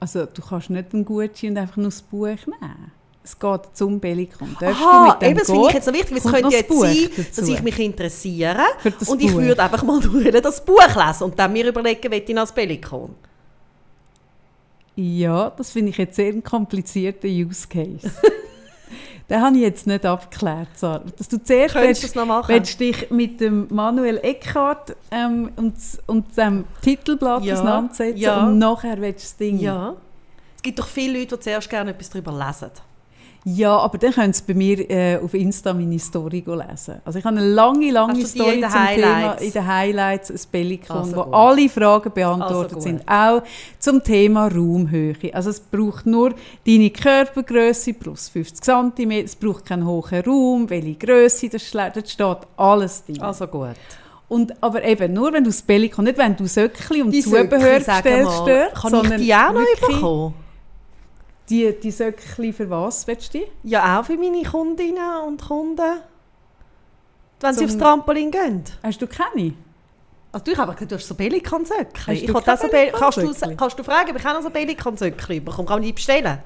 Also du kannst nicht einen Gutschein und einfach nur das Buch nehmen. Es geht zum Bellikon. Darfst Aha, du mit dem eben, das finde ich jetzt noch wichtig. weil Es könnte jetzt sein, dazu. dass ich mich interessiere und ich Buch. würde einfach mal wollen, das Buch lesen und dann mir überlegen, will ich noch das Bellikon. Ja, das finde ich jetzt sehr einen komplizierten Use Case. Den habe ich jetzt nicht abgeklärt, Sarah. Dass du zuerst willst, das noch machen? willst dich mit dem Manuel Eckhart ähm, und, und dem Titelblatt Ja, auseinandersetzen ja. und nachher willst du das Ding. Ja. Es gibt doch viele Leute, die zuerst gerne etwas darüber lesen. Ja, aber dann können Sie bei mir äh, auf Insta meine Story lesen. Also ich habe eine lange, lange die Story zum Thema Highlights? in den Highlights, ein Bellikon, Also wo gut. alle Fragen beantwortet Also sind, auch zum Thema Raumhöhe. Also es braucht nur deine Körpergröße plus 50 cm, es braucht keinen hohen Raum, welche Größe, das dort steht alles drin. Also gut. Und, aber eben nur, wenn du das Bellikon, nicht wenn du Söckli und Die Zubehör Söckli, bestellst sondern ich die auch noch bekommen? Die, die Söckli für was willst du die? Ja, auch für meine Kundinnen und Kunden. Wenn sie Zum- aufs Trampolin gehen. Hast du keine? Also du, ich habe gesagt, du hast so Pelikan-Söckchen. Ich habe das so kannst, du, kannst du fragen, ob ich auch noch so Pelikan-Söckchen bekomme? Kann man die bestellen?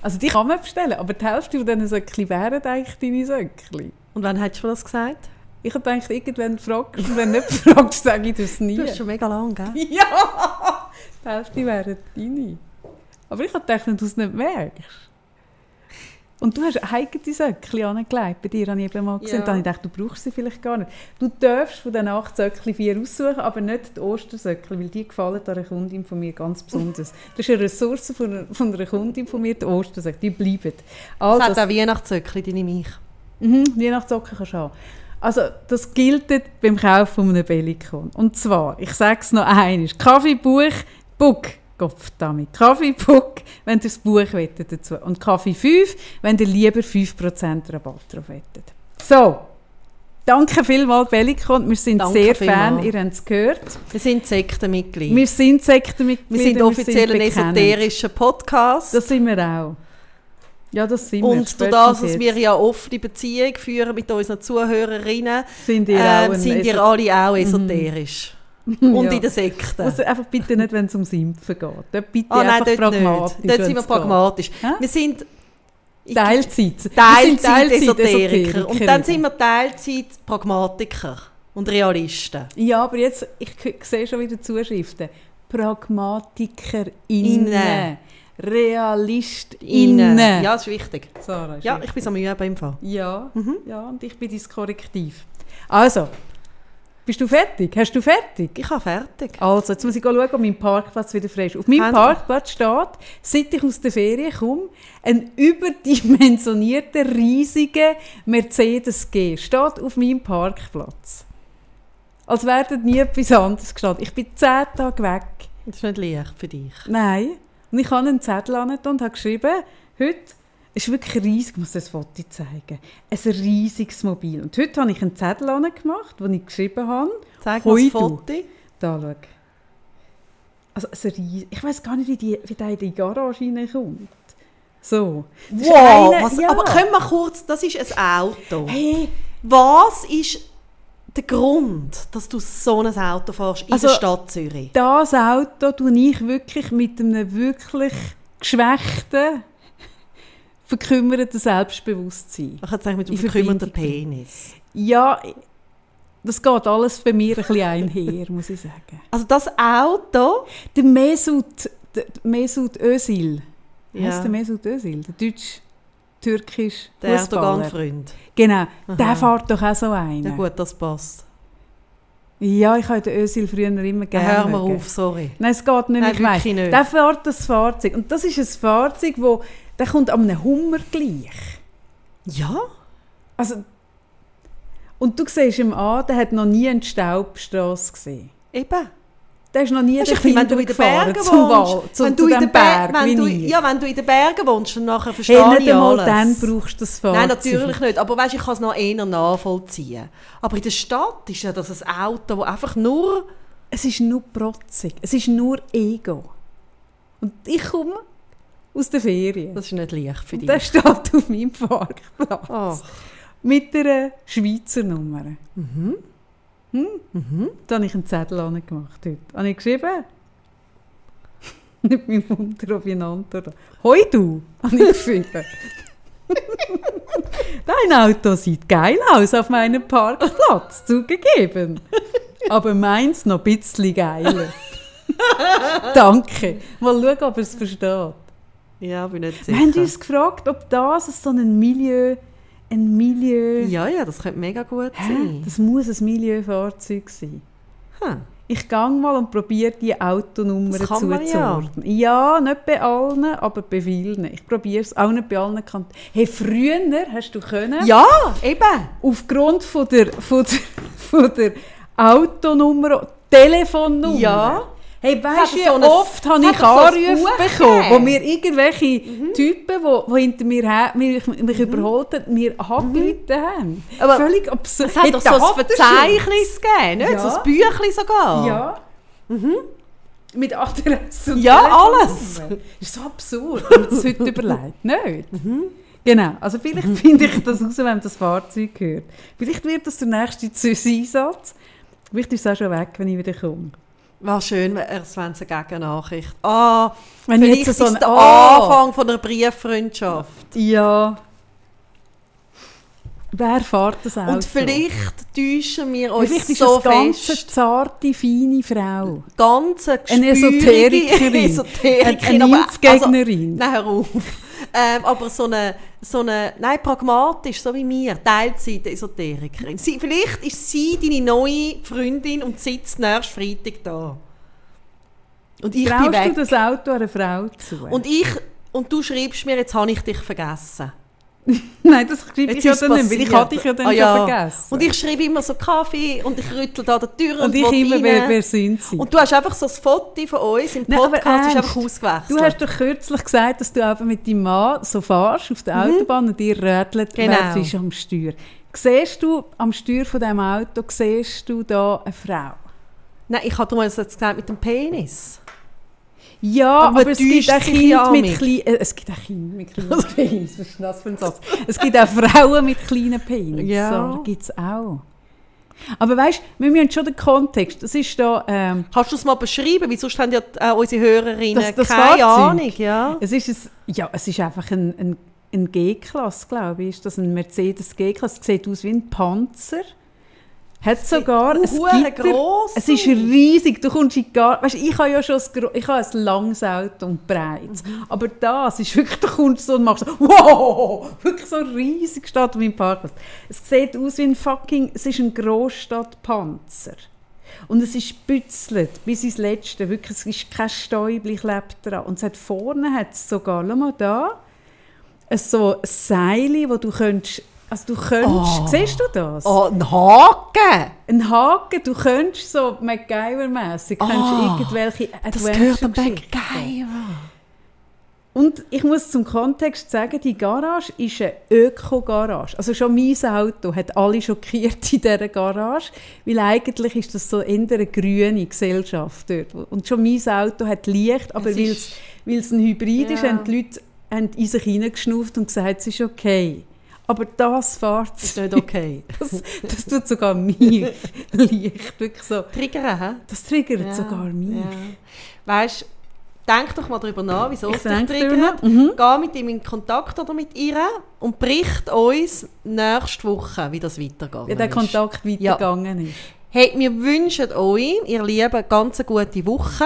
Also die kann man bestellen, aber die Hälfte von diesen Söckli wären eigentlich deine Söckli. Und wann hättest du das gesagt? Ich habe gedacht, irgendwann fragst du, wenn nicht fragst, sage ich das nie. Du hast schon mega lang, gell? Ja! Die Hälfte wären deine. Aber ich habe gedacht, wenn du es nicht merkst. Und du hast eigene Söckli angelegt. Bei dir habe ich eben mal gesehen. Ja. Da habe ich gedacht, du brauchst sie vielleicht gar nicht. Du darfst von den acht Söckli vier aussuchen, aber nicht die Ostersöckli, weil die gefallen einer Kundin von mir ganz besonders. Das ist eine Ressource von von einer Kundin von mir, die Ostersöckli. Die bleiben. Also, hat auch Weihnachtssöckchen, die nehme ich. Mhm, Weihnachtssocken kannst du haben. Also, das gilt beim Kauf von einem Bellikon. Und zwar, ich sage es noch einmal, Kaffee, Buch. Kopf damit. Kaffee, Book, wenn ihr das Buch wettet dazu. Und Kaffee 5, wenn ihr lieber 5% Rabatt drauf wettet. So, danke vielmals Bellikon. Wir sind Danke sehr vielmals. Fan, ihr habt es gehört. Wir sind Sektenmitglieder. Wir sind Sektenmitglieder. Wir sind offiziell ein esoterischer Podcast. Das sind wir auch. Ja, das sind wir. und durch das, dass jetzt. wir ja offene Beziehung führen mit unseren Zuhörerinnen, sind ihr ein sind ihr alle auch esoterisch. Und Ja. in der Sekte. Also einfach bitte nicht, wenn es um Impfen geht. Dort bitte Ah nein, dort pragmatisch. nicht. Dort sind wir pragmatisch. Wir sind. Teilzeit. Teilzeit-Esoteriker. Und dann sind wir Teilzeit-Pragmatiker. und Realisten. Ja, aber jetzt, ich sehe schon wieder Zuschriften. PragmatikerInnen. Innen. RealistInnen. Ja, das ist wichtig. Sarah, ist Ja, wichtig. ich bin so müde im Fall. ja, Mhm. ja, und ich bin dein Korrektiv. Also, bist du fertig? Hast du fertig? Ich habe fertig. Also, jetzt muss ich schauen, ob mein Parkplatz wieder frei ist. Auf meinem Haben- Parkplatz steht, seit ich aus der Ferien komme, ein überdimensionierter, riesiger Mercedes G. Steht auf meinem Parkplatz. Als wäre nie etwas anderes gestanden. Ich bin zehn Tage weg. Das ist nicht leicht für dich. Nein. Und ich habe einen Zettel an und habe geschrieben, heute ist wirklich riesig, ich muss das Foto zeigen, ein riesiges Mobil. Und heute habe ich einen Zettel gemacht, wo ich geschrieben habe, Zeig mal das. Foto. da schau. Also ein riesig, ich weiß gar nicht, wie, die, wie der in die Garage reinkommt. So. Das ist Wow, einer- was, ja. aber können wir kurz, das ist ein Auto. Hey, Was ist der Grund, dass du so ein Auto fährst in Also- der Stadt Zürich? das Auto tue ich wirklich mit einem wirklich geschwächten, verkümmerten Selbstbewusstsein. Ich kann sagen, mit dem verkümmerten Penis. Ja, das geht alles bei mir ein bisschen einher, muss ich sagen. Also das Auto, Der Mesut, der Mesut Özil, Ja. heißt der Mesut Özil, der deutsch-türkisch der Fußballer. Erdogan-Freund. Genau, Aha. der fährt doch auch so einen. Ja gut, das passt. Ja, ich habe den Özil früher immer gerne Hör mal auf, sorry. Nein, es geht nicht Nein, ich nicht. Der fährt das Fahrzeug. Und das ist ein Fahrzeug, wo, der kommt einem Hummer gleich. Ja? Also, und du siehst ihm an, der hat noch nie eine Staubstrasse gesehen. Eben. Der ist noch nie ich finde, wenn du in den Bergen zum wohnst, Wal, zu, wenn du in den Berg, Berg, wenn du, ja, wenn du in den Bergen wohnst, dann nachher verstehe hey, nicht ich alles. dann brauchst du das Fahrzeug. Nein, natürlich nicht. Aber weißt, ich kann es noch eher nachvollziehen. Aber in der Stadt ist ja das ein Auto, das einfach nur... Es ist nur protzig. Es ist nur Ego. Und ich komme aus der Ferien. Das ist nicht leicht für Und dich. der steht auf meinem Parkplatz. Oh. Mit einer Schweizer Nummer. Mhm. Hm? Mhm. Da habe ich einen Zettel angemacht heute. Habe ich geschrieben? Nicht mein Wunder, ob ich eine Antwort habe. Hoi du, habe ich geschrieben. Dein Auto sieht geil aus auf meinem Parkplatz, zugegeben. Aber meins noch ein bisschen geiler. Danke. Mal schauen, ob er es versteht. Ja, bin nicht Wir haben sicher. uns gefragt, ob das so ein Milieu, ein Milieu, Ja, ja, das könnte mega gut Hä? sein. das muss ein Milieufahrzeug sein. Hm. Ich gehe mal und probiere die Autonummern man ja. zuzuordnen. Ja. nicht bei allen, aber bei vielen. Ich probiere es auch nicht bei allen Kantonen. Hey, früher hast du können, Ja, eben. aufgrund von der, von der, von der Autonummer, Telefonnummer. Ja. Hey, weißt du, wie so ein- oft habe ich so Anrufe bekommen, wo mir irgendwelche Typen, die, die hinter mir her, mich, mich überholt haben, mir angerufen haben. Aber Völlig absurd. Es hat doch so ein. Verzeichnis gegeben, nicht? Ja. So ein Büchlein sogar. Ja. Mit Adresse und Ja, alles. ist so absurd, wenn man das heute überlegt. Nicht? Genau. Also vielleicht finde ich das raus, wenn man das Fahrzeug hört. Vielleicht wird das der nächste Einsatz. Vielleicht ist es auch schon weg, wenn ich wieder komme. War schön, wenn es eine Gegennachricht. Ah, Wenn vielleicht jetzt ist so ein der Ah, Anfang von einer Brieffreundschaft. Ja. Wer fährt das Auto? Und vielleicht täuschen wir uns Vielleicht ist so eine ganz fest. zarte, feine Frau. Ganz Eine Esoterikerin. Esoterikerin. Eine aber- Impfgegnerin. Also, nein, hör auf. Ähm, aber so eine, so eine, nein, pragmatisch, so wie mir, Teilzeit Esoterikerin. Sie, vielleicht ist sie deine neue Freundin und sitzt nächsten Freitag da. Und ich bin Traust weg. du das Auto einer Frau zu? Und ich, und du schreibst mir, jetzt habe ich dich vergessen. Nein, das schreibe ich ja dann nicht, weil ich hatte dich ja dann Ah, ja. vergessen. Und ich schreibe immer so Kaffee und ich rüttel da die Tür und, Und ich immer, rein. wer, wer sind sie? Und du hast einfach so ein Foto von uns im Nein, Podcast, ist einfach ausgewechselt. Du hast doch kürzlich gesagt, dass du eben mit deinem Mann so fährst auf der Autobahn und ihr rätselt, Genau. wer ist am Steuer. Siehst du am Steuer von diesem Auto, siehst du da eine Frau? Nein, ich habe jetzt gesagt mit dem Penis. Ja, Aber aber, es gibt auch Kinder mit kleinen... Äh, es gibt auch Kinder mit kleinen Penis. Was ist das für ein Satz? Es gibt auch Frauen mit kleinen Penis. Ja. So, gibt es auch. Aber weißt du, wir müssen schon den Kontext... Das ist da... Ähm, Kannst du es mal beschreiben? Weil sonst haben ja äh, unsere Hörerinnen Das- das keine Fahrzeug? Ahnung. Ja? Es ist, ein, ja, es ist einfach ein, ein, ein G-Klasse, glaube ich. Ist das ein Mercedes G-Klasse? Sieht aus wie ein Panzer. Hat sogar Hure Gitter. gross Es ist riesig. Du kommst in gar, weißt, ich habe ja schon ein, ich habe ein langes Auto und breites. Mhm. Aber das ist wirklich, du kommst so und machst so, wow, wirklich so riesig steht auf meinem Parkplatz. Es sieht aus wie ein fucking, es ist ein Großstadtpanzer. Und es ist bützelt bis ins Letzte. Wirklich, es ist kein Stäubchen klebt dran. Und es hat vorne hat es sogar, schau mal da, so ein Seil, wo du könntest, also du könntest, Oh. siehst du das? Oh, ein Haken! Ein Haken, du könntest so MacGyver-mässig Ah, irgendwelche Das gehört Adventure-Geschichten. MacGyver. Und ich muss zum Kontext sagen, die Garage ist eine Öko-Garage. Also schon mein Auto hat alle schockiert in dieser Garage, weil eigentlich ist das so eher eine grüne Gesellschaft dort. Und schon mein Auto hat Licht, aber weil ist- es, ein Hybrid ist, Ja. haben die Leute haben in sich hineingeschnauft und gesagt, es ist okay. Aber das fährt Ist nicht okay. Das, das tut sogar mich leicht. Wirklich so. Triggern, hä? Das triggert Ja, sogar mich. Ja. Weißt du, denk doch mal darüber nach, wieso es dich triggert. Mhm. Geh mit ihm in Kontakt oder mit ihr und bericht uns nächste Woche, wie das weitergeht. Wie der Kontakt weitergegangen ist. Hey, wir wünschen euch, ihr Lieben, ganz eine gute Woche.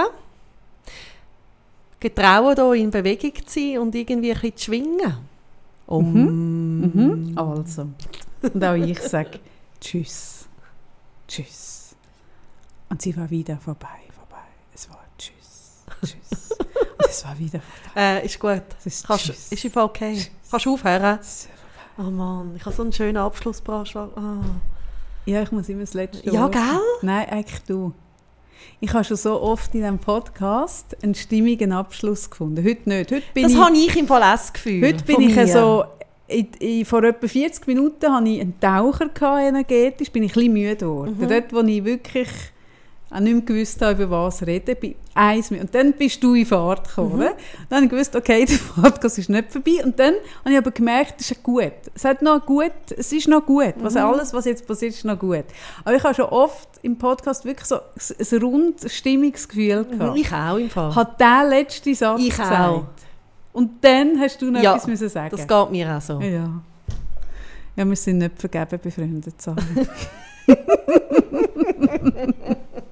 Getraut euch in Bewegung zu sein und irgendwie ein bisschen zu schwingen. Um. Mhm. Also. Und auch ich sage Tschüss. Tschüss. Und sie war wieder vorbei, vorbei. Es war Tschüss. Tschüss. Und es war wieder vorbei. Äh, ist gut. Es ist Kannst, Tschüss. ist einfach okay. Kannst du aufhören? Oh Mann, ich habe so einen schönen Abschluss gebracht. Oh. Ja, ich muss immer das letzte Ja, Wort- gell? Nein, eigentlich du. Ich habe schon so oft in diesem Podcast einen stimmigen Abschluss gefunden. Heute nicht. Heute bin Das ich, habe ich im Fall das Gefühl. heute bin ich mir. so... In, in, vor etwa 40 Minuten hatte ich einen Taucher gehabt, energetisch, bin ich ein bisschen müde geworden. Mhm. Dort, wo ich wirklich auch nicht mehr gewusst habe, über was reden. bin eins mehr. Und dann bist du in Fahrt gekommen. Mhm. Dann habe ich gewusst, okay, der Podcast ist nicht vorbei. Und dann habe ich aber gemerkt, es ist gut. Es, hat noch gut, es ist noch gut. Was, Mhm. Alles, was jetzt passiert, ist noch gut. Aber ich habe schon oft im Podcast wirklich so ein, ein rund Stimmingsgefühl gehabt. Ich auch im Fall. Hat der letzte Satz Ich gesagt. auch. Und dann hast du noch Ja, etwas müssen sagen. Das geht mir auch so. Ja. Ja, wir sind nicht vergeben befreundet. Sorry.